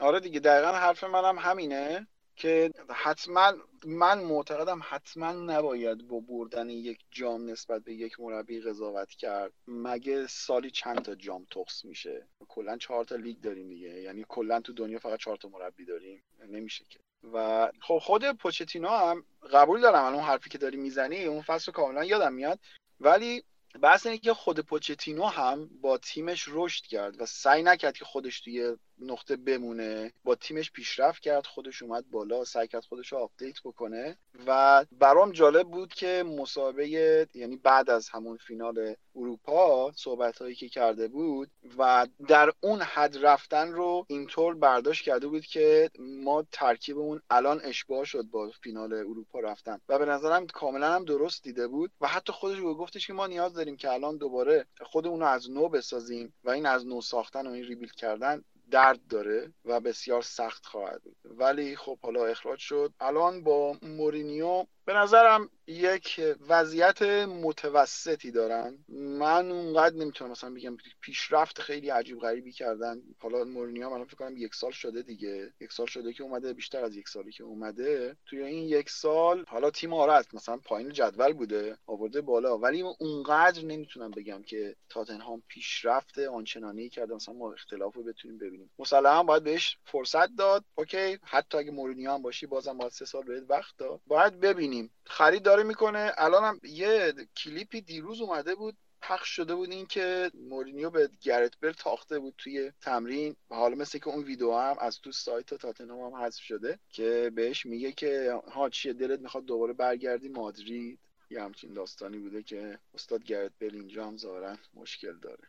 آره دیگه دقیقا حرف منم همینه که حتما من معتقدم حتما نباید با بردن یک جام نسبت به یک مربی قضاوت کرد. مگه سالی چند تا جام تخص میشه؟ کلا چهار تا لیگ داریم دیگه. یعنی کلا تو دنیا فقط چهار تا مربی داریم. نمیشه که. و خب خود پوچتینو هم قبول دارم الان حرفی که داری می‌زنی اون فصل کاملا یادم میاد. ولی بحث اینه که خود پوچتینو هم با تیمش رشد کرد و سعی نکرد که خودش توی نقطه بمونه. با تیمش پیشرفت کرد خودش اومد بالا سعی کرد خودش رو update بکنه. و برام جالب بود که مسابقه یعنی بعد از همون فینال اروپا صحبت هایی که کرده بود و در اون حد رفتن رو اینطور برداشت کرده بود که ما ترکیبمون الان اشباع شد با فینال اروپا رفتن. و به نظرم کاملا هم درست دیده بود و حتی خودش گفتش که ما نیاز داریم که الان دوباره خودمون رو از نو بسازیم و این از نو ساختن و این rebuild کردن درد داره و بسیار سخت خواهد بود. ولی خب حالا اخراج شد. الان با مورینیو به نظرم یک وضعیت متوسطی دارن. من اونقدر نمی‌تونم مثلا بگم پیشرفت خیلی عجیب غریبی کردن. حالا مورینیو من فکر کنم یک سال شده دیگه. یک سال شده که اومده بیشتر از یک سالی که اومده. توی این یک سال حالا تیم آره مثلا پایین جدول بوده آورده بالا. ولی اونقدر نمی‌تونم بگم که تاتنهام پیشرفت آنچنانی کرده. مثلا ما اختلاف رو بتونیم ببینیم. مسلما باید بهش فرصت داد. OK حتی اگه مورینیو هم باشی بازم باید سه سال بهت وقت داد. باید ببینیم. خرید داره می‌کنه. الان هم یه کلیپی دیروز اومده بود پخش شده بود این که مورینیو به گرت بل تاخته بود توی تمرین. حالا مثل که اون ویدیو هم از تو سایت تاتنهام هم حذف شده که بهش میگه که ها چیه دلت می‌خواد دوباره برگردی مادرید. یه همچین داستانی بوده که استاد گرت بل اینجا هم ظاهرا مشکل داره.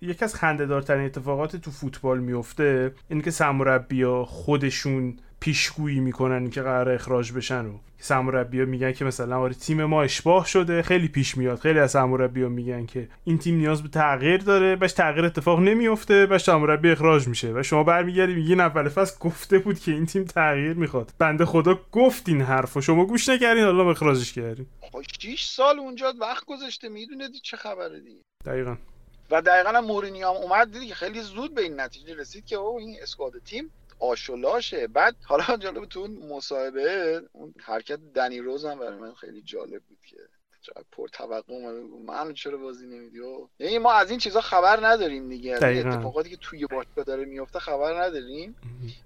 یکی از خندهدارترین اتفاقات تو فوتبال میفته اینه که خودشون پیشگویی می‌کنن که قرار اخراج بشن و سرمربی‌ها میگن که مثلا آره تیم ما اشباه شده خیلی پیش میاد. خیلی از سرمربی‌ها میگن که این تیم نیاز به تغییر داره باش تغییر اتفاق نمیفته باش سرمربی اخراج میشه. و شما برمیگردی میگین اول فصل گفته بود که این تیم تغییر می‌خواد. بنده خدا گفت این حرفو. شما گوش نکردین حالا اخراجش کردین 6 سال اونجا وقت گذاشته. می‌دونه چه خبره دیگه. دقیقاً. و دقیقا هم مورینیو هم اومد دیدی که خیلی زود به این نتیجه رسید که او این اسکواد تیم آشولاشه. بعد حالا جالب تو اون مصاحبه اون حرکت دنی روز هم برای من خیلی جالب بود که پر توقع من چرا بازی نمیدی؟ یعنی ما از این چیزا خبر نداریم دیگه. اتفاقاتی که توی باشگاه داره میفته خبر نداریم.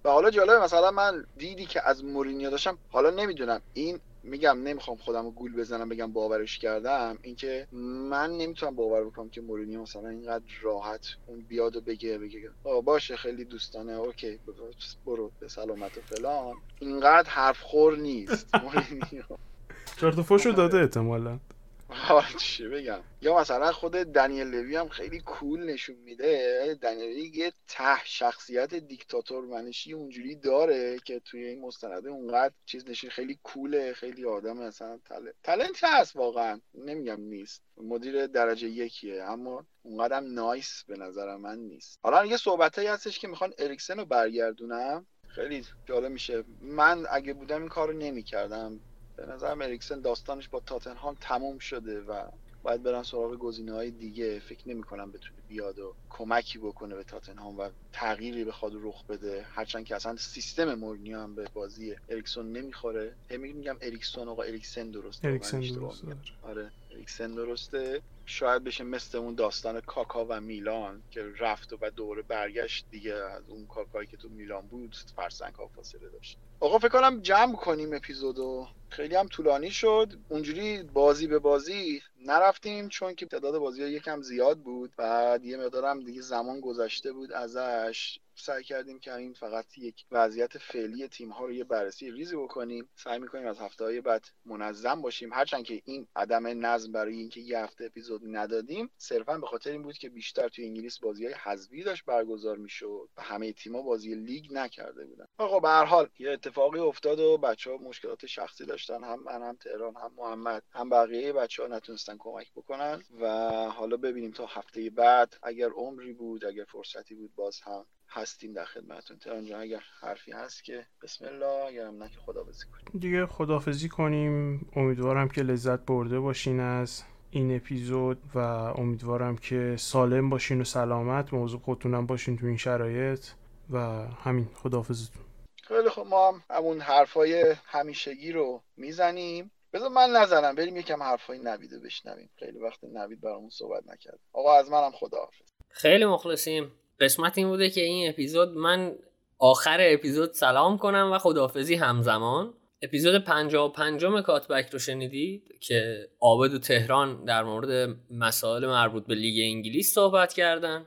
و حالا جالب مثلا من دیدی که از مورینیو داشتم حالا نمی‌دونم این میگم نمی‌خوام خودم رو گول بزنم بگم باورش کردم. اینکه من نمی‌تونم باور بکنم که مورینیو مثلا اینقدر راحت اون بیاد و بگه بگه باشه خیلی دوستانه OK برو به سلامت و فلان. اینقدر حرف خور نیست. مورینیو. چرت فوشو داده احتمالا. چی بگم. یا مثلا خود دنیل لوی هم خیلی cool نشون میده. دنیل لوی یه ته شخصیت دیکتاتور منشی اونجوری داره که توی این مستنده اونقدر چیز نشین. خیلی cool ه خیلی آدم مثلا تله talent هست واقعا. نمیگم نیست. مدیر درجه یکیه اما اونقدرم nice به نظر من نیست. حالا یه صحبتایی هستش که می‌خوان اریکسن رو برگردونن. خیلی جالب میشه. من اگه بودم این کار رو نمی‌کردم. به نظرم اریکسن داستانش با تاتنهام تموم شده و باید برن سراغ گزینه های دیگه. فکر نمی کنم بتونه بیاد و کمکی بکنه به تاتنهام و تغییری بخواد رخ بده. هرچند که اصلا سیستم مورینیو هم به بازی اریکسون نمی‌خوره. همی میگم اریکسون آقا اریکسن درسته. اریکسن درسته. آره اریکسن درسته. شاید بشه مثل اون داستان کاکا و میلان که رفت و بعد دوباره برگشت دیگه. از اون کاکایی که تو میلان بود فرسنگ ها فاصله داشت. آقا فکر کنم جمع کنیم اپیزودو. خیلی هم طولانی شد. اونجوری بازی به بازی نرفتیم چون که تعداد بازی ها یکم زیاد بود. بعد یه مقدارم دیگه زمان گذشته بود ازش. سعی کردیم که این فقط یک وضعیت فعلی تیم ها رو یه بررسی ریزی بکنیم. سعی می‌کنیم از هفته های بعد منظم باشیم. هرچند که این عدم نظم برای اینکه یه هفته اپیزود ندادیم صرفا به خاطر این بود که بیشتر توی انگلیس بازی های حذفی داشت برگزار می‌شد و همه تیم‌ها بازی لیگ نکرده بودن. آقا به هر حال یه اتفاقی افتاد و بچه ها مشکلات شخصی داشتن هم من هم تهران هم محمد هم بقیه بچه ها نتونستن کمک بکنن و حالا ببینیم تا هفته بعد اگر عمری بود اگر فرصتی بود باز هم هستیم در خدمتتون. تهران جان اگر حرفی هست که بسم الله اگر هم نه که خدافزی کنیم. دیگه خدافزی کنیم. امیدوارم که لذت برده باشین از این اپیزود و امیدوارم که سالم باشین و سلامت موضوع خودتونم باشین تو این شرایط. و همین خدافزتون خیلی خب ما هم همون حرفای همیشگی رو می‌زنیم. بذار من نزنم بریم یکم حرفای نویده بشنویم. خیلی وقت نوید برامون صحبت نکرد. آقا از منم خداحافظ. خیلی مخلصیم. قسمت این بوده که این اپیزود من آخر اپیزود سلام کنم و خداحافظی همزمان. اپیزود 55 کاتبک رو شنیدید که آبد و تهران در مورد مسائل مربوط به لیگ انگلیس صحبت کردن.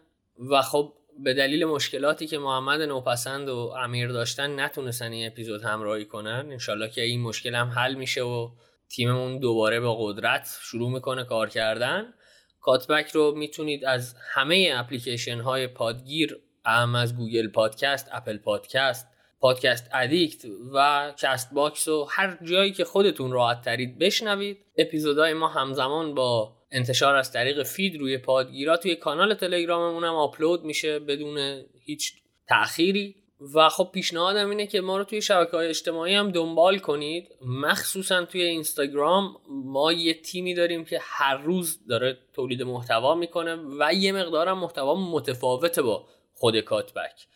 و خب به دلیل مشکلاتی که محمد نوپسند و امیر داشتن نتونستن این اپیزود همراهی کنن انشالله که این مشکل هم حل میشه و تیممون دوباره با قدرت شروع می‌کنه کار کردن. Cutback رو می‌تونید از همه اپلیکیشن های پادگیر اهم از Google Podcast، Apple Podcast، Podcast Addict و Castbox و هر جایی که خودتون راحت ترید بشنوید. اپیزودهای ما همزمان با انتشار از طریق feed روی پادگیرا توی کانال تلگراممون هم آپلود میشه بدون هیچ تأخیری. و خب پیشنهادم اینه که ما رو توی شبکه های اجتماعی هم دنبال کنید. مخصوصا توی اینستاگرام ما یه تیمی داریم که هر روز داره تولید محتوا می‌کنه و یه مقدارم محتوا متفاوته با خود Cutback.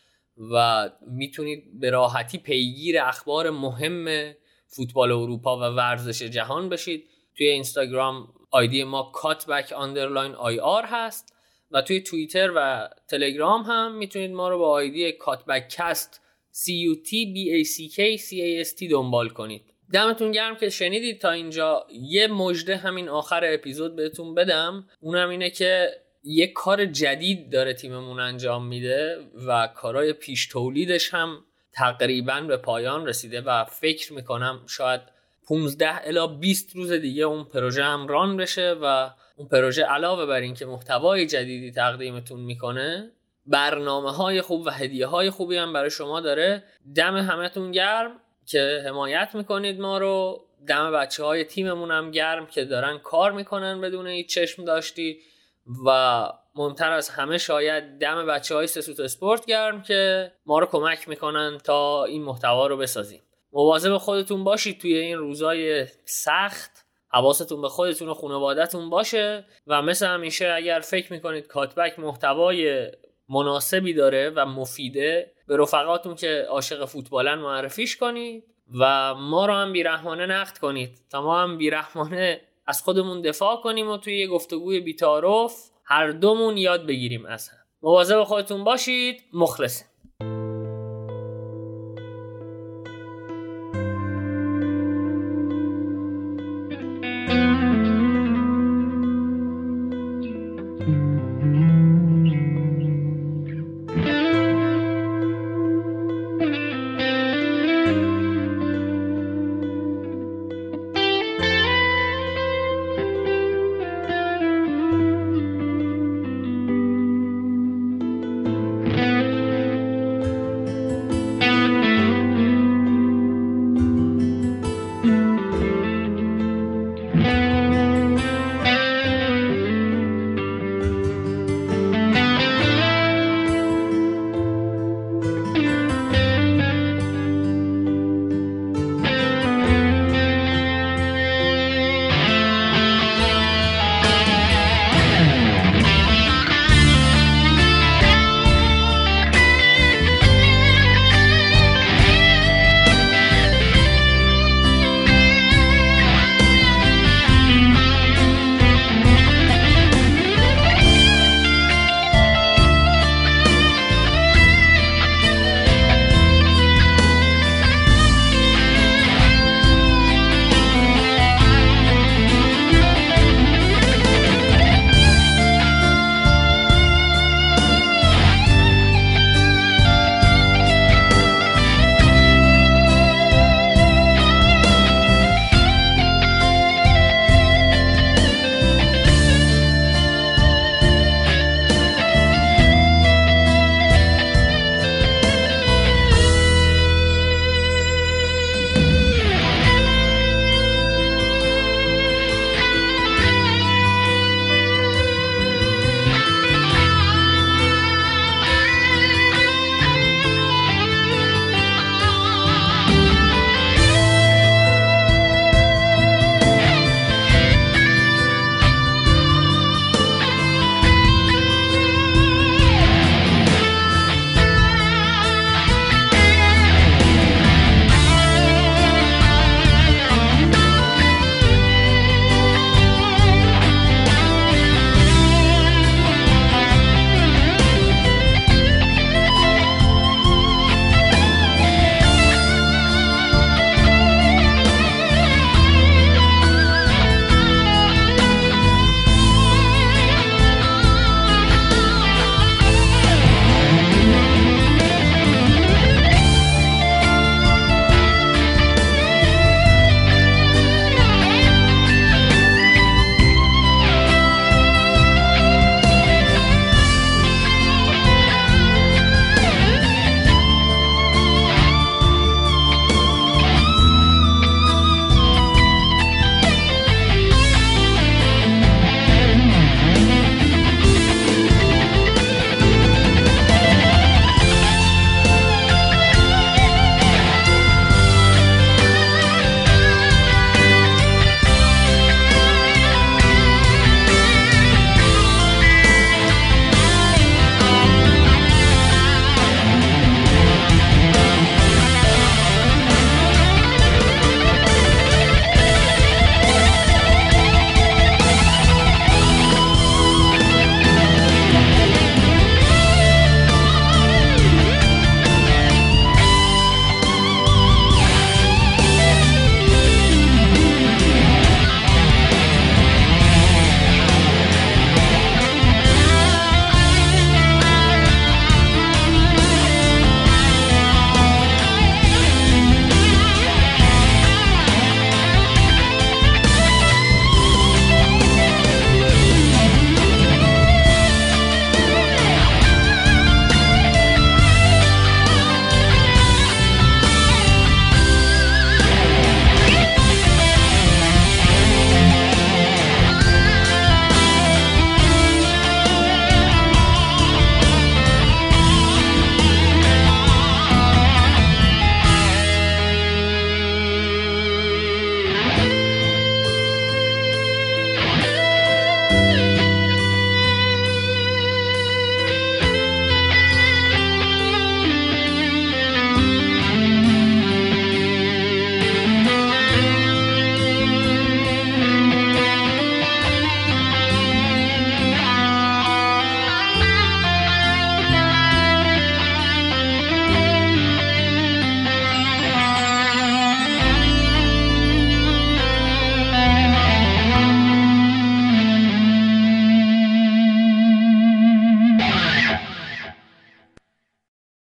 و می‌تونید به راحتی پیگیر اخبار مهم فوتبال اروپا و ورزش جهان بشید. توی اینستاگرام آیدی ما Cutback underline IR هست و توی توییتر و تلگرام هم می‌تونید ما رو با آیدی Cutback Cast C U T B A C K C A S T دنبال کنید. دمتون گرم که شنیدید تا اینجا. یه مژده همین آخر اپیزود بهتون بدم. اونم اینه که یه کار جدید داره تیممون انجام میده و کارهای پیش تولیدش هم تقریبا به پایان رسیده و فکر می‌کنم شاید 15 الا 20 روز دیگه اون پروژه هم ران بشه و اون پروژه علاوه بر اینکه محتوای جدیدی تقدیمتون می‌کنه برنامه های خوب و هدیه های خوبی هم برای شما داره. دم همتون گرم که حمایت می‌کنید ما رو. دم بچه های تیممون هم گرم که دارن کار می‌کنن بدون هیچ چشم داشتی. و مهمتر از همه شاید دم بچه های سسوت اسپورت گرم که ما رو کمک می‌کنن تا این محتوا رو بسازیم. مواظب خودتون باشید توی این روزای سخت. حواستون به خودتون و خانوادتون باشه و مثل همیشه اگر فکر می‌کنید کاتبک محتوای مناسبی داره و مفیده به رفقاتون که عاشق فوتبالن معرفیش کنید و ما رو هم بیرحمانه نقد کنید. تا ما هم بیرحمانه از خودمون دفاع کنیم و توی یه گفتگوی بیتارف هر دومون یاد بگیریم از هم. مواظب خودتون باشید. مخلصیم.